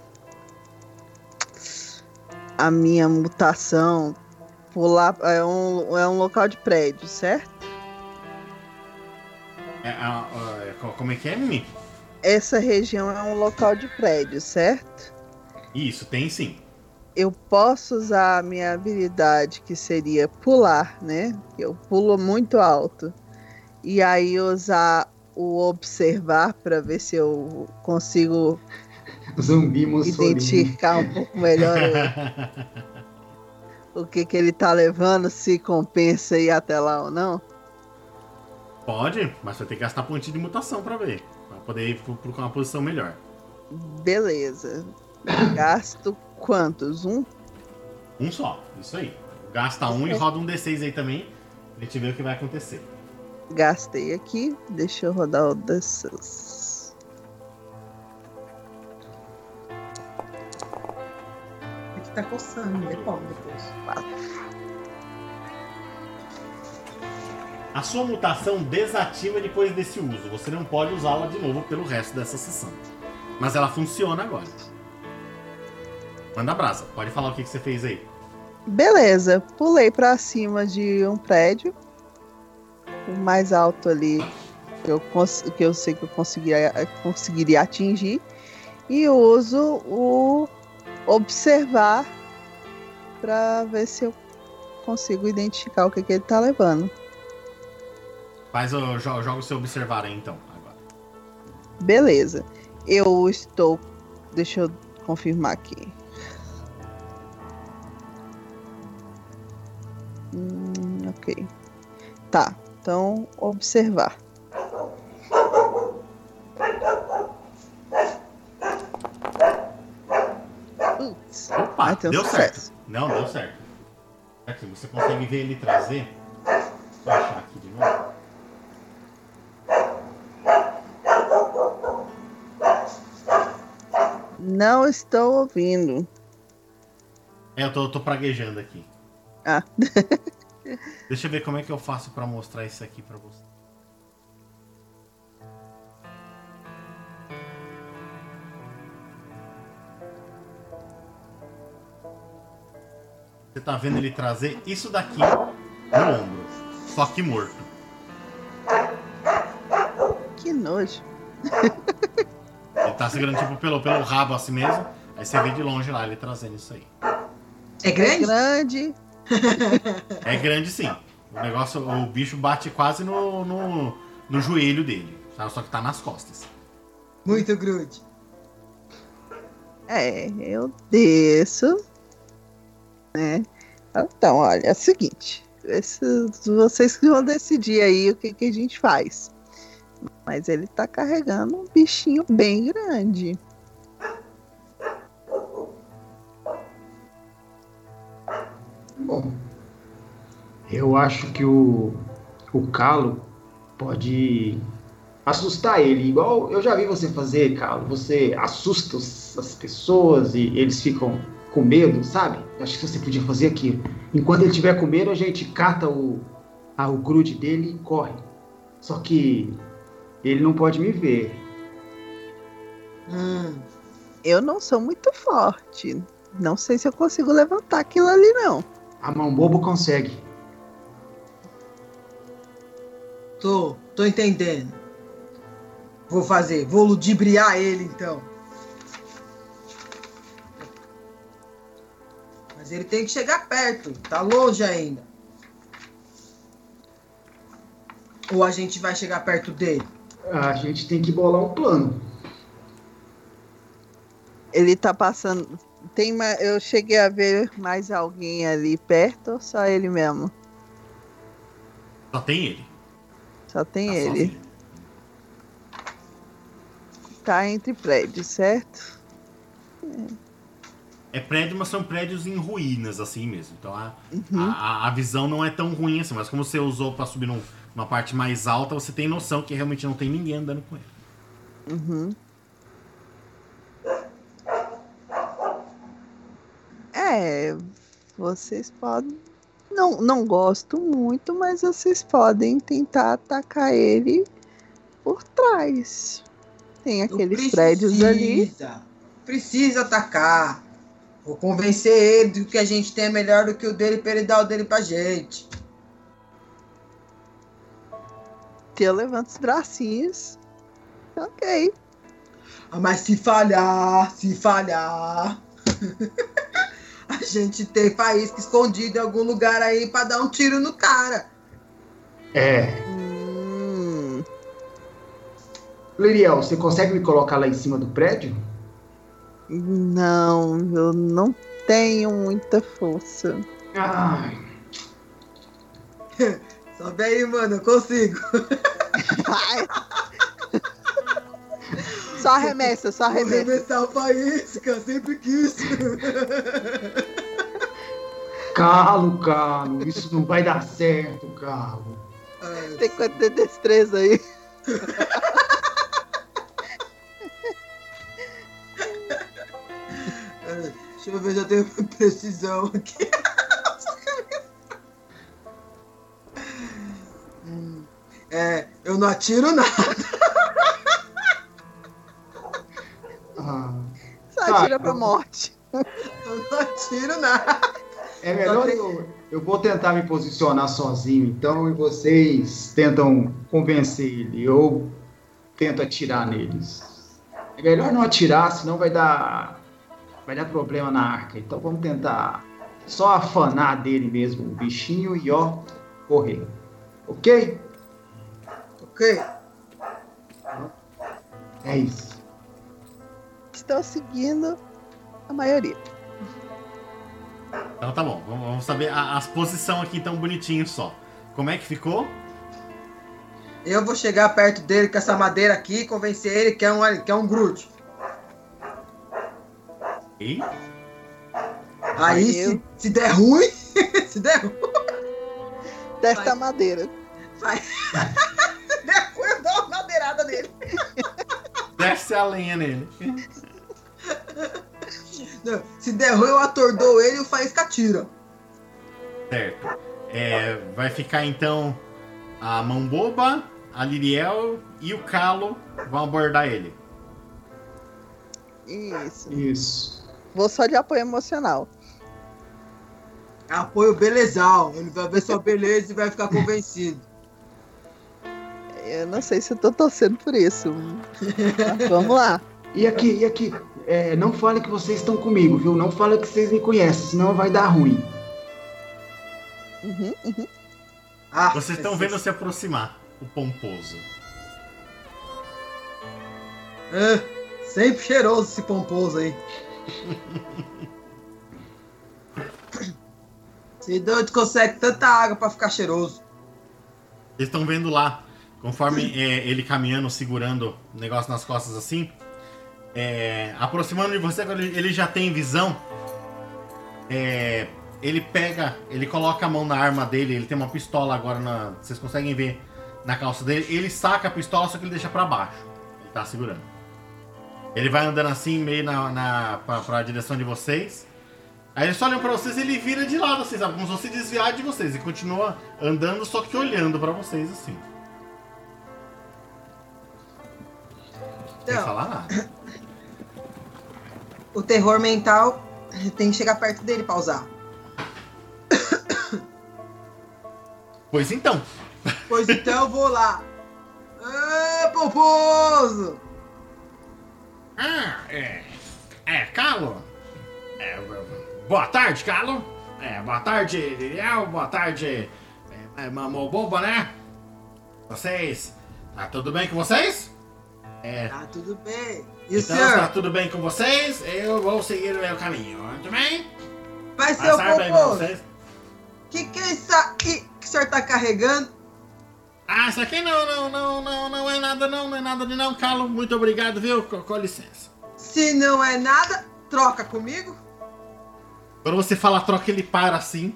A minha mutação. Pular. É um, é um local de prédio, certo? É, a- a- co- como é que é, Mimi? Essa região é um local de prédio, certo? Isso, tem sim. Eu posso usar a minha habilidade, que seria pular, né? Eu pulo muito alto. E aí usar o observar para ver se eu consigo Zumbi Mussolini. identificar um pouco melhor o, o que, que ele tá levando, se compensa ir até lá ou não. Pode, mas vai ter que gastar pontinho de mutação pra ver. Poder ir pro- procurar uma posição melhor. Beleza. Gasto quantos? Um? Um só, isso aí. Gasta um e roda um D6 aí também. Pra gente ver o que vai acontecer. Gastei aqui. Deixa eu rodar o desses. Aqui tá coçando, depois. depois. A sua mutação desativa depois desse uso. Você não pode usá-la de novo pelo resto dessa sessão. Mas ela funciona agora. Manda brasa. Pode falar o que, que você fez aí. Beleza, pulei pra cima de um prédio. O mais alto ali que eu, que eu sei que eu conseguiria, conseguiria atingir. E uso o observar pra ver se eu consigo identificar o que, que ele tá levando. Faz o, jo- joga o seu observar aí então. Agora. Beleza. Eu estou. Deixa eu confirmar aqui. Hum, ok. Tá. Então, observar. Putz. Opa, um deu sucesso. certo. Não, deu certo. Aqui, você consegue ver ele trazer. Vou achar aqui de novo. Não estou ouvindo. É, eu tô, tô praguejando aqui. Ah. Deixa eu ver como é que eu faço pra mostrar isso aqui pra você. Você tá vendo ele trazer isso daqui no ombro, só que morto. Que nojo. Ele tá segurando tipo pelo, pelo rabo assim mesmo. Aí você vê de longe lá ele trazendo isso aí. É grande? Grande. É grande sim. O negócio, o bicho bate quase no, no, no joelho dele. sabe? Só que tá nas costas. Muito grande. É, eu desço. Né? Então, olha, é o seguinte. esses- vocês que vão decidir aí o que, que a gente faz. Mas ele tá carregando um bichinho bem grande. Bom, eu acho que o, o Calo pode assustar ele, igual eu já vi você fazer, Calo. Você assusta as pessoas e eles ficam com medo, sabe? Acho que você podia fazer aquilo. Enquanto ele tiver com medo, a gente cata o, a, o grude dele e corre. Só que ele não pode me ver. Hum. Eu não sou muito forte. Não sei se eu consigo levantar aquilo ali, não. A mão bobo consegue. Tô, tô entendendo. Vou fazer, vou ludibriar ele então. Mas ele tem que chegar perto, tá longe ainda. Ou a gente vai chegar perto dele? A gente tem que bolar um plano. Ele tá passando. Tem ma- Eu cheguei a ver mais alguém ali perto ou só ele mesmo? Só tem ele. Só tem Tá ele. sozinho. Tá entre prédios, certo? É prédio, mas são prédios em ruínas, assim mesmo. Então a, Uhum. a, a visão não é tão ruim assim, mas como você usou pra subir num- numa parte mais alta, você tem noção que realmente não tem ninguém andando com ele. Uhum. É, vocês podem. Não, não gosto muito, mas vocês podem tentar atacar ele por trás. Tem aqueles prédios ali. precisa. Precisa atacar. Vou convencer ele de que a gente tem é melhor do que o dele pra ele dar o dele pra gente. Eu levanto os bracinhos. Ok. Ah, mas se falhar, se falhar. a gente tem faísca escondido em algum lugar aí pra dar um tiro no cara. É. Hum, Liriel, você consegue me colocar lá em cima do prédio? não, eu não tenho muita força. Ai, Sobe aí, mano, eu consigo. Vai. Só arremessa, só Vou arremessa. arremessar o faísca, sempre quis. calo, calo. Isso não vai dar certo, calo. Ai, Tem quanto de destreza aí? ai, Deixa eu ver se eu tenho precisão aqui. É, eu não atiro nada. Ah, Só Tá, atira pra eu- morte. Eu não atiro nada. é melhor eu, eu vou tentar me posicionar sozinho, então, e vocês tentam convencer ele. Eu tento atirar neles. É melhor não atirar, senão vai dar vai dar problema na arca. Então vamos tentar só afanar dele mesmo o bichinho e ó, correr. Ok? Ok. É isso. Estou seguindo a maioria. Então tá bom, vamos, saber a- as posições aqui tão bonitinho só. Como é que ficou? Eu vou chegar perto dele com essa madeira aqui e convencer ele que é um, que é um grude. E Aí, Eu- se, se der ruim, se der ruim, Testa Vai. a madeira. vai. Se der ruim, eu dou uma madeirada nele. desce a lenha nele. Não, se der ruim, eu atordou ele e o Faísca tira. Certo. É, vai ficar então a mão boba, a Liriel e o Calo vão abordar ele. Isso. Isso. Vou só de apoio emocional. Apoio belezal. Ele vai ver sua beleza e vai ficar convencido. Eu não sei se eu tô torcendo por isso. Mas vamos lá. E aqui, e aqui? É, não fale que vocês estão comigo, viu? Não fale que vocês me conhecem, senão vai dar ruim. Uhum, uhum. Ah, Vocês estão esse- vendo se aproximar, o pomposo. Ah, sempre cheiroso esse pomposo aí. Se de onde consegue tanta água pra ficar cheiroso? Vocês estão vendo lá, conforme é, ele caminhando, segurando o negócio nas costas assim, é, aproximando de você, quando ele já tem visão, é, ele pega, ele coloca a mão na arma dele, ele tem uma pistola agora, na, vocês conseguem ver na calça dele, ele saca a pistola, só que ele deixa pra baixo. Ele tá segurando. Ele vai andando assim, meio na, na, pra, pra direção de vocês. Aí ele só olha pra vocês e ele vira de lado, assim, sabe? Como se fosse desviar de vocês. E continua andando, só que olhando pra vocês, assim. Sem Então, falar nada. o terror mental tem que chegar perto dele pra usar. Pois então. Pois então eu vou lá. Ah, pomposo! Ah, é. É, Calo. É, boa tarde, Calo. É, boa tarde, Liriel. Boa tarde, é, é, Mamô Boba, né? Vocês. Tá tudo bem com vocês? É. Tá tudo bem. E o Então, tá senhor? tudo bem com vocês? Eu vou seguir o meu caminho. Muito bem? Vai ser o vocês? Que que é isso aqui que o senhor tá carregando? Ah, isso aqui não, não, não, não, não é nada não, não é nada de não, Calo. Muito obrigado, viu? Com, com licença. Se não é nada, troca comigo. Quando você fala troca, ele para assim.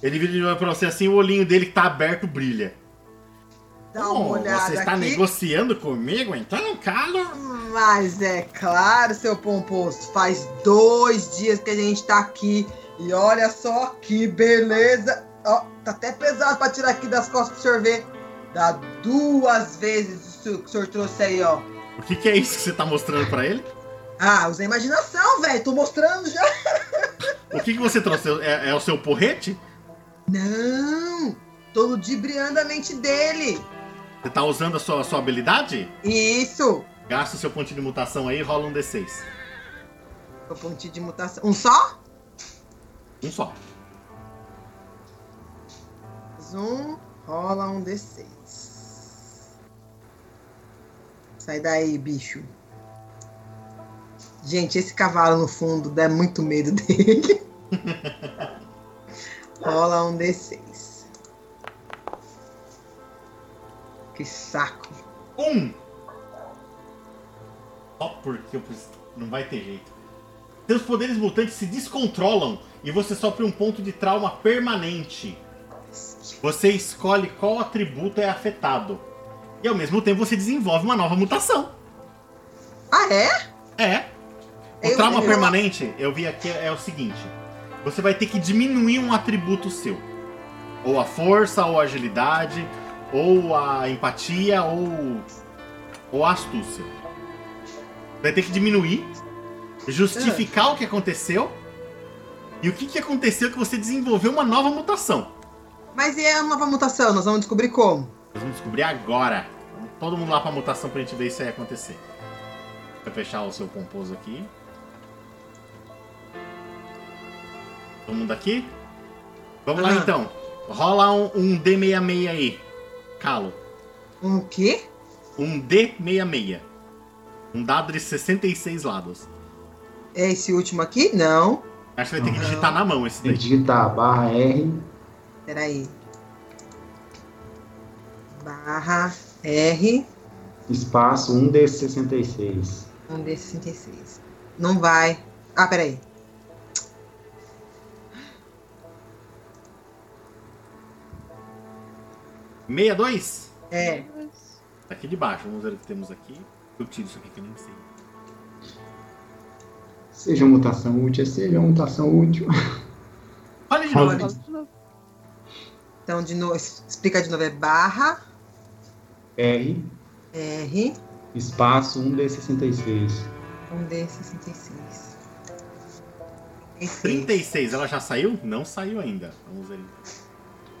Ele vira de novo pra você assim, o olhinho dele que tá aberto brilha. Dá Oh, uma olhada você está aqui. negociando comigo, então, Calo? Mas é claro, seu pomposo, faz dois dias que a gente tá aqui. E olha só que beleza. Ó, tá até pesado pra tirar aqui das costas pro senhor ver. Dá duas vezes isso que o senhor trouxe aí, ó. O que, que é isso que você tá mostrando pra ele? Ah, usa a imaginação, velho. Tô mostrando já. O que, que você trouxe? É, é o seu porrete? Não! Tô ludibriando a mente dele. Você tá usando a sua, a sua habilidade? Isso! Gasta o seu ponto de mutação aí e rola um D6. O pontinho de mutação. Um só? Um só. Um, rola um D6. Sai daí, bicho. Gente, esse cavalo no fundo dá muito medo dele. rola um D6. Que saco. Um! Só porque eu preciso. Não vai ter jeito. Seus poderes mutantes se descontrolam e você sofre um ponto de trauma permanente. Você escolhe qual atributo é afetado. E ao mesmo tempo você desenvolve uma nova mutação. Ah, é? É. O Eu- trauma eu- permanente, eu vi aqui, é o seguinte: você vai ter que diminuir um atributo seu. Ou a força, ou a agilidade, ou a empatia, ou, ou a astúcia. Vai ter que diminuir, justificar o que aconteceu. E o que, que aconteceu que você desenvolveu uma nova mutação. Mas e a nova mutação? Nós vamos descobrir como. Nós vamos descobrir agora. Vamos todo mundo lá pra mutação pra gente ver isso aí acontecer. Vou fechar o seu pomposo aqui. Todo mundo aqui? Vamos lá Aham. então. Rola um, um D66 aí. Calo. Um quê? Um D66. Um dado de 66 lados. É esse último aqui? Não. Acho que vai ter que digitar na mão esse Tem que daí. digitar barra R, Peraí. Barra R. espaço 1D66. Um D66. Não vai. Ah, peraí. 62? É. Tá aqui de baixo. Vamos ver o que temos aqui. Eu tiro isso aqui que eu nem sei. Seja uma mutação útil, seja uma mutação útil. Fale de novo. Então, de novo, explica de novo, é barra R, R espaço 1D66. 1D66. Esse- 36, ela já saiu? Não saiu ainda. Vamos ver.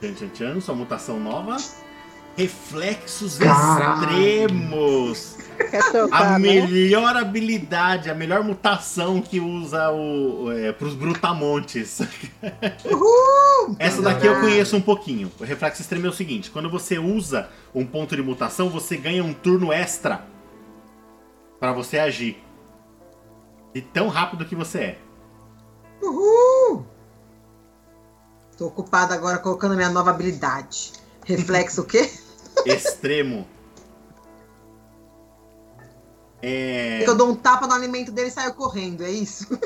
Tchan, tchan, tchan, sua mutação nova. Reflexos Caralho. extremos. Trocar, A não? melhor habilidade, a melhor mutação que usa o, é, pros brutamontes. Uhul! Essa daqui eu conheço um pouquinho. O reflexo extremo é o seguinte: quando você usa um ponto de mutação, você ganha um turno extra pra você agir. De tão rápido que você é. Uhul! Tô ocupada agora colocando minha nova habilidade. Reflexo o quê? Extremo. É. Eu dou um tapa no alimento dele e saio correndo, é isso?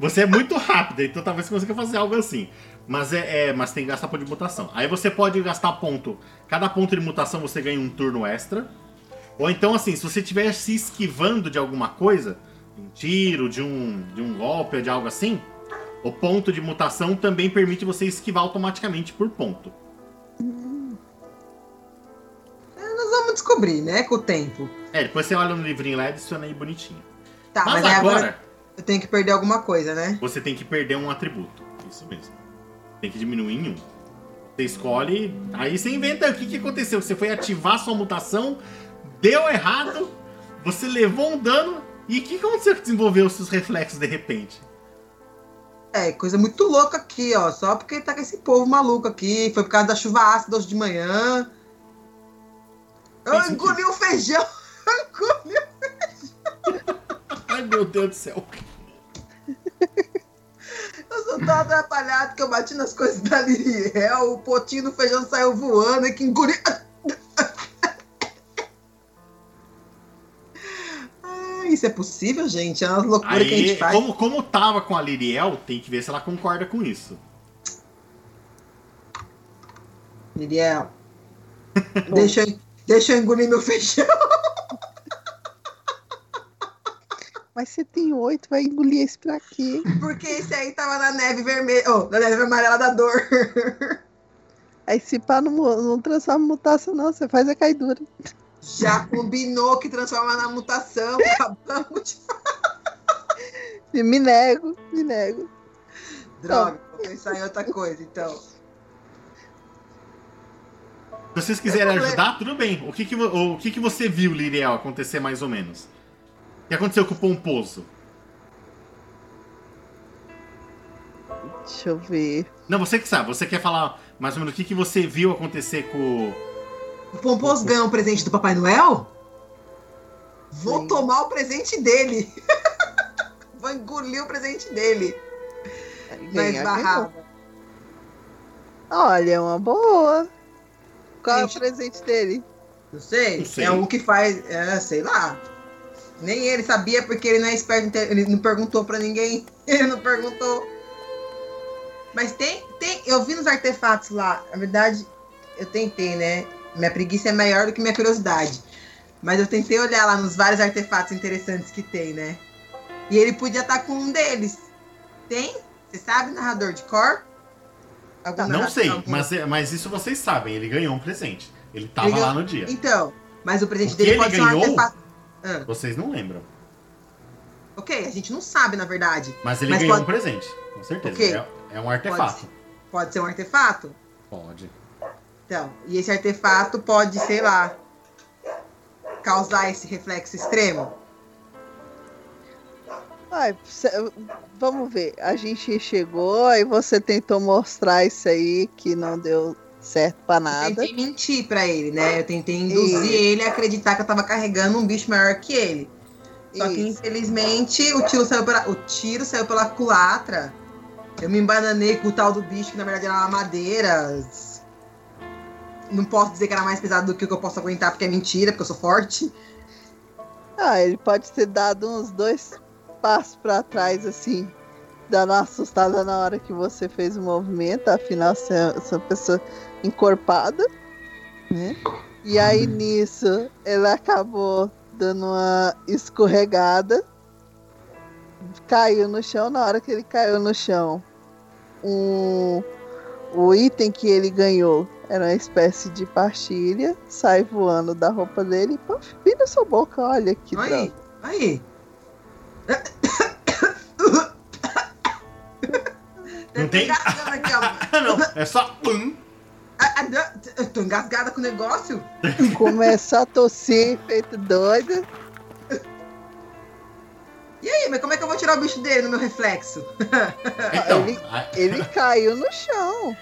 Você é muito rápida, então talvez você consiga fazer algo assim. Mas é, é- mas tem que gastar ponto de mutação. Aí você pode gastar ponto. Cada ponto de mutação você ganha um turno extra. Ou então, assim, se você estiver se esquivando de alguma coisa, de um tiro, de um, de um golpe, de algo assim, o ponto de mutação também permite você esquivar automaticamente por ponto. É, Nós vamos descobrir, né, com o tempo. É, depois você olha no livrinho lá e adiciona aí bonitinho. Tá, mas mas, agora... agora eu tenho que perder alguma coisa, né? você tem que perder um atributo. Isso mesmo. Tem que diminuir em um. Você escolhe. Aí você inventa o que, que aconteceu. Você foi ativar sua mutação, deu errado, você levou um dano. E o que aconteceu que desenvolveu os seus reflexos de repente? É, coisa muito louca aqui, ó. Só porque tá com esse povo maluco aqui. Foi por causa da chuva ácida hoje de manhã. Eu Faz engoli o feijão. Eu engoli. Ai meu Deus do céu. Eu sou tão atrapalhado que eu bati nas coisas da Liriel. O potinho do feijão saiu voando e que engoli. Isso é possível, gente? É uma loucura que a Aí, gente faz. como, como tava com a Liriel, tem que ver se ela concorda com isso. Liriel, deixa eu, deixa eu engolir meu feijão. Mas você tem oito, vai engolir esse pra quê? Porque esse aí tava na neve vermelha. Oh, na neve amarela da dor. Aí se pá, não, não transforma em mutação, não. Você faz a caidura. Já combinou que transforma na mutação. Acabamos de. Me nego, me nego. Droga, vou pensar em outra coisa, então. Se vocês quiserem ajudar, tudo bem. O que que, vo- o que, que você viu, Liriel, acontecer mais ou menos? O que aconteceu com o Pomposo? Deixa eu ver. Não, você que sabe. Você quer falar mais ou menos o que, que você viu acontecer com o... Pomposo ganhou um presente do Papai Noel? Vou Sim. tomar o presente dele. Vou engolir o presente dele. Ganha, esbarrada. ganhou. Olha, é uma boa. Qual Gente. é o presente dele? Não sei. Não sei. É um que faz. É, sei lá. Nem ele sabia porque ele não é esperto. ter- Ele não perguntou pra ninguém. Ele não perguntou. Mas tem, tem. Eu vi nos artefatos lá. Na verdade, eu tentei, né? Minha preguiça é maior do que minha curiosidade. Mas eu tentei olhar lá nos vários artefatos interessantes que tem, né? E ele podia estar com um deles. Tem? Você sabe, narrador de cor? Algum Não narrador- sei, algum- mas, é- mas isso vocês sabem. Ele ganhou um presente. Ele tava Ele ganhou- lá no dia. Então, mas o presente O dele ele pode ser um ganhou? artefato. Ah. Vocês não lembram. Ok, a gente não sabe, na verdade. Mas ele Mas ganhou pode- um presente. Com certeza. Ok. É, é um artefato. Pode ser um artefato? Pode. Então, e esse artefato pode, sei lá, causar esse reflexo extremo? Ai, vamos ver. A gente chegou, aí você tentou mostrar isso aí que não deu certo pra Eu nada. tentei mentir pra ele, né? Eu tentei induzir E- ele a acreditar que eu tava carregando um bicho maior que ele. Só que, Isso. infelizmente, o tiro saiu pela, o tiro saiu pela culatra. Eu me embananei com o tal do bicho, que na verdade era uma madeira. Não posso dizer que era mais pesado do que o que eu posso aguentar, porque é mentira, porque eu sou forte. Ah, ele pode ter dado uns dois passos pra trás, assim, dando uma assustada na hora que você fez o movimento, afinal é você é uma pessoa encorpada, né? E aí nisso ele acabou dando uma escorregada, caiu no chão, na hora que ele caiu no chão, um, O item que ele ganhou era uma espécie de pastilha, sai voando da roupa dele e puf, vira sua boca, olha que Aí, droga. aí. Não tem- aqui, ó. Não. É só. Pum. Ah, ah, Eu tô engasgada com o negócio. Começou a tossir, feito doida. E aí, mas como é que eu vou tirar o bicho dele no meu reflexo? Então. ele- Ele caiu no chão.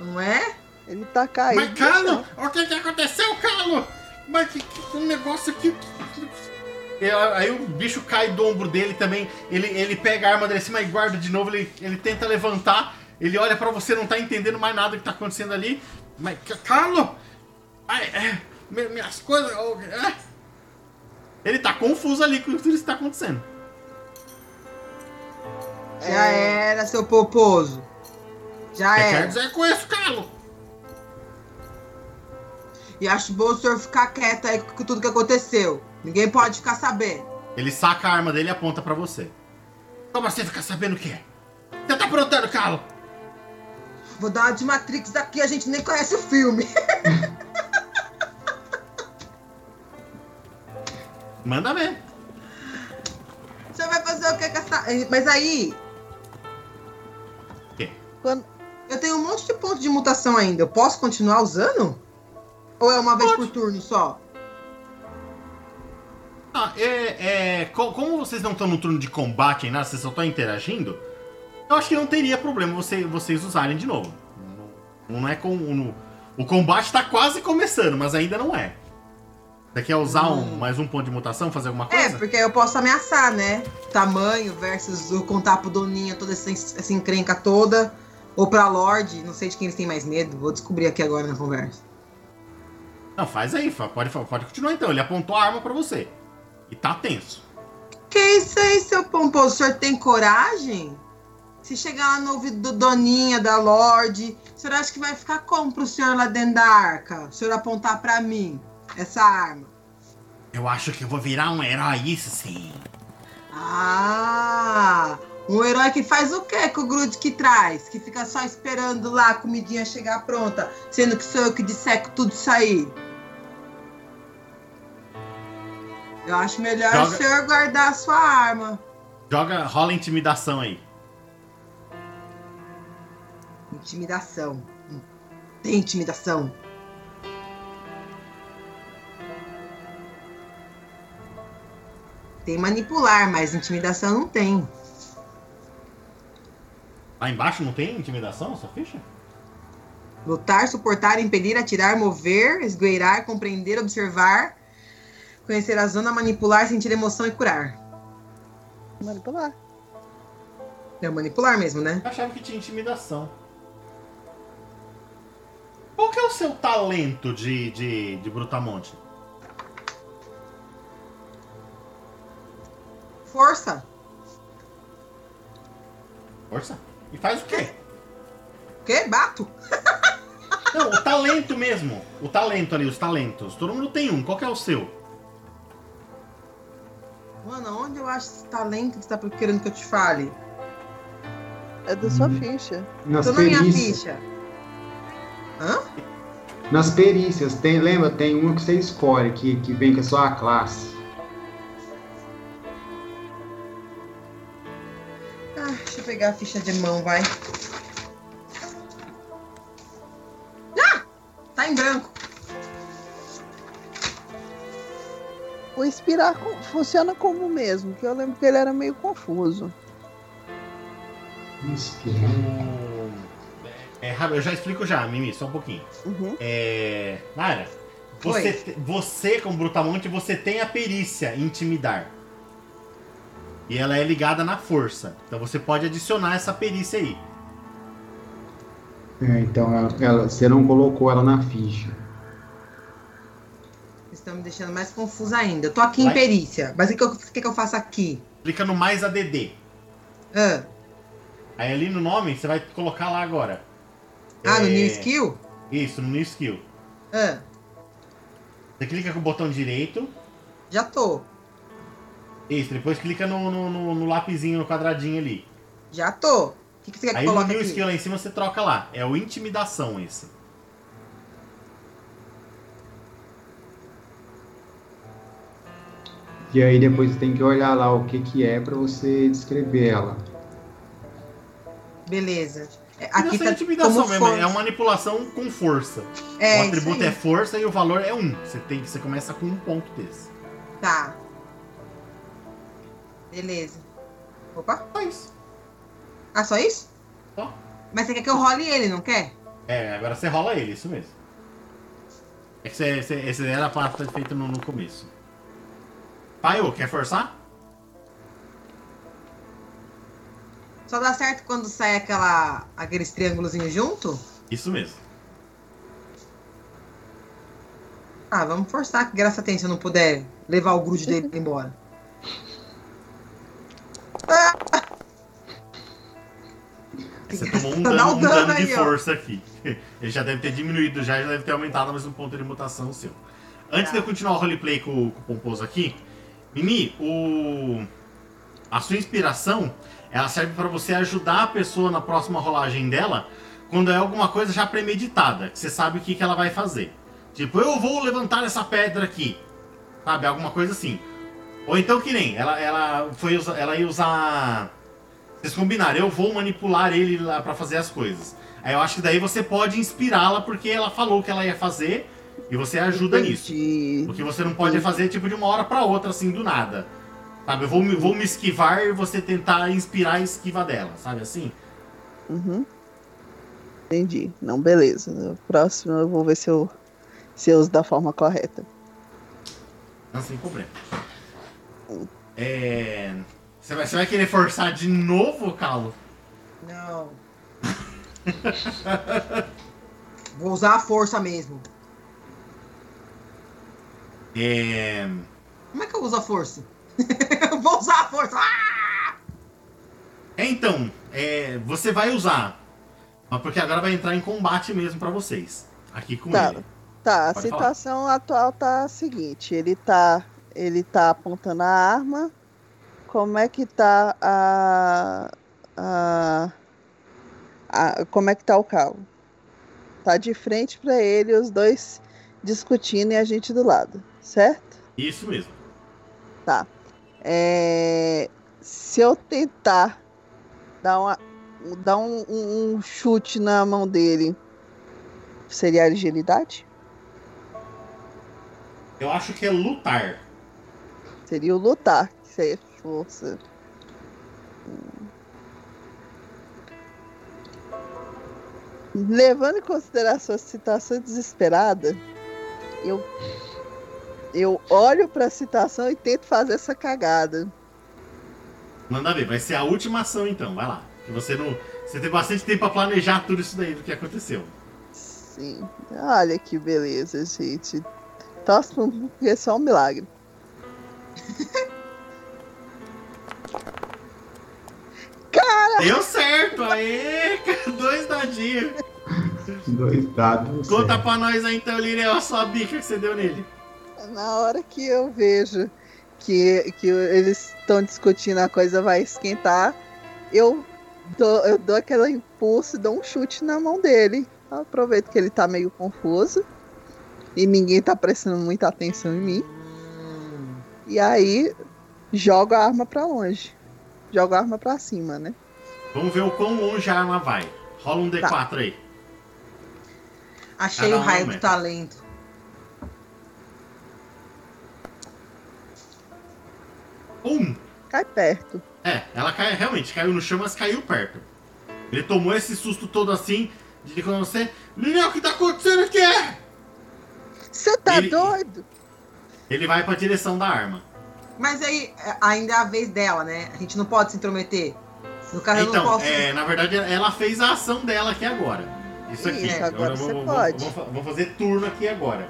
Não é? Ele tá caído. Mas, chão. o que que aconteceu, Carlo? Mas que, que um negócio aqui. E Aí o bicho cai do ombro dele também. Ele, ele pega a arma dele assim, mas guarda de novo. Ele, ele tenta levantar. Ele olha pra você, não tá entendendo mais nada que tá acontecendo ali. Mas, Ca- Carlo! Ai, é, mi- minhas coisas. é. Ele tá confuso ali com tudo isso que tá acontecendo. Já É. era, seu poposo. Já O que quer era. dizer com isso, Carlo? E acho bom o senhor ficar quieto aí com tudo que aconteceu. Ninguém pode ficar sabendo. Ele saca a arma dele e aponta pra você. Como você fica sabendo o que é? Você tá aprontando, Carlo? Vou dar uma de Matrix daqui, a gente nem conhece o filme. Manda ver. O senhor vai fazer o que com essa. Mas aí, Quando- eu tenho um monte de pontos de mutação ainda. Eu posso continuar usando? Ou é uma vez Pode. por turno só? Ah, é, é, co- como vocês não estão no turno de combate nem nada, vocês só estão interagindo, eu acho que não teria problema você- vocês usarem de novo. Não, não é com. no- o combate tá quase começando, mas ainda não é. Você quer usar um, mais um ponto de mutação, fazer alguma É, coisa? porque eu posso ameaçar, né? Tamanho versus o contar pro Doninha toda essa, essa encrenca toda. Ou pra Lorde, não sei de quem eles têm mais medo. Vou descobrir aqui agora na conversa. Não, faz aí, pode, pode continuar então. Ele apontou a arma pra você. E tá tenso. Que isso aí, seu pomposo? O senhor tem coragem? Se chegar lá no ouvido do Doninha, da Lorde, o senhor acha que vai ficar como pro senhor lá dentro da arca? O senhor apontar pra mim essa arma. Eu acho que eu vou virar um herói, isso sim. Ah! Um herói que faz o quê com o grude que traz? Que fica só esperando lá a comidinha chegar pronta, sendo que sou eu que disseco tudo isso aí. Eu acho melhor Joga- o senhor guardar a sua arma. Joga, rola intimidação aí. Intimidação. Hum, Tem intimidação. Tem manipular, mas intimidação não tem. Lá embaixo não tem intimidação, essa ficha? Lutar, suportar, impedir, atirar, mover, esgueirar, compreender, observar, conhecer a zona, manipular, sentir emoção e curar. Manipular. É manipular mesmo, né? Eu achava que tinha intimidação. Qual que é o seu talento de, de, de Brutamonte? Força. Força? E faz o quê? O quê? Bato? Não, o talento mesmo. O talento ali, os talentos. Todo mundo tem um. Qual que é o seu? Mano, onde eu acho esse talento que você tá querendo que eu te fale? É da sua Hum. ficha. Nas Tô na minha perícias. ficha. Hã? Nas perícias, tem, lembra? Tem uma que você escolhe, que, que vem com a sua classe. Ah, deixa eu pegar a ficha de mão, vai. Ah! Tá em branco. O inspirar funciona como o mesmo, que eu lembro que ele era meio confuso. Inspirar. O... É, rápido, eu já explico já, Mimi, só um pouquinho. Uhum. É. Nara, você, Oi. você, como Brutamonte, você tem a perícia intimidar. E ela é ligada na força. Então você pode adicionar essa perícia aí. É, então, ela, ela- você não colocou ela na ficha. Vocês estão me deixando mais confusa ainda. Eu tô aqui Vai. em perícia. Mas o que, eu- que que eu faço aqui? Clica no mais ADD. Ah, Aí ali no nome você vai colocar lá agora. ah no É, New Skill? Isso, no New Skill. Ah, Você clica com o botão direito. já tô. Isso, depois clica no, no, no- no lapisinho, no quadradinho ali. Já tô. O que, que você quer que Aí no coloque new aqui? skill lá em cima você troca lá. É o intimidação esse. E aí depois você tem que olhar lá o que que é pra você descrever ela. Beleza. É, Aqui tá tá intimidação como mesmo, força. é uma manipulação com força. É, o isso atributo aí. é força e o valor é um. Você tem, você começa com um ponto desse. Tá. Beleza. Opa. Só isso. Ah, só isso? Só. Mas você quer que eu role ele, não quer? É, agora você rola ele, isso mesmo. É que você, você, esse era pra ter feito no, no começo. Paio, quer forçar? Só dá certo quando sai aquela, aqueles triângulozinhos junto? Isso mesmo. Ah, vamos forçar, que graça tem se eu não puder levar o grude dele embora. Você tomou um dano, um dano de força aqui. Ele já deve ter diminuído, já, já deve ter aumentado mais um ponto de mutação seu. Antes Tá. de eu continuar o roleplay com, com o Pomposo aqui, Mimi, o... a sua inspiração ela serve para você ajudar a pessoa na próxima rolagem dela quando é alguma coisa já premeditada, que você sabe o que, que ela vai fazer. Tipo, eu vou levantar essa pedra aqui. Sabe, alguma coisa assim. Ou então que nem, ela, ela, foi, ela ia usar. Vocês combinaram, eu vou manipular ele lá pra fazer as coisas. Aí eu acho que daí você pode inspirá-la porque ela falou que ela ia fazer e você ajuda nisso. Entendi. O que você não pode é fazer tipo de uma hora pra outra, assim, do nada. Sabe, eu vou, me- vou me esquivar e você tentar inspirar a esquiva dela, sabe assim? Uhum. Entendi. Não, beleza. No próximo eu vou ver se eu, se eu uso da forma correta. Não, sem problema. É. Você vai, você vai querer forçar de novo, Calo? Não. Vou usar a força mesmo. É. Como é que eu uso a força? Eu Vou usar a força! Ah! É, então, é, você vai usar. Mas porque agora vai entrar em combate mesmo pra vocês. Aqui com Tá. ele. Tá, a Pode situação atual tá a seguinte, ele tá, ele tá apontando a arma. Como é que tá a, a, a- como é que tá o carro? Tá de frente pra ele, os dois discutindo e a gente do lado, certo? Isso mesmo. Tá. É, se eu tentar dar, uma, dar um, um- um chute na mão dele, seria agilidade? Eu acho que é lutar. Seria o lutar, que seria força. Levando em consideração a situação desesperada, eu, eu olho para a situação e tento fazer essa cagada. Manda ver, vai ser a última ação então, vai lá. Que você não. Você tem bastante tempo pra planejar tudo isso daí do que aconteceu. Sim. Olha que beleza, gente. Porque é só um milagre. Deu certo! Aê! Dois dadinhos. Dois dados. Conta é. pra nós aí então, Liriel, a sua bica que você deu nele. Na hora que eu vejo que, que eles estão discutindo, a coisa vai esquentar, eu dou, eu dou aquele impulso e dou um chute na mão dele. Aproveito que ele tá meio confuso e ninguém tá prestando muita atenção em mim. E aí jogo a arma pra longe. Jogo a arma pra cima, né? Vamos ver o quão longe a arma vai. Rola um D4 aí. achei Cada o um raio do talento. Um! Cai perto. É, ela cai, realmente caiu no chão, mas caiu perto. Ele tomou esse susto todo assim, de quando você. Liriel, o que tá acontecendo aqui? Você tá Ele- doido? Ele vai pra direção da arma. Mas aí, é, ainda é a vez dela, né? A gente não pode se intrometer. No caso, eu não Então, posso. é, na verdade, ela fez a ação dela aqui agora. Isso aqui. Isso, agora eu você vou, pode. Vou, vou- vou fazer turno aqui agora.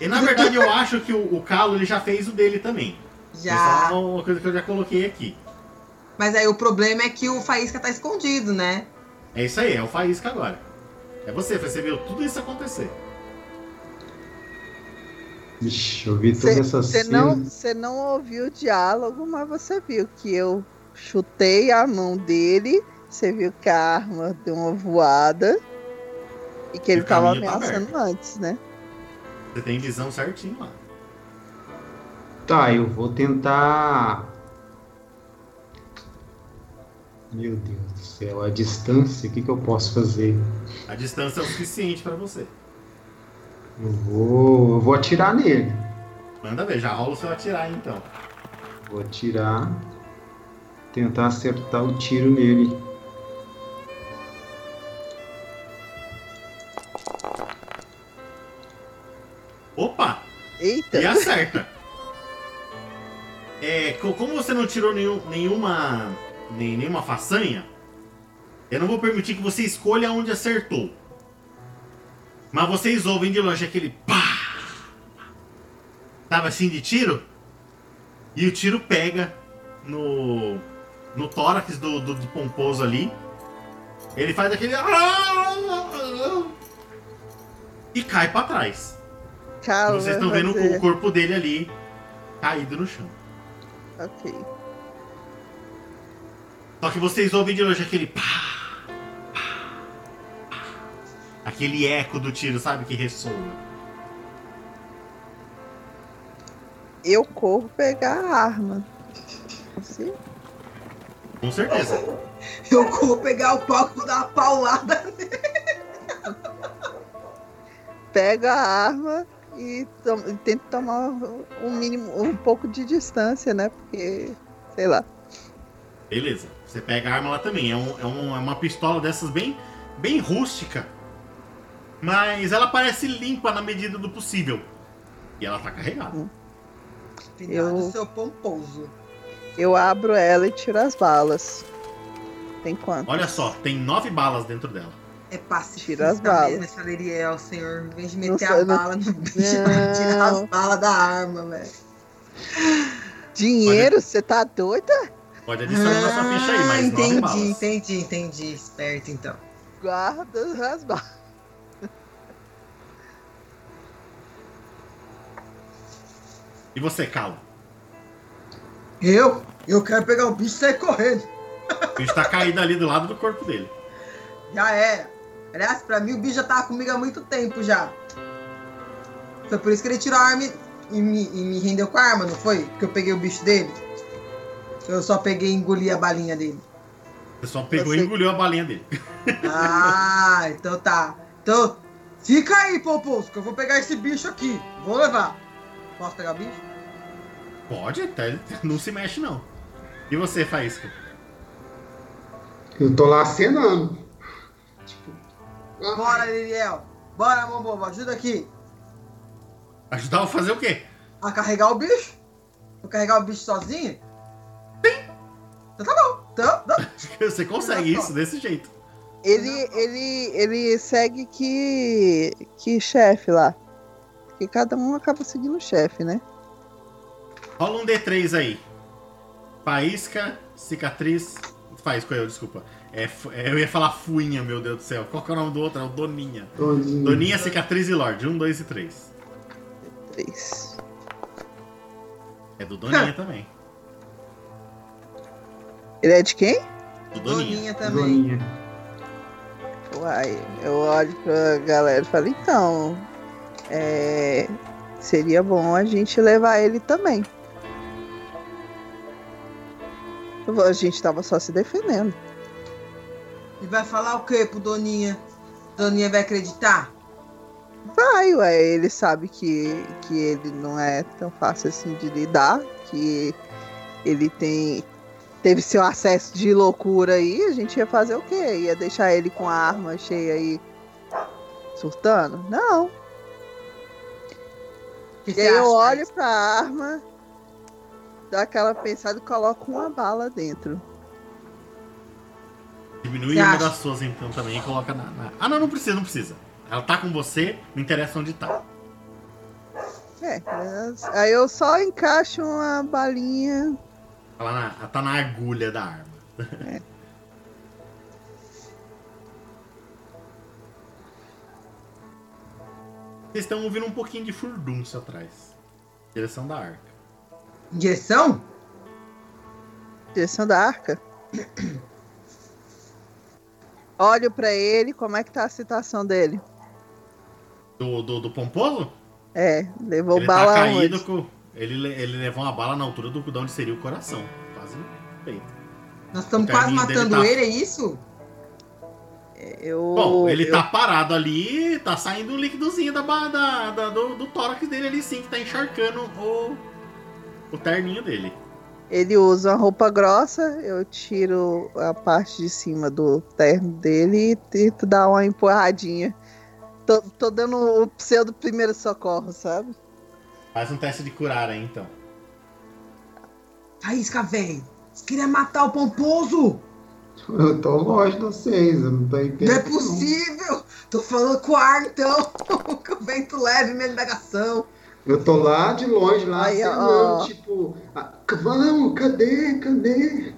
E na verdade eu acho que o, o Calo ele já fez o dele também. Já. Isso é uma coisa que eu já coloquei aqui. Mas aí o problema é que o Faísca tá escondido, né? É isso aí, é o Faísca agora. É você, você viu tudo isso acontecer. Vixe, eu vi toda essa Você cena. não, você não ouviu o diálogo, mas você viu que eu chutei a mão dele você viu que a arma deu uma voada e que ele o tava caminho tá ameaçando antes, né? Você tem visão certinho lá. Tá, eu vou tentar. Meu Deus do céu, a distância, o que, que eu posso fazer? A distância é o suficiente pra você. Eu vou. Eu vou atirar nele. Manda ver, já rola o seu atirar então. Vou atirar. Tentar acertar o tiro nele. Opa! Eita! E acerta. É, co- como você não tirou nenhum- nenhuma, nem- nenhuma façanha, eu não vou permitir que você escolha onde acertou. Mas vocês ouvem de longe aquele pá! Tava assim de tiro? E o tiro pega no, no tórax do, do, do pomposo ali. Ele faz aquele. E cai pra trás. Calma, Vocês estão vendo fazer. o corpo dele ali caído no chão. Ok. Só que vocês ouvem de longe aquele pá, aquele eco do tiro, sabe? Que ressoa. Eu corro pegar a arma. Você? Com certeza. Eu vou pegar o pau e dar uma paulada. Pega a arma e, to- e tento tomar um mínimo, um pouco de distância, né? Porque, sei lá. Beleza. Você pega a arma lá também. É, um- é um- é uma pistola dessas bem, bem rústica. Mas ela parece limpa na medida do possível. E ela tá carregada. Eu- do seu pomposo. Eu abro ela e tiro as balas. Tem quanto? Olha só, tem nove balas dentro dela. É pacifista Tira as balas. mesmo, essa Leriel, senhor. Em vez de Não meter a não- bala no bicho, vai tirar as Não. balas da arma, velho. Dinheiro? Você tá doida? Pode adicionar na sua ficha aí, mas nove Ah, entendi, balas. entendi, entendi. Esperto, então. Guarda as balas. E você, Calo? Eu? Eu quero pegar o bicho e sair correndo. O bicho tá caído ali do lado do corpo dele. Já era. Aliás, pra mim o bicho já tava comigo há muito tempo já. Foi por isso que ele tirou a arma e- me, e me rendeu com a arma, não foi? Porque eu peguei o bicho dele. Eu só peguei e engoli a balinha dele. Você só pegou Você- e engoliu a balinha dele. Ah, então tá. Então, fica aí, Pomposo, que eu vou pegar esse bicho aqui. Vou levar. Posso pegar o bicho? Pode, até ele não se mexe não. E você, Faísca? Eu tô lá acenando. Tipo. Bora, Liriel. Bora, Mombobo, ajuda aqui. Ajudar a fazer o quê? A carregar o bicho? Vou carregar o bicho sozinho? Sim. Então tá bom. Então. Você consegue isso desse jeito. Ele, ele, ele segue que, que chefe lá. Porque cada um acaba seguindo o chefe, né? Rola um D3 aí. Faísca, cicatriz. Faísca eu, desculpa. É, é, eu ia falar fuinha, meu Deus do céu. Qual que é o nome do outro? É o Doninha. Doninha. Doninha, cicatriz e Lorde. Um, dois e três. Três. É do Doninha também. Ele é de quem? Do Doninha. Doninha também. Doninha. Uai, eu olho pra galera e falo, então, é, seria bom a gente levar ele também. A gente tava só se defendendo. E vai falar o que pro Doninha? Doninha vai acreditar? Vai, ué, ele sabe que, que ele não é tão fácil assim de lidar, que ele tem teve seu acesso de loucura aí, a gente ia fazer o quê? Ia deixar ele com a arma cheia aí surtando? Não. Que E aí eu olho pra arma, dou aquela pensada e coloco uma bala dentro. Diminui Você uma acha? das suas então também e coloca na, na- Ah, não, não precisa, não precisa. Ela tá com você, não interessa onde tá. É, aí eu só encaixo uma balinha. Ela, na- ela tá na agulha da arma. Vocês estão ouvindo um pouquinho de furdúncio atrás. Direção da arca. Direção? Direção da arca. Olho pra ele, como é que tá a situação dele? Do, do, do Pomposo? É, levou ele bala tá caído com. Ele, le- ele levou uma bala na altura do de onde seria o coração. Quase no peito. Nós estamos quase matando tá- ele, é isso? Eu, Bom, ele eu- tá parado ali, tá saindo um líquidozinho da, da, da- do, do tórax dele ali sim, que tá encharcando o, o terninho dele. Ele usa uma roupa grossa, eu tiro a parte de cima do terno dele e tento dar uma empurradinha. Tô, tô dando o pseudo primeiro socorro, sabe? Faz um teste de curar aí então. Faísca, velho. Você queria matar o pomposo? Eu tô longe de vocês, eu não tô entendendo. Não é possível! Tô falando com o ar, então. que o vento leve minha indagação. Eu tô lá de longe, lá ó. cenando, tipo, ah, vamos, cadê, cadê?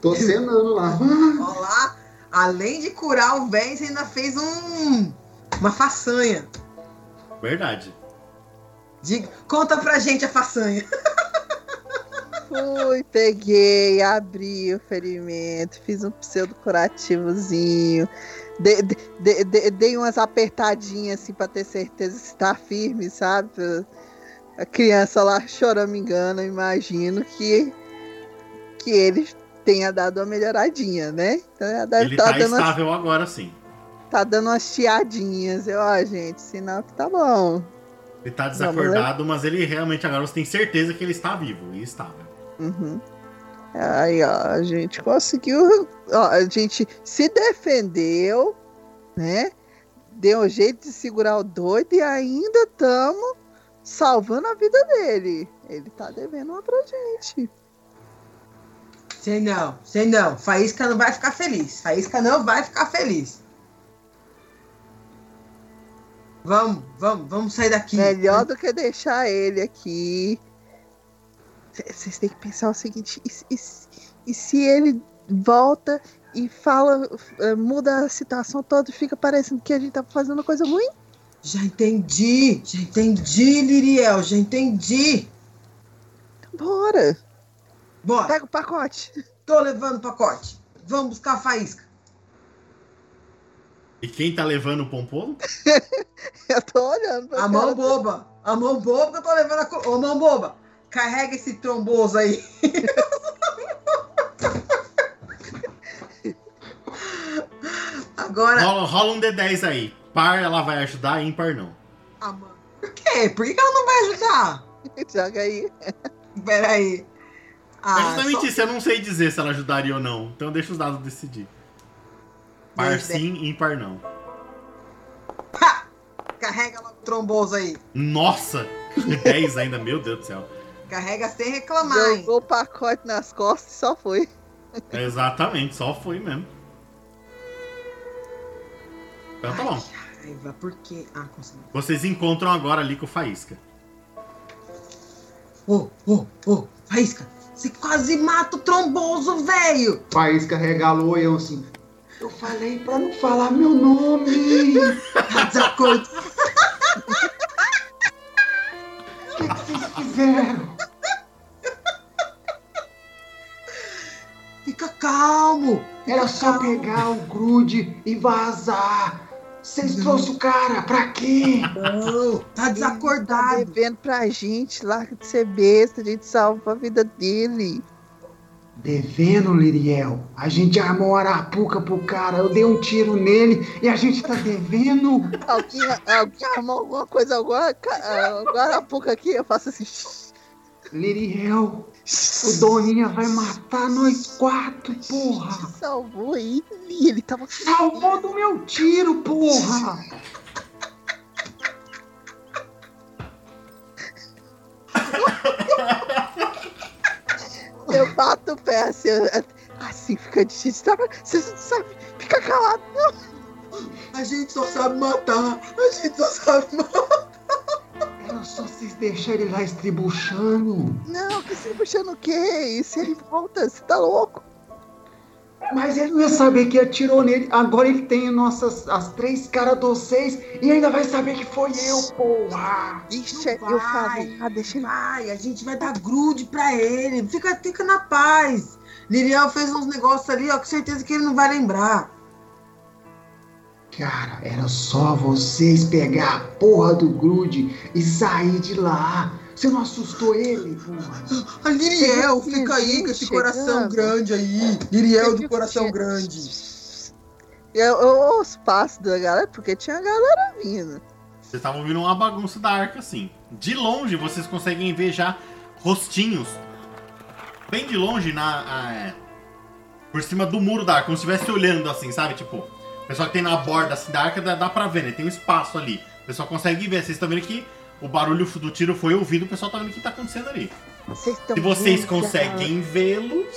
Tô cenando lá, vamos. Ó lá, além de curar o velho, você ainda fez um. Uma façanha. Verdade. Diga, conta pra gente a façanha. Fui, peguei, abri o ferimento, fiz um pseudo curativozinho. de- de- de- de- dei umas apertadinhas assim pra ter certeza que está firme, sabe? A criança lá choramingando, eu imagino que, que ele tenha dado uma melhoradinha, né? Então deve Ele estar tá dando, umas- estável agora sim. tá dando umas chiadinhas. Eu, ó, gente, sinal que tá bom. Ele tá desacordado, mas ele realmente agora você tem certeza que ele está vivo e estável. Uhum. Aí, ó, a gente conseguiu. Ó, a gente se defendeu, né? Deu um jeito de segurar o doido e ainda estamos salvando a vida dele. Ele tá devendo uma pra gente. Sei não, sei não. Faísca não vai ficar feliz. Faísca não vai ficar feliz. Vamos, vamos, vamos sair daqui. Melhor do que deixar ele aqui. Vocês têm que pensar o seguinte: e, se- e e se ele volta e fala, eh, muda a situação toda e fica parecendo que a gente tá fazendo coisa ruim? Já entendi, já entendi, Liriel, já entendi. Bora! Bora, Pega o pacote. tô levando o pacote. Vamos buscar a faísca. E quem tá levando o pomposo? Eu tô olhando pra A mão boba, a mão boba que eu tô levando a. co- Ô, mão boba, carrega esse tromboso aí. Agora, Rola, rola um D10 aí. Par ela vai ajudar, ímpar não. a mão. Por quê? Por que ela não vai ajudar? Joga aí. Peraí. É Ah, justamente só- isso, eu não sei dizer se ela ajudaria ou não. Então deixa os dados decidir. Par sim, ímpar não. Pá! Carrega logo o tromboso aí. Nossa! 10 ainda, meu Deus do céu. Carrega sem reclamar, hein? Jogou o pacote nas costas e só foi. Exatamente, só foi mesmo. Então tá bom. Ai, raiva, por quê? Ah, consegui. Vocês encontram agora ali com o Faísca. Ô, ô, ô, Faísca, você quase mata o tromboso, velho! Faísca regalou e eu assim. Eu falei pra não falar meu nome. Tá desacordo. O que, que vocês fizeram? Fica calmo. Era só pegar o grude e vazar. Vocês trouxeram o cara, pra quê? Não, tá Tá desacordado. devendo pra gente, larga de ser besta, a gente salva a vida dele. Devendo, Liriel. A gente armou uma arapuca pro cara, eu dei um tiro nele e a gente tá devendo. Alguém, alguém armou alguma coisa agora, ca- agora há pouco aqui, eu faço assim. Liriel, o Doninha vai matar nós quatro, porra. Salvou ele, ele tava. Salvou do meu tiro, porra. Eu bato o pé assim, assim fica difícil. Tá? Você não sabe, fica calado. A gente só sabe matar. A gente só sabe matar. Era só vocês deixarem ele lá estribuchando. Não, que puxando o quê? E se ele volta? Você tá louco? Mas ele não ia saber que atirou nele. Agora ele tem nossas as três caras dos seis e ainda vai saber que foi eu, porra. Ixi, Não eu falei, ah, deixa ele. Vai, a gente vai dar grude pra ele. Fica, fica na paz. Liriel fez uns negócios ali, ó, com certeza que ele não vai lembrar. Cara, era só vocês pegar a porra do grude e sair de lá. Você não assustou ele, porra? A Liriel, Tem fica aí com esse coração grande aí. Liriel do coração grande. Eu, eu ouço passos da galera, porque tinha galera vindo. Vocês estavam ouvindo uma bagunça da arca assim. De longe vocês conseguem ver já rostinhos. Bem de longe, na. a- por cima do muro da arca, como se estivesse olhando assim, sabe? Tipo, o pessoal que tem na borda assim, da arca dá, dá pra ver, né? Tem um espaço ali. O pessoal consegue ver. Vocês estão vendo que o barulho do tiro foi ouvido, o pessoal tá vendo o que tá acontecendo ali. Vocês Se vocês que a- conseguem vê-los.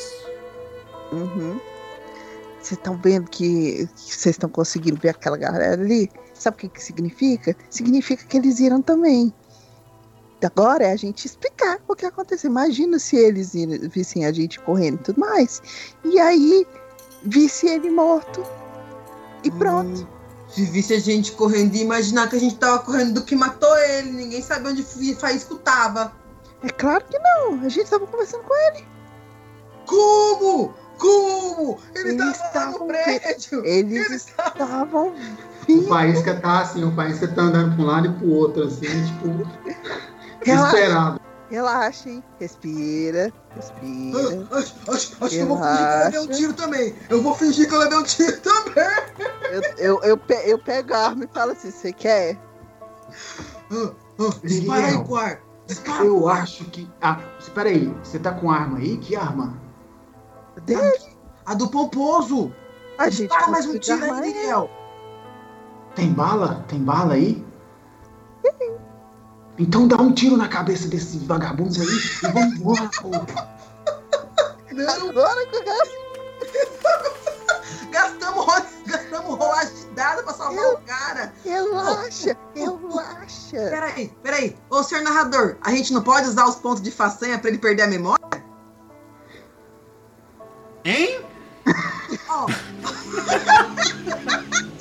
Uhum. Vocês estão vendo que, vocês estão conseguindo ver aquela galera ali? Sabe o que, que significa? Significa que eles viram também. Agora é a gente explicar o que aconteceu. Imagina se eles vissem a gente correndo e tudo mais. E aí, visse ele morto. E pronto. Hum, se visse a gente correndo e imaginar que a gente tava correndo do que matou ele, ninguém sabe onde o Faísco tava. É claro que não. A gente tava conversando com ele. Como? Como? Ele Eles tava lá no prédio. Eles Ele tava... estavam O vivos. Faísca tá assim, o Faísca tá andando pra um lado e pro outro, assim, tipo, desesperado. Relaxem. Respira. Respira. Ah, Acho, acho, acho que eu vou fingir que eu levei um tiro também. Eu vou fingir que eu levei um tiro também. Eu, eu, eu, pe- eu pego a arma e falo assim: você quer? Ah, ah, dispara aí, Liriel. Quar. Dispara. Eu acho que. Ah, espera aí, você tá com arma aí? Que arma? Dele. A do pomposo. A gente Dispara mais um tiro aí. Miguel. Tem bala? Tem bala aí? Então dá um tiro na cabeça desse vagabundo aí e vamos embora, porra. Não, Agora que eu gasto. gastamos, ro- gastamos rolagem de dado pra salvar o cara. Relaxa, relaxa. Peraí, peraí. Ô, senhor narrador, a gente não pode usar os pontos de façanha pra ele perder a memória? Hein? Ó.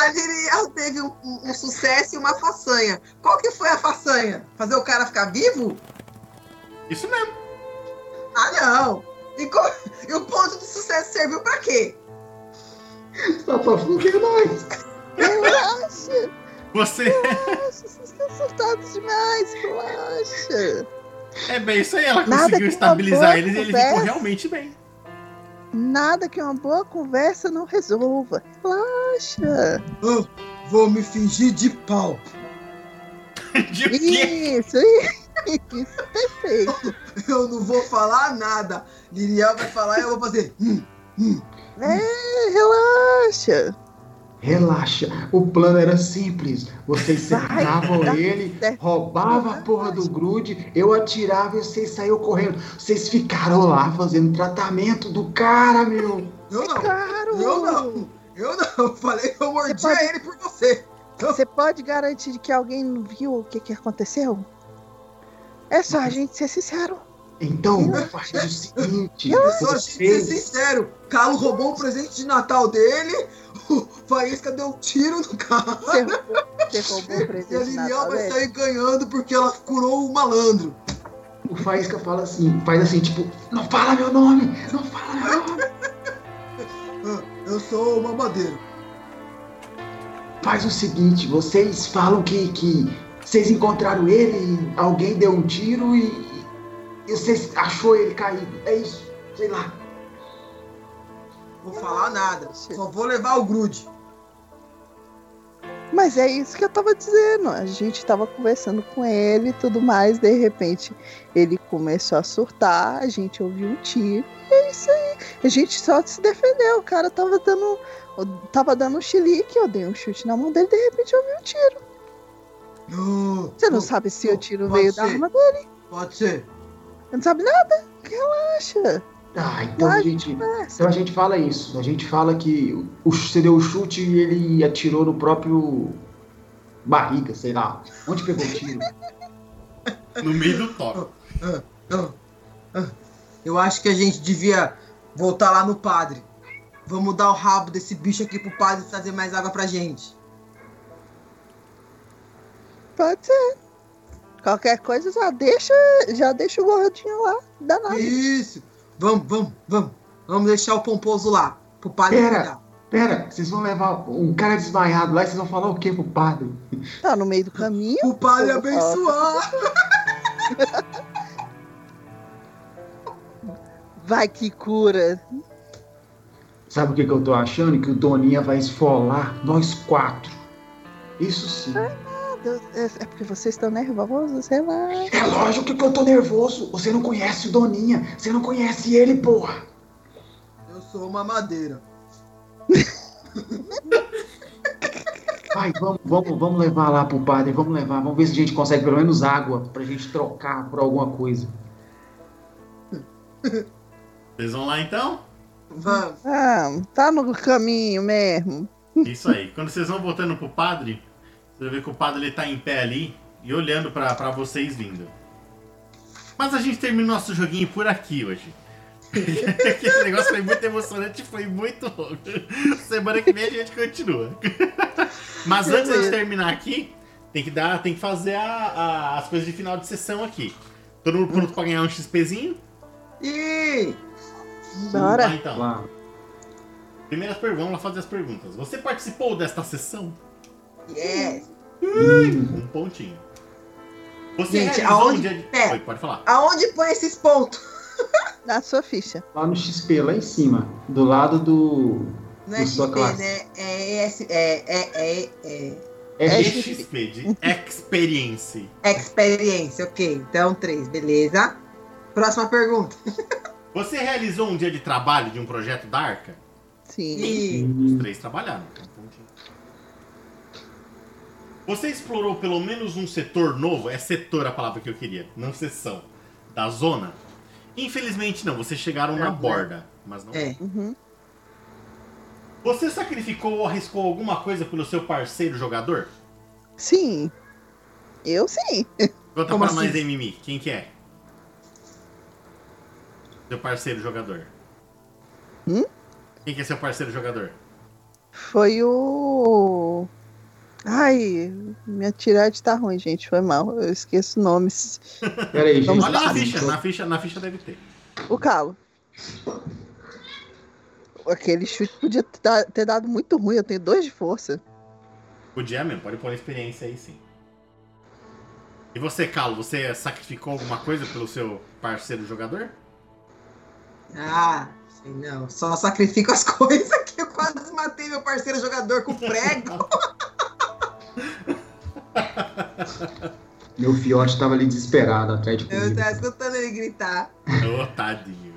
A Liriel teve um, um- um sucesso e uma façanha. Qual que foi a façanha? Fazer o cara ficar vivo? Isso mesmo. Ah, não. E, co- e o ponto de sucesso serviu pra quê? Só pra fuder nós. Relaxa, Você. relaxa. Vocês estão assustados demais. Relaxa. É bem isso aí, ela Nada conseguiu que estabilizar eles e eles conversa. ficam realmente bem. Nada que uma boa conversa não resolva. Relaxa. Ah, vou me fingir de pau. De quê? Isso, isso. Perfeito. Eu não vou falar nada. Liriel vai falar e eu vou fazer. Hum, hum. É, relaxa. Relaxa, o plano era simples. Vocês cercavam ele, roubava a porra do grude, eu atirava e vocês saíam correndo. Vocês ficaram lá fazendo tratamento do cara, meu. Eu não. Claro. Eu não. Eu não. Falei que eu mordia pode- ele por você. Você pode garantir que alguém não viu o que, que aconteceu? É só a gente ser sincero. Então, faz o seguinte, Eu só gente ser sincero. Calo roubou um presente de Natal dele. O Faísca deu um tiro no cara. Você, você roubou o E a presente de Liriel Natal vai dele? sair ganhando porque ela curou o malandro. o Faísca fala assim, faz assim, tipo, não fala meu nome, não fala meu nome. Ah, Eu sou o mamadeiro. Faz o seguinte, vocês falam que, que vocês encontraram ele, alguém deu um tiro e, e vocês achou ele caído. É isso, sei lá. Vou falar nada. Só vou levar o grude. Mas é isso que eu tava dizendo. A gente tava conversando com ele e tudo mais. De repente, ele começou a surtar. A gente ouviu um tiro. E é isso aí. A gente só se defendeu. O cara tava dando. Tava dando um chilique. Eu dei um chute na mão dele. De repente, eu ouvi um tiro. Não, Você não não, sabe se o tiro veio da ser. arma dele. Pode ser. Você não sabe nada. Relaxa. Ah, então a Vai, gente, Conversa. então a gente fala isso. A gente fala que o, você deu o chute e ele atirou no próprio barriga, sei lá. Onde pegou o tiro? No meio do top. Ah, ah. Eu acho que a gente devia voltar lá no padre. Vamos dar o rabo desse bicho aqui pro padre trazer mais água pra gente. Pode ser. Qualquer coisa já deixa, já deixa o gordinho lá. Dá nada. Isso. Vamos, vamos, vamos. Vamos deixar o pomposo lá, pro padre Pera. cuidar. Pera, vocês vão levar um cara desmaiado lá e vocês vão falar o quê pro padre? Tá no meio do caminho. O padre abençoar. Vai que cura. Sabe o que, que eu tô achando? Que o Doninha vai esfolar nós quatro. Isso sim. Ah, Deus, É é porque vocês estão nervosos, sei lá. É lógico que eu tô nervoso. Você não conhece o Doninha. Você não conhece ele, porra. Eu sou uma madeira. Vai, vamos, vamos, vamos levar lá pro padre. Vamos levar. Vamos ver se a gente consegue pelo menos água pra gente trocar por alguma coisa. Vocês vão lá então? Vamos. Ah, tá no caminho mesmo. Isso aí. Quando vocês vão voltando pro padre, você ver que o padre ele tá em pé ali e olhando pra, pra vocês vindo. Mas a gente termina o nosso joguinho por aqui hoje. Esse negócio foi muito emocionante, foi muito louco. Semana que vem a gente continua. Mas antes de terminar aqui, tem que dar, tem que fazer a- a- as coisas de final de sessão aqui. Todo mundo pronto pra ganhar um XPzinho? Ih! Bora. Então. Lá. Primeiras perguntas, vamos lá fazer as perguntas. Você participou desta sessão? Yes! Um pontinho. Você Gente, realizou aonde- um dia de... Pera. Oi, pode falar. Aonde põe esses pontos? Na sua ficha. Lá no XP, lá em cima. Do lado do. Não é XP, classe. né? É, ES, é, é, é, é É, XP de Experience. experiência, ok. Então, três, beleza. Próxima pergunta. Você realizou um dia de trabalho de um projeto da Arca? Sim. E Os três trabalharam. Você explorou pelo menos um setor novo? É setor a palavra que eu queria, não seção. Da zona? Infelizmente não, vocês chegaram na borda. Mas não. é. Uhum. Você sacrificou ou arriscou alguma coisa pelo seu parceiro jogador? Sim. Eu sim. Conta Como pra assim? nós aí, Mimi. Quem que é? Seu parceiro jogador. Hum? Quem que é seu parceiro jogador? Foi o. Ai, minha tiragem tá ruim, gente. Foi mal. Eu esqueço nomes. Pera aí, gente. Vamos Olha na ficha, na ficha, na ficha deve ter. O Calo. Aquele chute podia ter da- ter dado muito ruim. Eu tenho dois de força. Podia mesmo, pode pôr a experiência aí sim. E você, Calo, você sacrificou alguma coisa pelo seu parceiro jogador? Ah, sei não. Só sacrifico as coisas que eu quase matei meu parceiro jogador com prego. Meu fiote tava ali desesperado atrás de Eu comida. tava escutando ele gritar. Ô, tadinho.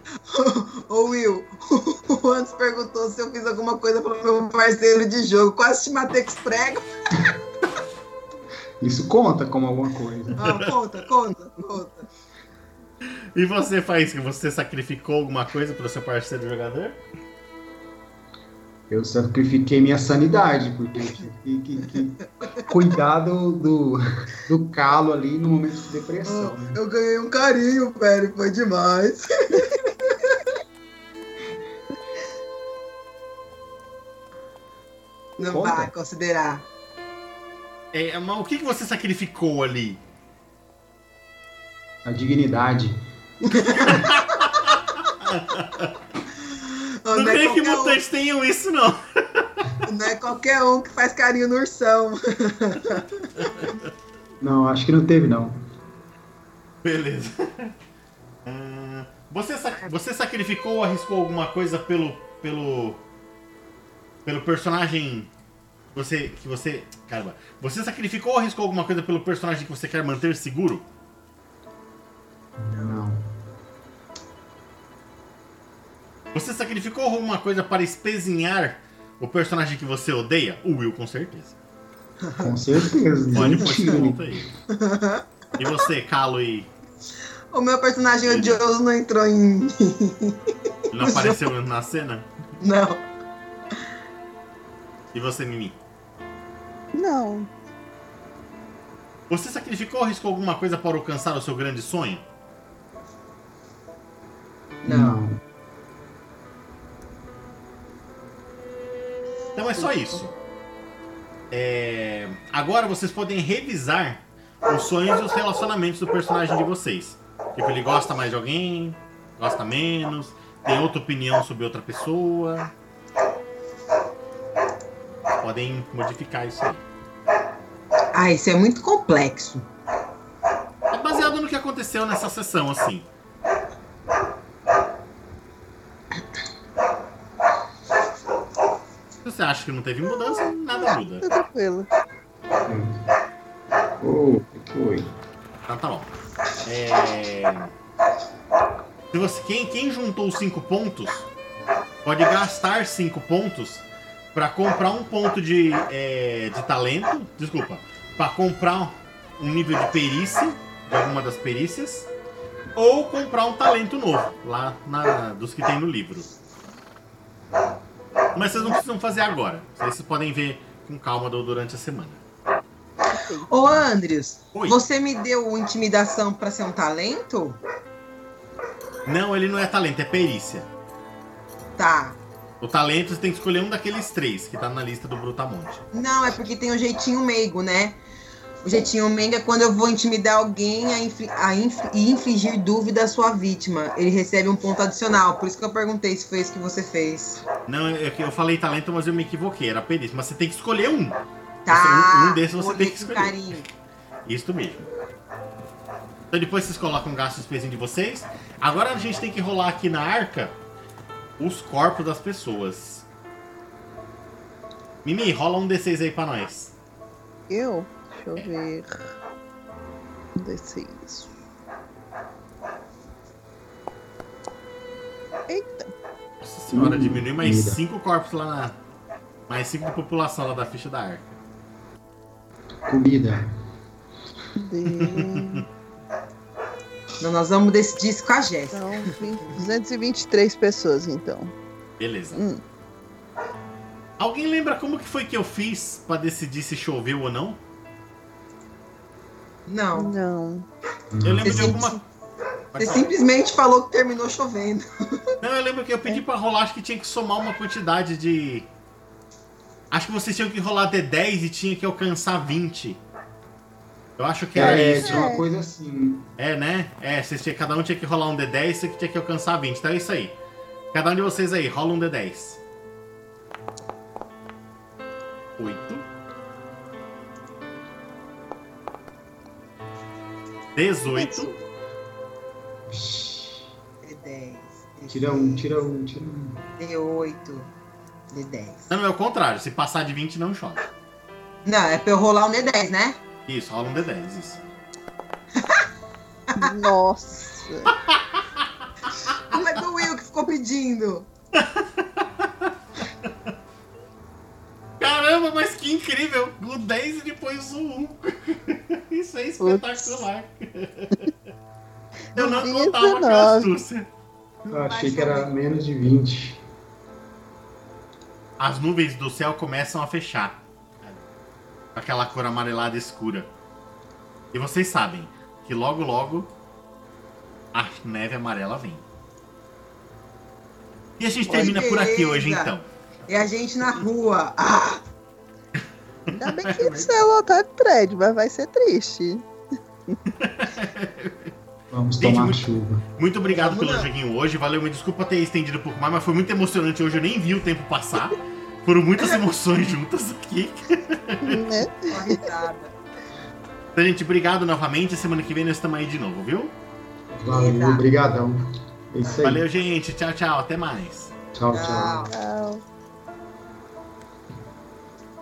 Ô Will, o Anderson perguntou se eu fiz alguma coisa pro meu parceiro de jogo. Quase te matei com os pregos. Isso conta como alguma coisa. Ah, conta, conta, conta. E você, Faísca, você sacrificou alguma coisa pelo seu parceiro jogador? Eu sacrifiquei minha sanidade, porque eu tive que, que- que cuidar do, do, do calo ali no momento de depressão. né? Eu ganhei um carinho, velho. Foi demais. Não Conta. vai considerar. É, mas o que, que você sacrificou ali? A dignidade. Não, Não não, é creio que mutantes tenham isso, não. um, não é qualquer um que faz carinho no ursão. Não, acho que não teve, não. Beleza. Ah, você, sac- você sacrificou ou arriscou alguma coisa pelo. pelo. pelo personagem. Você. que você. Caramba. Você sacrificou ou arriscou alguma coisa pelo personagem que você quer manter seguro? Não. Você sacrificou alguma coisa para espezinhar o personagem que você odeia? O Will, com certeza. Com certeza. Pode pôr esse ponto aí. E você, Calo e. O meu personagem odioso não entrou em. Ele não apareceu na cena? Não. E você, Mimi? Não. Você sacrificou ou arriscou alguma coisa para alcançar o seu grande sonho? Não. Então é só isso. É, Agora vocês podem revisar os sonhos e os relacionamentos do personagem de vocês. Tipo, ele gosta mais de alguém, gosta menos. tem outra opinião sobre outra pessoa. Podem modificar isso aí. Ah, isso é muito complexo. É baseado no que aconteceu nessa sessão, assim. Você acha que não teve mudança, nada muda. Tá tranquilo. Ô, o que foi? Então tá bom. É... Se você, quem, quem juntou os 5 pontos pode gastar 5 pontos para comprar um ponto de, é, de talento. Desculpa. Para comprar um nível de perícia, de alguma das perícias. Ou comprar um talento novo, lá na, dos que tem no livro. Mas vocês não precisam fazer agora. Vocês podem ver com calma durante a semana. Ô, Andres, Oi. você me deu intimidação pra ser um talento? Não, ele não é talento, é perícia. Tá. O talento você tem que escolher um daqueles três que tá na lista do Brutamonte. Não, é porque tem o jeitinho meigo, né? O jeitinho meigo é quando eu vou intimidar alguém a infli- a e infligir dúvida à sua vítima. Ele recebe um ponto adicional. Por isso que eu perguntei se foi isso que você fez. Não, é que eu falei talento, mas eu me equivoquei, era perícia. Mas você tem que escolher um. Tá. Um- um desses você tem que escolher. carinho. Isso mesmo. Então depois vocês colocam um gasto de vocês. Agora a gente tem que rolar aqui na arca os corpos das pessoas. Mimi, rola um D6 aí pra nós. Eu? Deixa eu ver. Um D6. Eita, Nossa senhora, diminui mais comida. 5 corpos lá na. Mais 5 de população lá da ficha da arca. Comida. D... Não, nós vamos decidir isso com a Jéssica. Então, 20 223 pessoas, então. Beleza. Hum. Alguém lembra como que foi que eu fiz pra decidir se choveu ou não? Não. Não. Eu lembro Você de alguma. Você simplesmente falou que terminou chovendo. Não, eu lembro que eu pedi pra rolar, acho que tinha que somar uma quantidade de. Acho que vocês tinham que rolar D10 e tinha que alcançar 20. Eu acho que era É, isso. tinha uma coisa assim. É, né? É, vocês tinham, cada um tinha que rolar um D10 e tinha que alcançar 20. Então é isso aí. Cada um de vocês aí, rola um D10. 8. 18. D10. Tira um, tira um, tira um. D8. D10. Não, é o contrário. Se passar de 20, não chove. Não, é pra eu rolar um D10, né? Isso, rola um D10. Isso. Nossa. Não é do Will que ficou pedindo. Caramba, mas que incrível! O 10 e depois o 1. Isso é espetacular. Eu não contava com a 19. astúcia. Eu achei que era menos de 20. As nuvens do céu começam a fechar. Com Aquela cor amarelada escura. E vocês sabem que logo logo a neve amarela vem. E a gente Oi, termina por aqui hoje então. É a gente na rua. Ah, Ainda bem que isso é lotado de prédio, mas vai ser triste. Vamos Gente, tomar muito- chuva. Muito obrigado Vamos pelo joguinho hoje. Valeu, me desculpa ter estendido um pouco mais, mas foi muito emocionante hoje. Eu nem vi o tempo passar. Foram muitas emoções juntas aqui. Né? Então, gente, obrigado novamente. Semana que vem nós estamos aí de novo, viu? Valeu, obrigadão. É isso aí. Valeu, gente. Tchau, tchau. Até mais. Tchau. Tchau. Tchau.